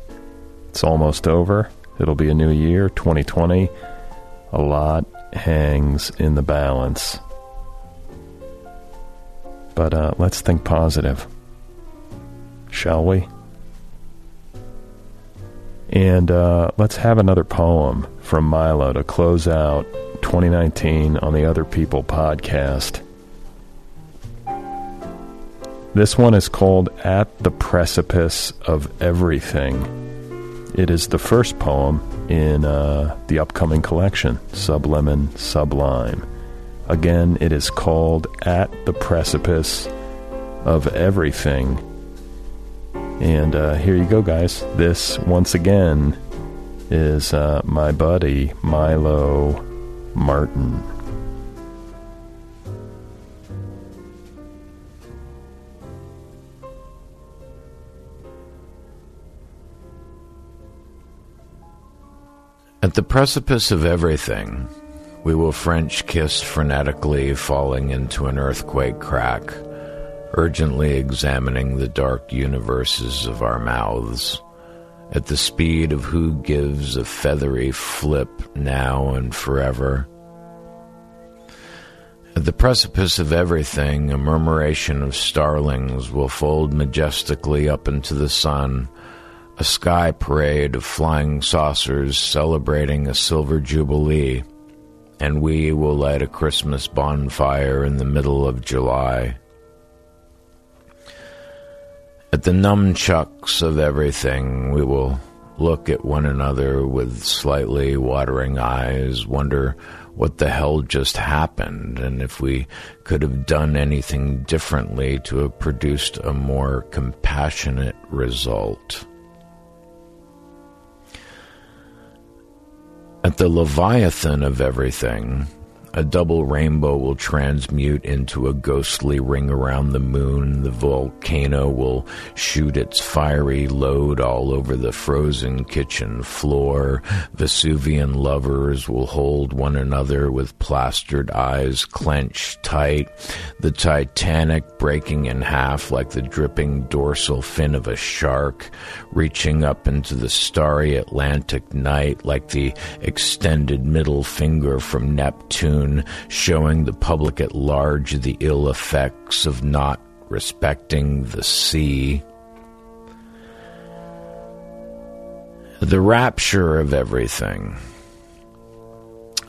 It's almost over. It'll be a new year, 2020. A lot hangs in the balance. But uh, let's think positive, shall we? And uh, let's have another poem from Milo to close out 2019 on the Other People podcast. This one is called At the Precipice of Everything. It is the first poem in uh, the upcoming collection, Sublemon Sublime. Again, it is called At the Precipice of Everything. And uh, here you go, guys. This, once again, is uh, my buddy Milo Martin. At the precipice of everything, we will French kiss frenetically, falling into an earthquake crack, urgently examining the dark universes of our mouths, at the speed of who gives a feathery flip now and forever. At the precipice of everything, a murmuration of starlings will fold majestically up into the sun, a sky parade of flying saucers celebrating a silver jubilee and we will light a Christmas bonfire in the middle of July. At the nunchucks of everything, we will look at one another with slightly watering eyes, wonder what the hell just happened, and if we could have done anything differently to have produced a more compassionate result. At the Leviathan of everything, A double rainbow will transmute into a ghostly ring around the moon. The volcano will shoot its fiery load all over the frozen kitchen floor. Vesuvian lovers will hold one another with plastered eyes clenched tight. The Titanic breaking in half like the dripping dorsal fin of a shark, reaching up into the starry Atlantic night like the extended middle finger from Neptune showing the public at large the ill effects of not respecting the sea. The rapture of everything.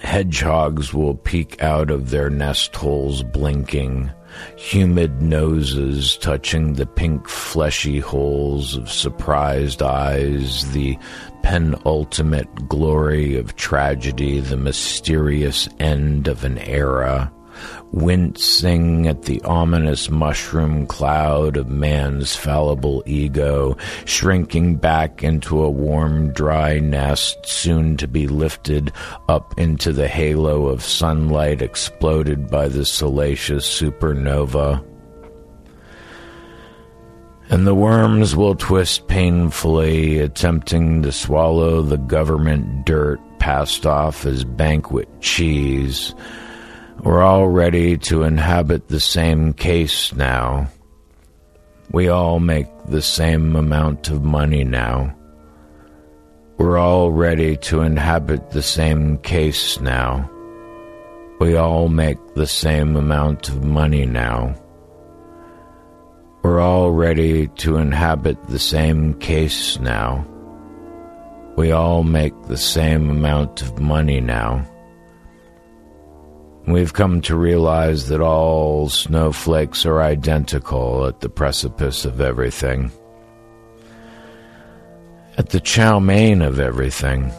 Hedgehogs will peek out of their nest holes blinking, humid noses touching the pink fleshy holes of surprised eyes, the penultimate glory of tragedy, the mysterious end of an era, wincing at the ominous mushroom cloud of man's fallible ego, shrinking back into a warm, dry nest, soon to be lifted up into the halo of sunlight exploded by the salacious supernova and the worms will twist painfully, attempting to swallow the government dirt passed off as banquet cheese. We're all ready to inhabit the same case now. We all make the same amount of money now. We're all ready to inhabit the same case now. We all make the same amount of money now. We're all ready to inhabit the same case now. We all make the same amount of money now. We've come to realize that all snowflakes are identical at the precipice of everything. At the chow mein of everything.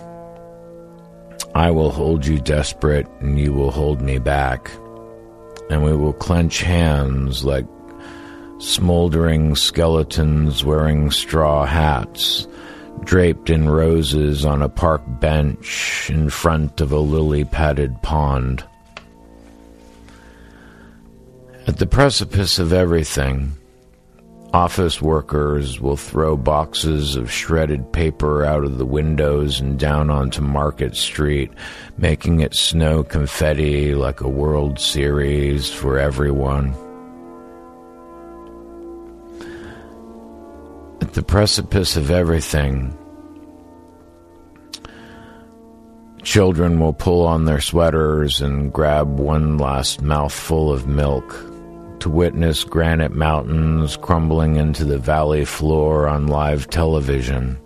I will hold you desperate and you will hold me back. And we will clench hands like smoldering skeletons wearing straw hats, draped in roses on a park bench in front of a lily padded pond. At the precipice of everything, office workers will throw boxes of shredded paper out of the windows and down onto Market Street, making it snow confetti like a World Series for everyone. At the precipice of everything, children will pull on their sweaters and grab one last mouthful of milk to witness granite mountains crumbling into the valley floor on live television.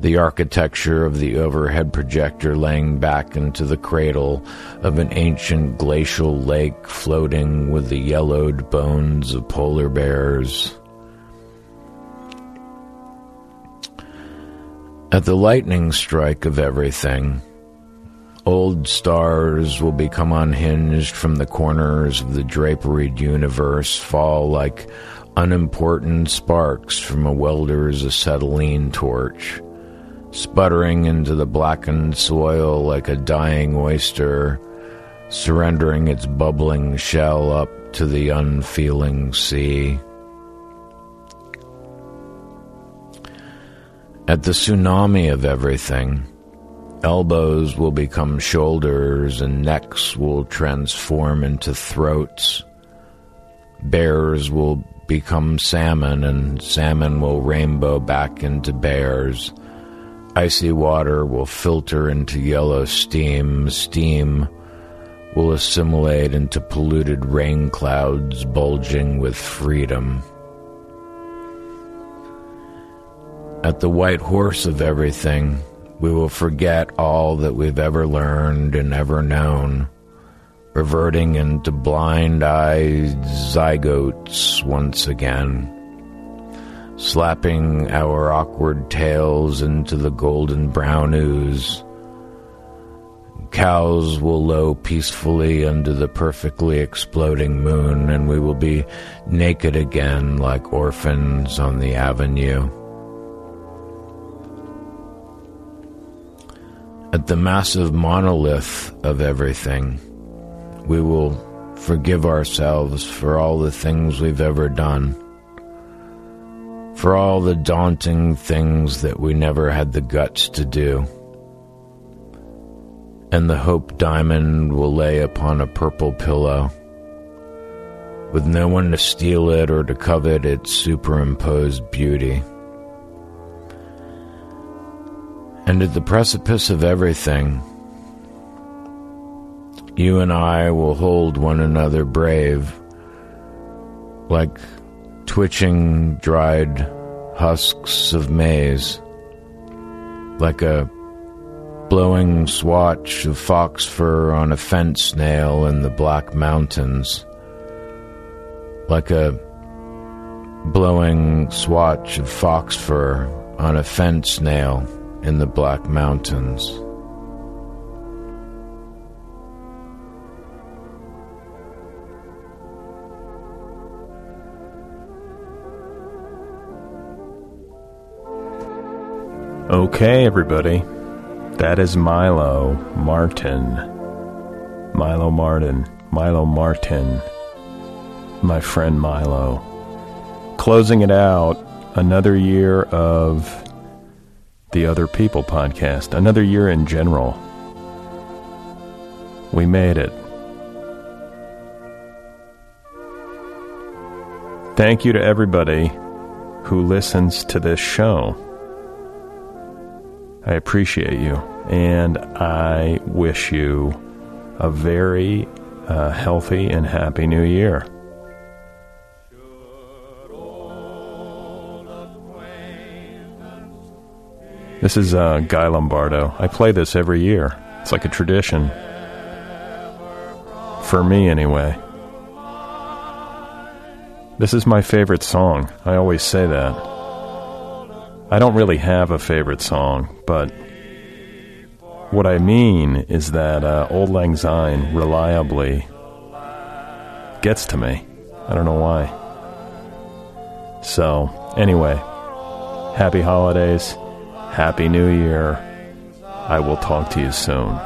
The architecture of the overhead projector laying back into the cradle of an ancient glacial lake floating with the yellowed bones of polar bears. At the lightning strike of everything, old stars will become unhinged from the corners of the draperied universe, fall like unimportant sparks from a welder's acetylene torch, sputtering into the blackened soil like a dying oyster, surrendering its bubbling shell up to the unfeeling sea. At the tsunami of everything, elbows will become shoulders and necks will transform into throats. Bears will become salmon and salmon will rainbow back into bears. Icy water will filter into yellow steam. Steam will assimilate into polluted rain clouds bulging with freedom. At the white horse of everything, we will forget all that we've ever learned and ever known, reverting into blind eyed zygotes once again, slapping our awkward tails into the golden brown ooze. Cows will low peacefully under the perfectly exploding moon, and we will be naked again like orphans on the avenue. At the massive monolith of everything, we will forgive ourselves for all the things we've ever done, for all the daunting things that we never had the guts to do. And the hope diamond will lay upon a purple pillow, with no one to steal it or to covet its superimposed beauty. And at the precipice of everything, you and I will hold one another brave, like twitching dried husks of maize, like a blowing swatch of fox fur on a fence nail in the Black Mountains, like a blowing swatch of fox fur on a fence nail in the Black Mountains. Okay, everybody. That is Milo Martin. Milo Martin. Milo Martin. My friend Milo. Closing it out, another year of the Other People podcast, another year in general. We made it. Thank you to everybody who listens to this show. I appreciate you, and I wish you a very uh, healthy and happy new year. This is uh, Guy Lombardo. I play this every year. It's like a tradition. For me, anyway. This is my favorite song. I always say that. I don't really have a favorite song, but what I mean is that uh, Auld Lang Syne reliably gets to me. I don't know why. So, anyway, happy holidays, happy new year. I will talk to you soon.